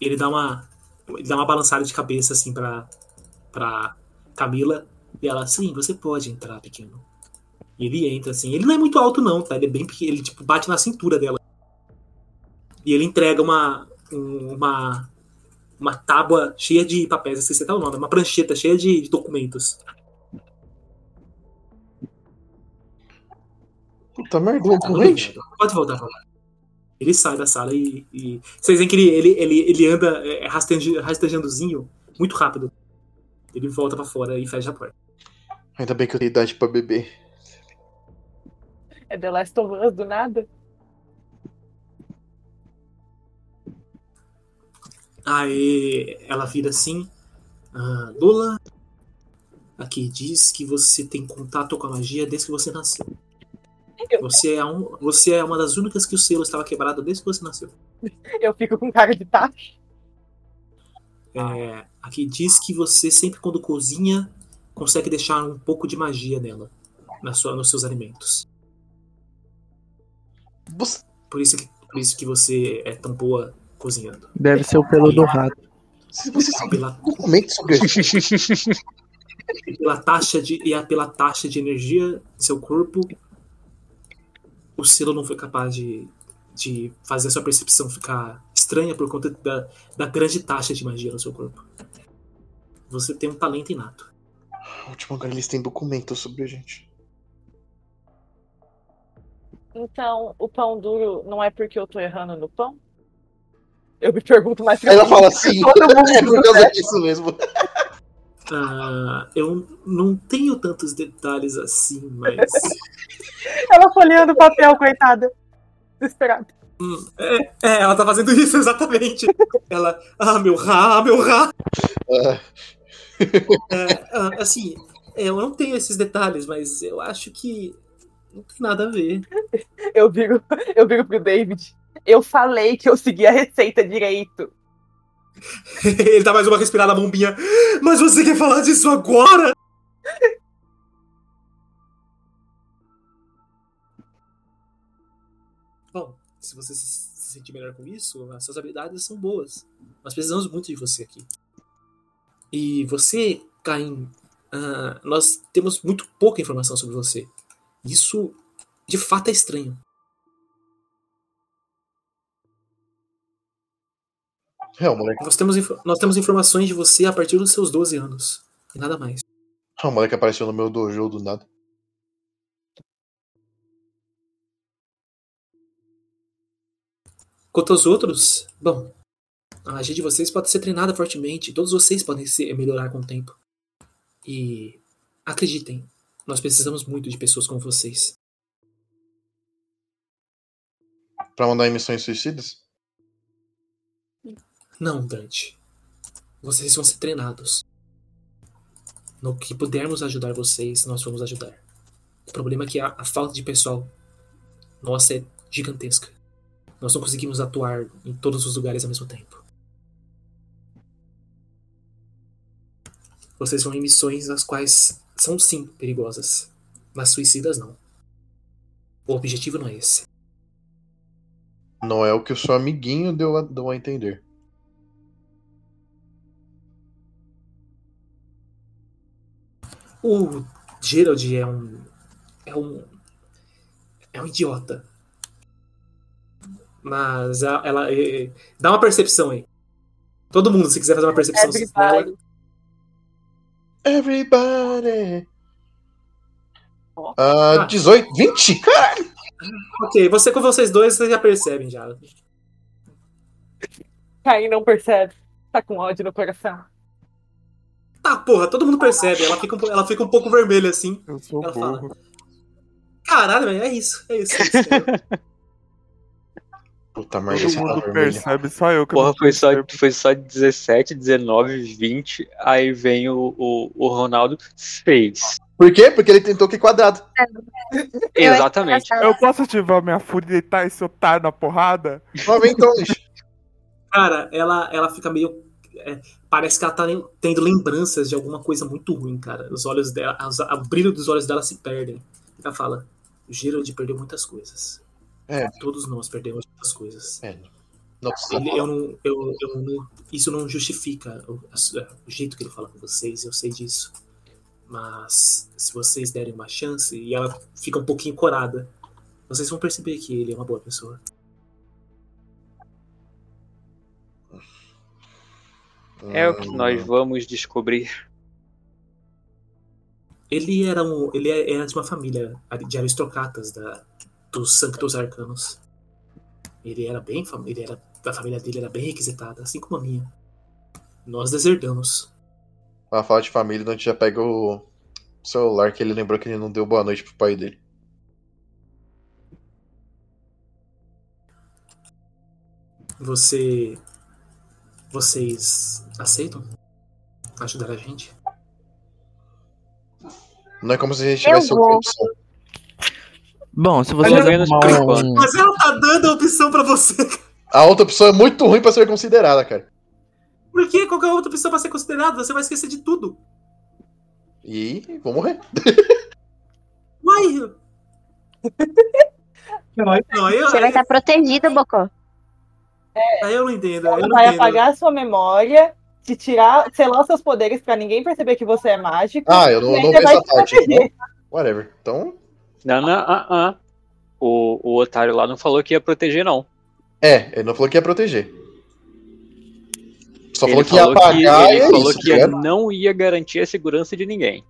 ele dá uma ele dá uma balançada de cabeça assim pra, pra Camila e ela, sim, você pode entrar, pequeno. E ele entra assim, ele não é muito alto não, tá? Ele é bem pequeno, ele tipo bate na cintura dela. E ele entrega uma um- uma uma tábua cheia de papéis, esqueci até o nome, uma prancheta cheia de, de documentos.
Puta merda, um corrente.
Pode voltar pra lá. Ele sai da sala e. e- Vocês veem que ele, ele, ele, ele anda é, rasteja- rastejandozinho muito rápido. Ele volta pra fora e fecha a porta.
Ainda bem que eu tenho idade pra beber.
É The Last of Us do nada?
Aí ela vira assim. Ah, Lula, aqui diz que você tem contato com a magia desde que você nasceu. Você é, um, você é uma das únicas que o selo estava quebrado desde que você nasceu.
Eu fico com cara de tá.
É, aqui diz que você sempre quando cozinha consegue deixar um pouco de magia nela, na sua, nos seus alimentos.
Você-
Por isso que, por isso que você é tão boa cozinhando.
Deve ser o pelo do rato.
Se você sabe
Pela,
documento sobre isso.
pela taxa de e a- pela taxa de energia do seu corpo, o selo não foi capaz de, de fazer a sua percepção ficar estranha por conta da, da grande taxa de magia no seu corpo. Você tem um talento inato.
A última agora eles têm documento sobre a gente.
Então, o pão duro não é porque eu tô errando no pão? Eu me pergunto mais
Aí ela fala assim,
Todo mundo
é por causa disso mesmo.
Ah, eu não tenho tantos detalhes assim, mas.
Ela folheando o papel, coitada. Desesperada.
É, ela tá fazendo isso exatamente. Ela. Ah, meu rá, meu rá.
Ah,
É, ah, assim, eu não tenho esses detalhes, mas eu acho que não tem nada a ver.
Eu viro, eu viro pro David. Eu falei que eu segui a receita direito.
Ele dá mais uma respirada bombinha. Mas você quer falar disso agora? Bom, se você se sentir melhor com isso, as suas habilidades são boas. Nós precisamos muito de você aqui. E você, Caim, uh, nós temos muito pouca informação sobre você. Isso de fato é estranho.
É, o moleque,
Nós temos, nós temos informações de você a partir dos seus 12 anos. E nada mais.
o moleque apareceu no meu dojo do nada.
Quanto aos outros, bom, a magia de vocês pode ser treinada fortemente. Todos vocês podem se melhorar com o tempo. E acreditem, nós precisamos muito de pessoas como vocês.
Pra mandar em missões suicidas?
Não, Dante. Vocês vão ser treinados. No que pudermos ajudar vocês, nós vamos ajudar. O problema é que a, a falta de pessoal nossa é gigantesca. Nós não conseguimos atuar em todos os lugares ao mesmo tempo. Vocês vão em missões as quais são sim perigosas, mas suicidas não. O objetivo não é esse.
Não é o que o seu amiguinho deu a, deu a entender.
O Gerald é um. É um. É um idiota. Mas a- ela. é- é- dá uma percepção aí. Todo mundo, se quiser fazer uma percepção dela.
Everybody.
Everybody!
Ó.
Ah,
Ah.
18, 20? Caralho!
Ok, você com vocês dois, vocês já percebem já.
Caim não percebe. Tá com ódio no coração.
Tá, porra, todo mundo percebe. Ela fica, um ela fica um pouco vermelha assim.
Eu sou
Ela fala.
burro.
Caralho, velho, é isso. É isso. É isso.
Puta merda,
Todo
tá
mundo
vermelho.
percebe, só eu que
Porra,
não
foi só, foi só 17, 19, 20. Aí vem o, o, o Ronaldo, 6.
Por quê? Porque ele tentou que quadrado.
Exatamente.
Eu posso ativar minha fúria e deitar esse otário na porrada?
Vem então.
Cara, ela, ela fica meio. É, parece que ela tá tendo lembranças de alguma coisa muito ruim, cara. Os olhos dela. as- o brilho dos olhos dela se perdem. Ela fala: o Gerald perdeu muitas coisas.
É.
Todos nós perdemos muitas coisas.
É, precisa
Ele- eu não, eu, eu não- isso não justifica o, a- o jeito que ele fala com vocês, eu sei disso. Mas se vocês derem uma chance e ela fica um pouquinho corada, vocês vão perceber que ele é uma boa pessoa.
É o que nós vamos descobrir.
Ele era um, ele era de uma família de aristocratas da, dos Sanctos Arcanos. Ele era bem, fam- ele era, a família dele era bem requisitada, assim como a minha. Nós deserdamos.
Pra falar de família, a gente já pega o celular que ele lembrou que ele não deu boa noite pro pai dele.
Você, vocês aceitam ajudar a gente?
Não é como se a gente tivesse outra opção.
Bom, se
menos por
arrumar
enquanto.
um...
Mas ela tá dando a opção pra você.
A outra opção é muito ruim pra ser considerada, cara.
Por que qualquer outra opção vai ser considerada? Você vai esquecer de tudo.
E vou morrer.
Uai! Não, aí eu,
Você vai estar protegido, Bocó.
Aí eu não entendo.
Ela
não
vai
entendo.
apagar a sua memória, te tirar, selar os seus poderes pra ninguém perceber que você é mágico.
Ah, eu não, não vi essa parte. Então, whatever. Então,
Não, não, ah, ah. O, o otário lá não falou que ia proteger, não.
é, ele não falou que ia proteger. Só
ele
falou que ia
falou que,
apagar
ele
e é
falou
isso,
que
tá
não ia garantir a segurança de ninguém.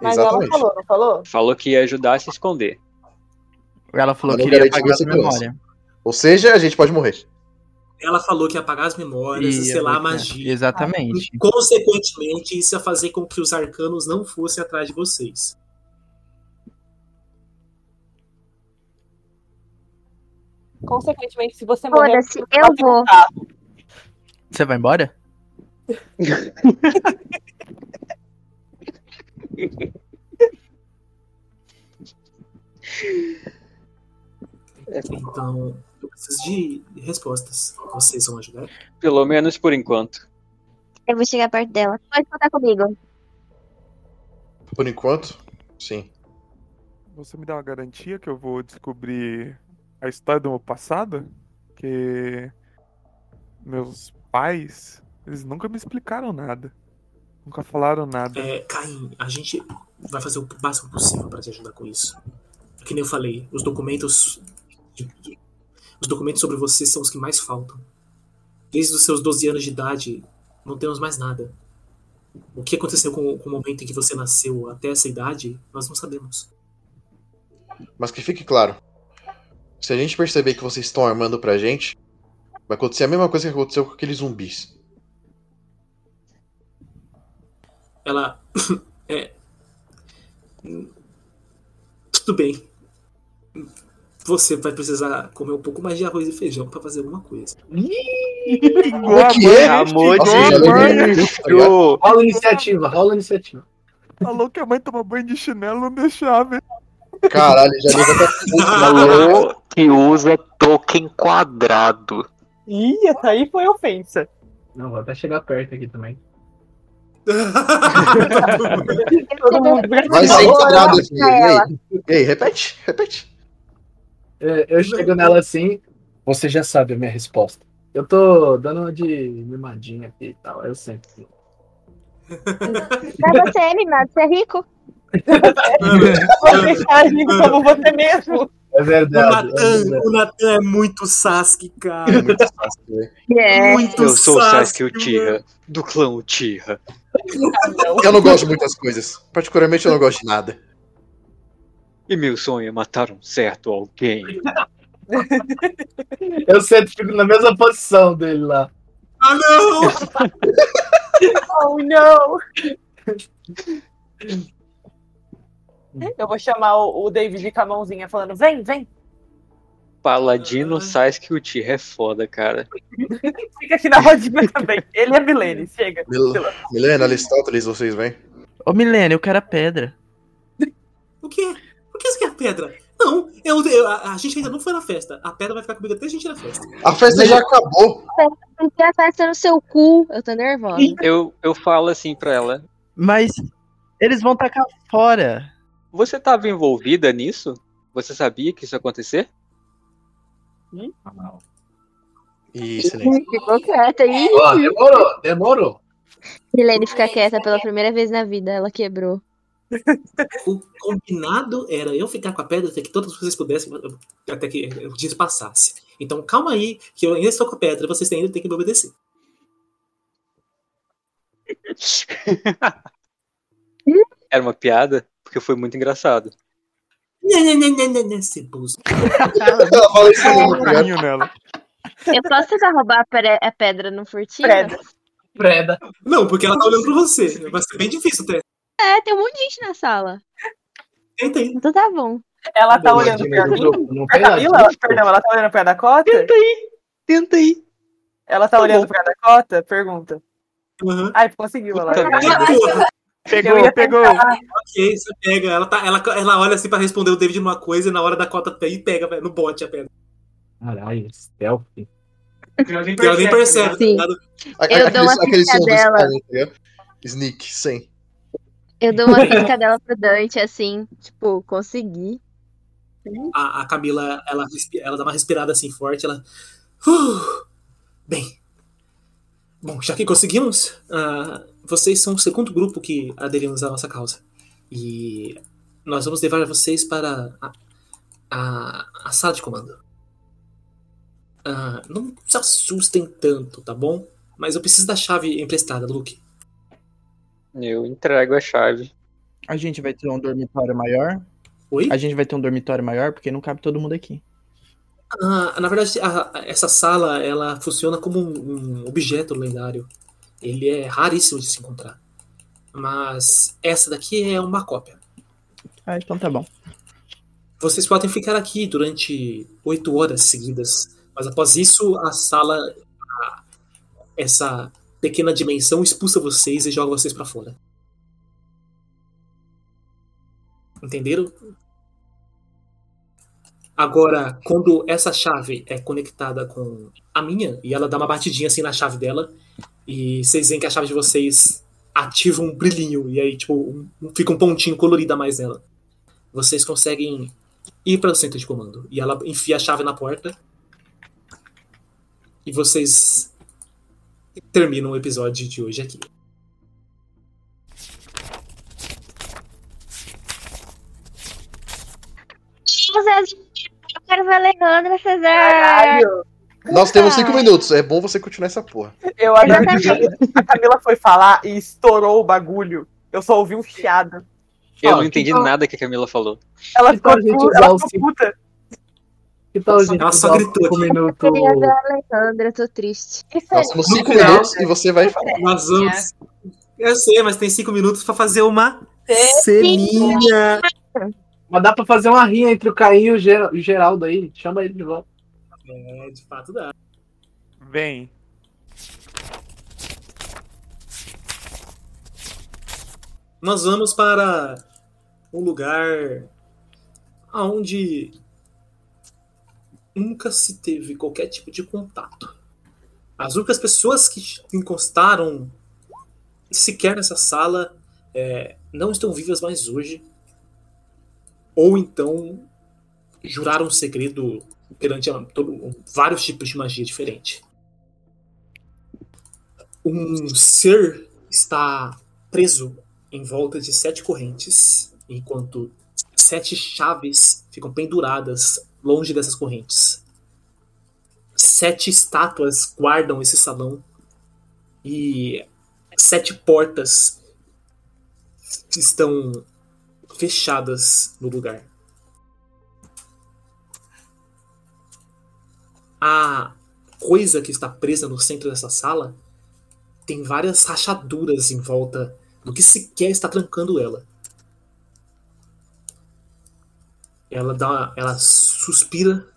Mas
Exatamente.
ela falou, não falou?
Falou que ia ajudar a se esconder.
Ela falou
Mas
que
garantiu
apagar
a
memória.
Ou seja, a gente pode morrer.
Ela falou que ia apagar as memórias e
E-
selar a magia.
Exatamente.
E, consequentemente, isso ia fazer com que os arcanos não fossem atrás de vocês.
Consequentemente, se você morrer.
Foda-se, eu vou.
Você vai embora?
Então, preciso de respostas. Vocês vão ajudar?
Pelo menos por enquanto.
Eu vou chegar perto dela. Pode contar comigo.
Por enquanto, sim.
Você me dá uma garantia que eu vou descobrir a história do meu passado, que meus pais, eles nunca me explicaram nada. Nunca falaram nada.
É, Caim, a gente vai fazer o máximo possível para te ajudar com isso. Que nem eu falei, os documentos. Os documentos sobre você são os que mais faltam. Desde os seus 12 anos de idade, não temos mais nada. O que aconteceu com, com o momento em que você nasceu até essa idade, nós não sabemos.
Mas que fique claro. Se a gente perceber que vocês estão armando pra gente, vai acontecer a mesma coisa que aconteceu com aqueles zumbis.
Ela. é. Tudo bem. Você vai precisar comer um pouco mais de arroz e feijão pra fazer alguma coisa.
Igual a
que
mãe,
é?
Amor de
tá
Rola iniciativa, rola iniciativa.
Falou que a mãe toma banho de chinelo não deixava.
Caralho, já levou até
Falou que usa token quadrado.
Ih, essa aí foi ofensa.
Não, vou até chegar perto aqui também.
Todo mundo
Vai ser assim.
pra
Ei, ei, repete, repete.
É, eu chego nela assim, você já sabe a minha resposta. Eu tô dando uma de mimadinha aqui e tal, eu sempre.
Pra você é mimado, você é rico.
Vou deixar amigo como você mesmo.
É verdade. é
o Natan é muito Sasuke,
É
cara.
muito fácil, velho.
É.
Muito
Eu sou o Sasuke. Uchiha, do clã Uchiha.
Eu não gosto de muitas coisas. Particularmente, eu não gosto de nada.
E meu sonho é matar um certo alguém.
Eu sempre fico na mesma posição dele lá.
Ah, não!
Oh, não! Eu vou chamar o, o David com a mãozinha falando: vem, vem.
Paladino Sasuke Uchiha é foda, cara.
Fica aqui na rodinha também. Ele é Milene, chega.
Mil... Milena, Aristóteles, vocês vêm?
Ô, Milênio, eu quero a pedra.
O quê? Por que você quer pedra? Não, eu, eu- a, a gente ainda não foi na festa. A pedra vai ficar comigo até a gente ir na festa.
A festa já acabou.
A festa no seu cu. Eu tô nervosa.
Eu, eu falo assim pra ela:
Mas eles vão tacar fora.
Você tava envolvida nisso? Você sabia que isso ia acontecer?
Ih, silêncio.
Ficou quieta aí.
Demorou, demorou.
Milene fica quieta pela primeira vez na vida. Ela quebrou.
O combinado era eu ficar com a pedra até que todos vocês pudessem, até que o dia passasse. Então calma aí, que eu ainda estou com a pedra, vocês ainda têm que me obedecer.
Era uma piada? Porque foi muito engraçado.
Né, né, né, né.
Ela fala isso mesmo, tá
nela.
Eu posso tentar roubar a pedra no furtivo?
Preda.
Preda.
Não, porque ela tá olhando pra você. Vai ser bem difícil até.
É, tem um monte de gente na sala.
Tenta aí.
Então tá bom.
Ela tá
Bom,
olhando pra pra
tem
Camila? Perdão, ela tá olhando pra Dakota?
Tenta aí, tenta aí.
Ela tá olhando pra Dakota? Pergunta.
Uhum.
Ai, conseguiu ela.
Pegou,
ia
pegou.
ok, você pega. Ela, tá, ela, ela olha assim pra responder o David numa coisa e na hora da cota pega e pega velho, no bote a pedra.
Caralho, stealth.
Ela nem percebe, tá
Sim.
ligado?
Eu dou uma
aquele tá ligado? Sneak, sem.
Eu dou uma piscadela pro Dante, assim, tipo, consegui.
A, a Camila, ela, ela dá uma respirada assim forte, ela. "Uh, bem. Bom, já que conseguimos, ah, vocês são o segundo grupo que aderimos à nossa causa. E nós vamos levar vocês para a, a, a sala de comando. Ah, não se assustem tanto, tá bom? Mas eu preciso da chave emprestada, Luke.
Eu entrego a chave.
A gente vai ter um dormitório maior.
Oi?
A gente vai ter um dormitório maior porque não cabe todo mundo aqui.
Ah, na verdade, a- essa sala ela funciona como um, um objeto lendário. Ele é raríssimo de se encontrar. Mas essa daqui é uma cópia.
Ah, então tá bom.
Vocês podem ficar aqui durante oito horas seguidas. Mas após isso, a sala, a- essa pequena dimensão, expulsa vocês e joga vocês pra fora. Entenderam? Agora, quando essa chave é conectada com a minha, e ela dá uma batidinha assim na chave dela, e vocês veem que a chave de vocês ativa um brilhinho, e aí, tipo, um- fica um pontinho colorido a mais nela. Vocês conseguem ir para o centro de comando. E ela enfia a chave na porta. E vocês terminam o episódio de hoje aqui.
Vocês- Eu quero ver a Alejandra fazer.
Caralho.
Nós temos cinco
Ai.
minutos. É bom você continuar essa porra.
Eu adoro que a Camila foi falar e estourou o bagulho. Eu só ouvi um chiado.
Eu não
que
entendi nada que a Camila falou.
Ela
Que
ficou,
usar
ela ficou puta.
Que tal a gente
Ela só gritou aqui.
minutos?
Eu queria ver a Alejandra, eu tô triste.
Nós temos cinco
final-
minutos e você vai falar.
Nós vamos. Eu sei, mas tem cinco minutos pra fazer uma
Ceninha.
ceninha.
Mas dá pra fazer uma rinha entre o Caim e o Ger- o Geraldo aí. Chama ele de volta.
É, de fato dá.
Vem.
Nós vamos para um lugar onde nunca se teve qualquer tipo de contato. As únicas pessoas que encostaram sequer nessa sala é, não estão vivas mais hoje. Ou então juraram um segredo perante vários tipos de magia diferente. Um ser está preso em volta de sete correntes, enquanto sete chaves ficam penduradas longe dessas correntes. Sete estátuas guardam esse salão e sete portas estão fechadas no lugar. A coisa que está presa no centro dessa sala tem várias rachaduras em volta do que sequer está trancando ela. Ela dá, ela suspira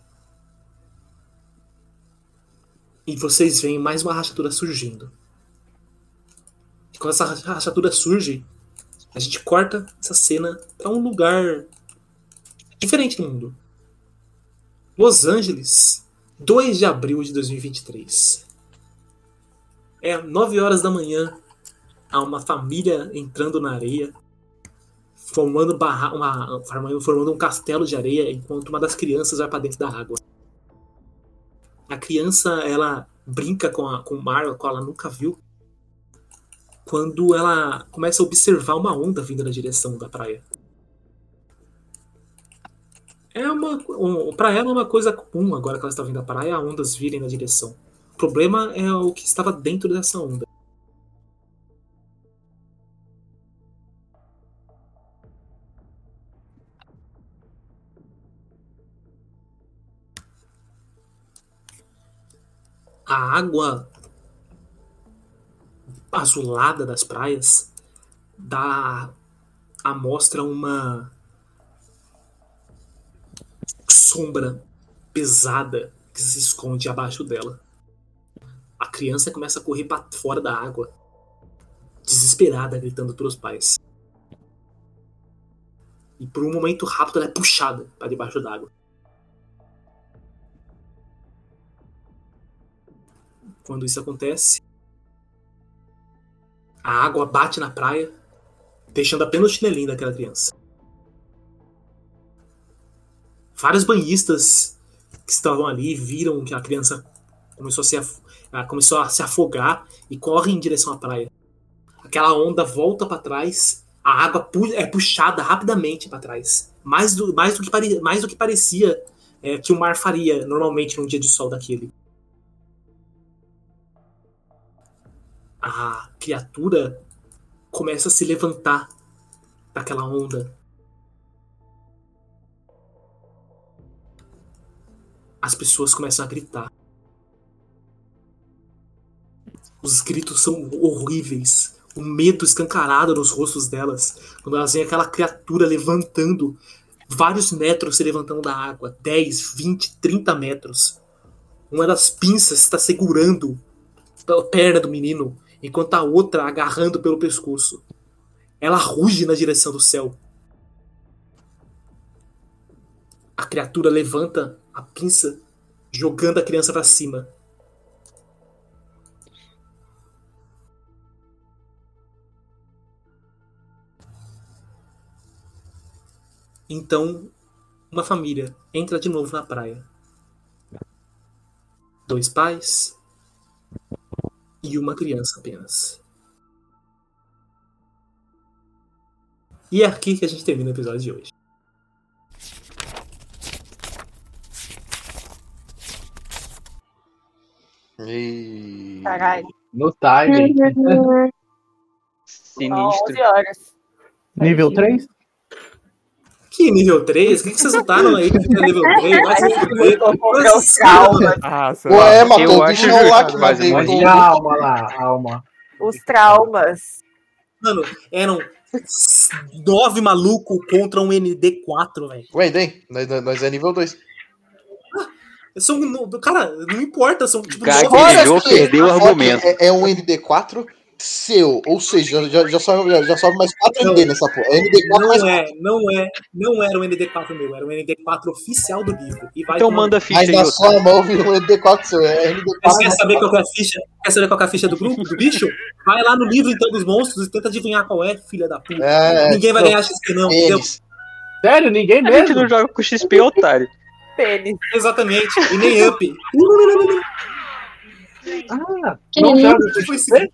e vocês veem mais uma rachadura surgindo. E quando essa rachadura surge, a gente corta essa cena para um lugar diferente do mundo. Los Angeles, 2 de abril de 2023. É 9 horas da manhã há uma família entrando na areia, formando, barra, uma, formando, um castelo de areia, enquanto uma das crianças vai para dentro da água. A criança ela brinca com, a, com o mar, a qual ela nunca viu, quando ela começa a observar uma onda vindo na direção da praia. É uma, um, para ela é uma coisa comum agora que ela está vindo à praia, ondas virem na direção. O problema é o que estava dentro dessa onda. A água azulada das praias dá a mostra uma sombra pesada que se esconde abaixo dela. A criança começa a correr para fora da água, desesperada, gritando pelos pais. E por um momento rápido ela é puxada para debaixo d'água. Quando isso acontece, a água bate na praia, deixando apenas o chinelinho daquela criança. Vários banhistas que estavam ali viram que a criança começou a se, af- começou a se afogar e corre em direção à praia. Aquela onda volta para trás, a água pu- é puxada rapidamente para trás, mais do, mais, do que pare- mais do que parecia é, que o mar faria normalmente num dia de sol daquele. A criatura começa a se levantar daquela onda. As pessoas começam a gritar. Os gritos são horríveis. O medo escancarado nos rostos delas. Quando elas veem aquela criatura levantando, vários metros se levantando da água 10, 20, 30 metros. Uma das pinças está segurando a perna do menino, enquanto a outra agarrando pelo pescoço. Ela ruge na direção do céu. A criatura levanta a pinça, jogando a criança para cima. Então, uma família entra de novo na praia. Dois pais e uma criança apenas. E é aqui que a gente termina o episódio de hoje.
E...
Caralho.
No timing.
Sinistro.
11 horas.
Nível 3?
Que nível 3? O que, que vocês lutaram aí que é nível 3? Vai se fuder.
É o trauma.
Ah.
Ué,
Eu
matou o bicho lá que todo-
Calma lá, alma.
Os traumas.
Mano, eram nove malucos contra um ND4, velho.
Ué, daí? Nós, é nível 2.
São, no- cara, não importa, são tipo
Gaguejou,
nove-
Gaguejou, perdeu o argumento.
É, é um ND4 seu, ou seja, já, já, sobe, já, já sobe mais 4
Não.
ND nessa porra. É ND4 mais
Não é, não é, não era o ND4 meu, era o ND4 oficial do livro. E vai
Então
tomar-
manda ficha
Mas
aí,
na sua mão viu um ND4 seu. É ND4
Mas quer saber qual é a ficha? Quer saber qual que é a ficha do grupo, do bicho? Vai lá no livro então dos monstros e tenta adivinhar qual é, filha da puta.
É,
Ninguém vai
não.
ganhar XP não, entendeu?
Sério, ninguém
A gente
mesmo?
não joga com XP, otário.
Pênis.
Exatamente. E nem up.
Ah,
Que
não
isso?
joga
Foi
com
esse-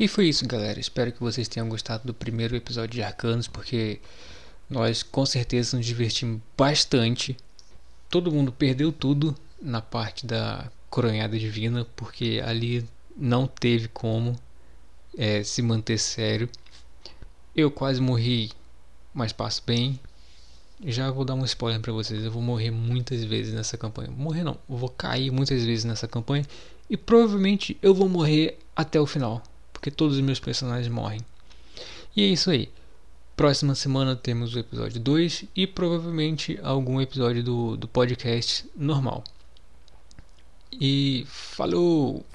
E foi isso, galera. Espero que vocês tenham gostado do primeiro episódio de Arcanos, porque nós com certeza nos divertimos bastante. Todo mundo perdeu tudo na parte da coronhada divina, porque ali não teve como eh, se manter sério. Eu quase morri, mas passo bem. Já vou dar um spoiler pra vocês. Eu vou morrer muitas vezes nessa campanha. Morrer não, eu vou cair muitas vezes nessa campanha. E provavelmente eu vou morrer até o final. Porque todos os meus personagens morrem. E é isso aí. Próxima semana temos o episódio 2 e provavelmente algum episódio do, do podcast normal. E falou!